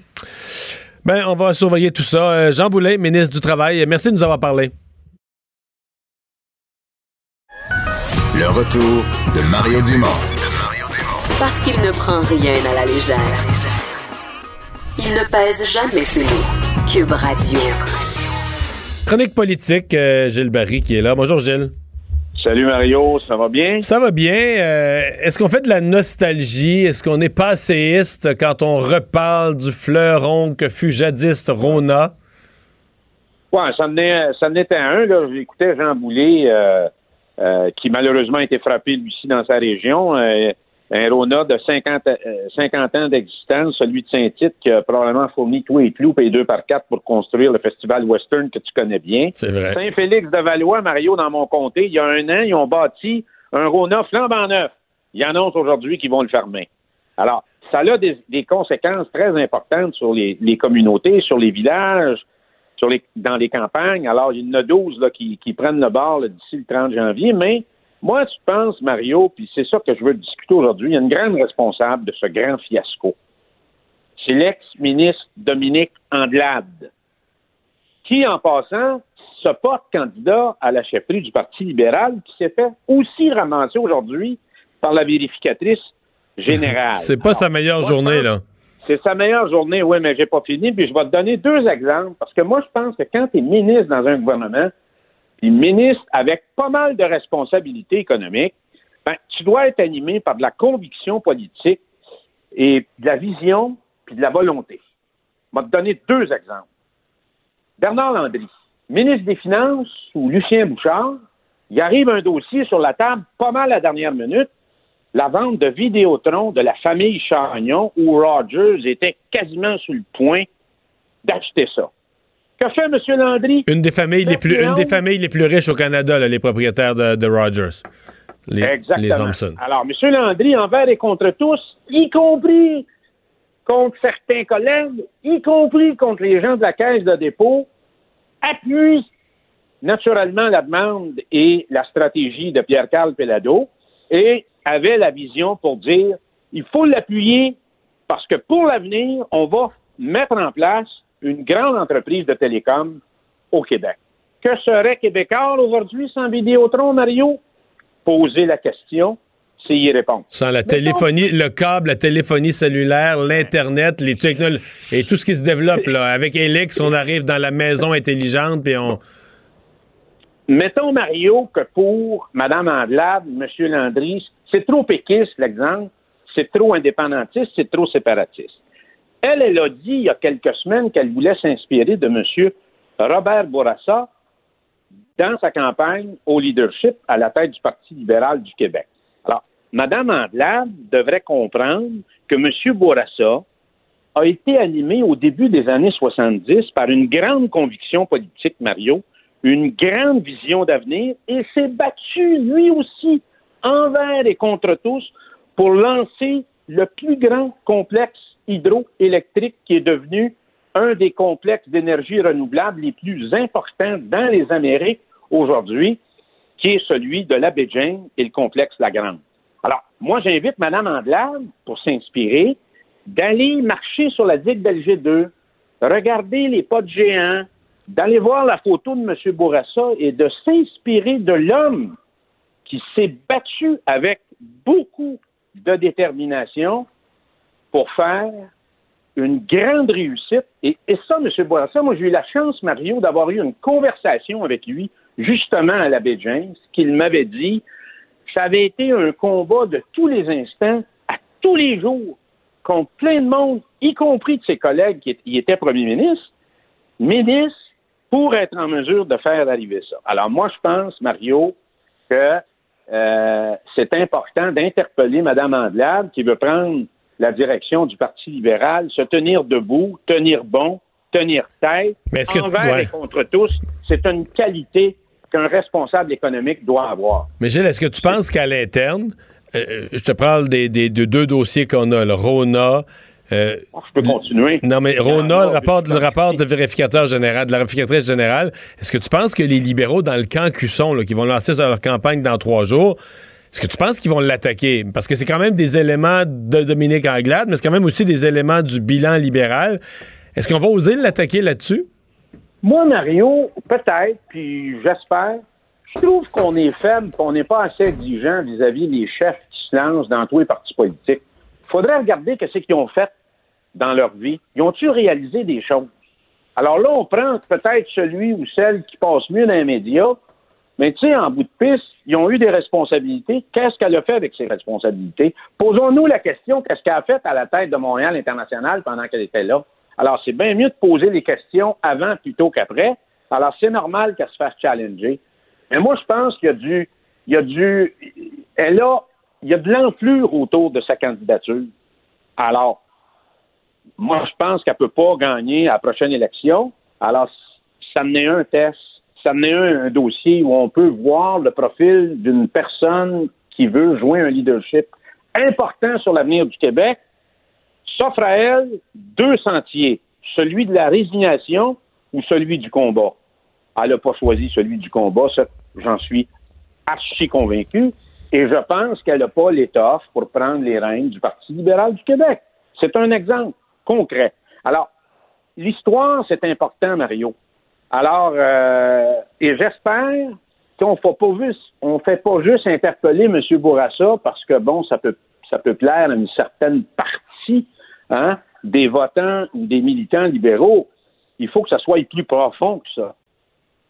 Ben, on va surveiller tout ça. Jean Boulet, ministre du Travail, merci de nous avoir parlé. Le retour de Mario Dumont. Parce qu'il ne prend rien à la légère. Il ne pèse jamais ses mots. Cube Radio. Chronique politique, euh, Gilles Barry qui est là. Bonjour Gilles. Salut Mario, ça va bien? Ça va bien. Euh, est-ce qu'on fait de la nostalgie? Est-ce qu'on est passéiste quand on reparle du fleuron que fut jadis Rona? Ouais, ça en, était un. J'écoutais Jean Boulet. Euh, euh, qui malheureusement a été frappé lui aussi dans sa région. Un Rona de 50, 50 euh, ans d'existence, celui de Saint-Tite, qui a probablement fourni tout et clous, payé deux par quatre pour construire le festival western que tu connais bien. Saint-Félix de Valois, Mario, dans mon comté, il y a un an, ils ont bâti un Rona flambant neuf. Ils annoncent aujourd'hui qu'ils vont le fermer. Alors, ça a des, des conséquences très importantes sur les, les communautés, sur les villages, dans les campagnes. Alors, il y en a 12 là, qui, prennent le bord d'ici le 30 janvier, mais moi, tu penses, Mario, puis c'est ça que je veux discuter aujourd'hui, il y a une grande responsable de ce grand fiasco. C'est l'ex-ministre Dominique Andelade, qui, en passant, se porte candidat à la chefferie du Parti libéral, qui s'est fait aussi ramasser aujourd'hui par la vérificatrice générale. c'est pas sa meilleure journée, là. C'est sa meilleure journée, oui, mais j'ai pas fini. Puis je vais te donner deux exemples, parce que moi, je pense que quand tu es ministre dans un gouvernement, puis ministre avec pas mal de responsabilités économiques, ben, tu dois être animé par de la conviction politique et de la vision puis de la volonté. Je vais te donner deux exemples. Bernard Landry, ministre des Finances ou Lucien Bouchard, il arrive un dossier sur la table pas mal à la dernière minute, la vente de Vidéotron de la famille Chagnon, où Rogers était quasiment sur le point d'acheter ça. Que fait M. Landry? Une des familles, les plus, une des familles les plus riches au Canada, là, les propriétaires de, de Rogers. Les, Exactement. les Thompson. Alors, M. Landry, envers et contre tous, y compris contre certains collègues, y compris contre les gens de la Caisse de dépôt, appuie naturellement la demande et la stratégie de Pierre-Carl Pelado et avait la vision pour dire il faut l'appuyer parce que pour l'avenir, on va mettre en place une grande entreprise de télécom au Québec. Que serait Québécois aujourd'hui sans Vidéotron, Mario? Poser la question, c'est y répondre. Sans la téléphonie, le câble, la téléphonie cellulaire, l'Internet, les technologies et tout ce qui se développe là. Avec Elix, on arrive dans la maison intelligente puis on. Mettons, Mario, que pour Mme Andelade, M. Landry, c'est trop péquiste, l'exemple, c'est trop indépendantiste, c'est trop séparatiste. Elle, elle a dit il y a quelques semaines qu'elle voulait s'inspirer de M. Robert Bourassa dans sa campagne au leadership à la tête du Parti libéral du Québec. Alors, Mme Andelade devrait comprendre que M. Bourassa a été animé au début des années 70 par une grande conviction politique, Mario, une grande vision d'avenir et s'est battu, lui aussi, envers et contre tous, pour lancer le plus grand complexe hydroélectrique qui est devenu un des complexes d'énergie renouvelable les plus importants dans les Amériques aujourd'hui, qui est celui de la baie James et le complexe Lagrange. Alors, moi, j'invite Mme Andelade, pour s'inspirer, d'aller marcher sur la digue d'Alger 2, regarder les pas de géants, d'aller voir la photo de M. Bourassa et de s'inspirer de l'homme qui s'est battu avec beaucoup de détermination pour faire une grande réussite. Et, ça, M. Bourassa, moi, j'ai eu la chance, Mario, d'avoir eu une conversation avec lui, justement à la baie James, qu'il m'avait dit ça avait été un combat de tous les instants, à tous les jours, contre plein de monde, y compris de ses collègues qui étaient premiers ministres, ministres, pour être en mesure de faire arriver ça. Alors moi, je pense, Mario, que euh, c'est important d'interpeller Mme Andelade qui veut prendre la direction du Parti libéral, se tenir debout, tenir bon, tenir tête, Mais est-ce que- envers ouais. et contre tous. C'est une qualité qu'un responsable économique doit avoir. Mais Gilles, est-ce que tu penses qu'à l'interne, euh, je te parle des, des- de deux dossiers qu'on a, le Rona. euh, je peux continuer. Non, mais Rona, le rapport, le rapport de vérificateur général, de la vérificatrice générale, est-ce que tu penses que les libéraux dans le camp Cusson, là, qui vont lancer leur campagne dans trois jours, est-ce que tu penses qu'ils vont l'attaquer? Parce que c'est quand même des éléments de Dominique Anglade, mais c'est quand même aussi des éléments du bilan libéral. Est-ce qu'on va oser l'attaquer là-dessus? Moi, Mario, peut-être, puis j'espère, je trouve qu'on est faible, qu'on n'est pas assez exigeant vis-à-vis des chefs qui se lancent dans tous les partis politiques. Il faudrait regarder ce qu'ils ont fait dans leur vie. Ils ont-tu réalisé des choses? Alors là, on prend peut-être celui ou celle qui passe mieux dans les médias, mais tu sais, en bout de piste, ils ont eu des responsabilités. Qu'est-ce qu'elle a fait avec ces responsabilités? Posons-nous la question, qu'est-ce qu'elle a fait à la tête de Montréal International pendant qu'elle était là? Alors, c'est bien mieux de poser les questions avant plutôt qu'après. Alors, c'est normal qu'elle se fasse challenger. Mais moi, je pense qu'il y a du, il y a du, elle a, il y a de l'enflure autour de sa candidature. Alors, moi, je pense qu'elle peut pas gagner à la prochaine élection. Alors, ça menait un test, ça menait un, un dossier où on peut voir le profil d'une personne qui veut jouer un leadership important sur l'avenir du Québec. S'offre à elle deux sentiers, celui de la résignation ou celui du combat. Elle n'a pas choisi celui du combat, j'en suis archi convaincu. Et je pense qu'elle n'a pas l'étoffe pour prendre les rênes du Parti libéral du Québec. C'est un exemple concret. Alors, l'histoire, c'est important, Mario. Alors, euh, et j'espère qu'on ne fait pas juste, interpeller M. Bourassa parce que, bon, ça peut, ça peut plaire à une certaine partie hein, des votants ou des militants libéraux. Il faut que ça soit plus profond que ça.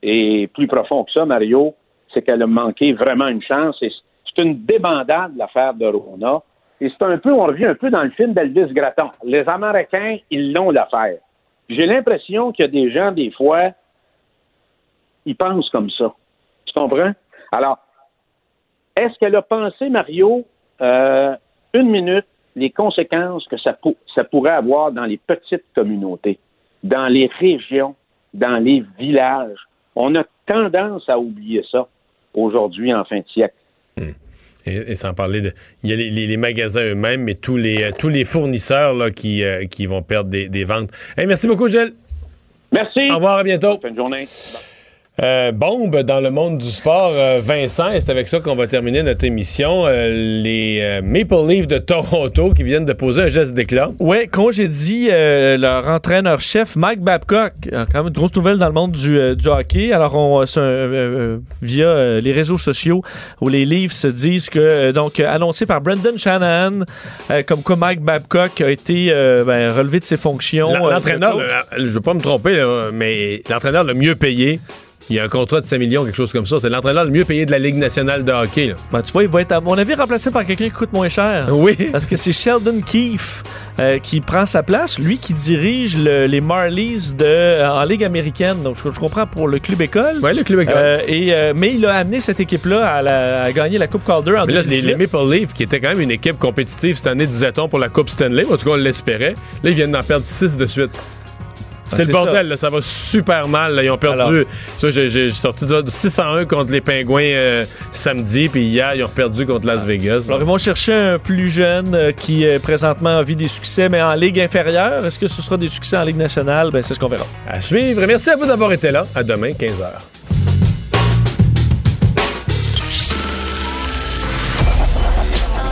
Et plus profond que ça, Mario, c'est qu'elle a manqué vraiment une chance. Et c'est une débandade, l'affaire de Rona. Et c'est un peu, on revient un peu dans le film d'Elvis Gratton. Les Américains, ils l'ont l'affaire. J'ai l'impression qu'il y a des gens, des fois, ils pensent comme ça. Tu comprends? Alors, est-ce qu'elle a pensé, Mario, euh, une minute, les conséquences que ça, pour- ça pourrait avoir dans les petites communautés, dans les régions, dans les villages? On a tendance à oublier ça aujourd'hui en fin de siècle. Et, et sans parler de. Il y a les, les- les magasins eux-mêmes, mais tous les, euh, tous les fournisseurs là, qui, euh, qui vont perdre des, des ventes. Hey, merci beaucoup, Gilles. Merci. Au revoir, à bientôt. Bonne journée. Euh, bombe dans le monde du sport, euh, Vincent, et c'est avec ça qu'on va terminer notre émission. Euh, les euh, Maple Leafs de Toronto qui viennent de poser un geste d'éclat. Oui, congédie leur entraîneur-chef Mike Babcock. Quand même une grosse nouvelle dans le monde du, du hockey. Alors, on, via les réseaux sociaux où les Leafs se disent que, donc, annoncé par Brendan Shanahan, comme quoi Mike Babcock a été ben, relevé de ses fonctions. L'en- L'entraîneur, le- je veux pas me tromper, là, mais l'entraîneur le mieux payé, il y a un contrat de 5 millions, quelque chose comme ça. C'est l'entraîneur le mieux payé de la Ligue nationale de hockey. là. Ben, tu vois, il va être, à mon avis, remplacé par quelqu'un qui coûte moins cher. Oui. Parce que c'est Sheldon Keefe euh, qui prend sa place, lui qui dirige le- les Marlies de, euh, en Ligue américaine. Donc, je, je comprends pour le club école. Oui, le club école. Euh, et, mais il a amené cette équipe-là à, la- à gagner la Coupe Calder en Mais là, les, 2018. les Maple Leafs, qui étaient quand même une équipe compétitive cette année, disait-on, pour la Coupe Stanley, en tout cas, on l'espérait. Là, ils viennent d'en perdre 6 de suite. Ah, C'est le bordel, là, ça va super mal. là. Ils ont perdu. J'ai sorti de 601 contre les Pingouins euh, samedi, puis hier, ils ont perdu contre Las Vegas. Alors, ils vont chercher un plus jeune euh, qui euh, présentement vit des succès, mais en Ligue inférieure. Est-ce que ce sera des succès en Ligue nationale? Ben, c'est ce qu'on verra. À suivre. Merci à vous d'avoir été là. À demain, 15h.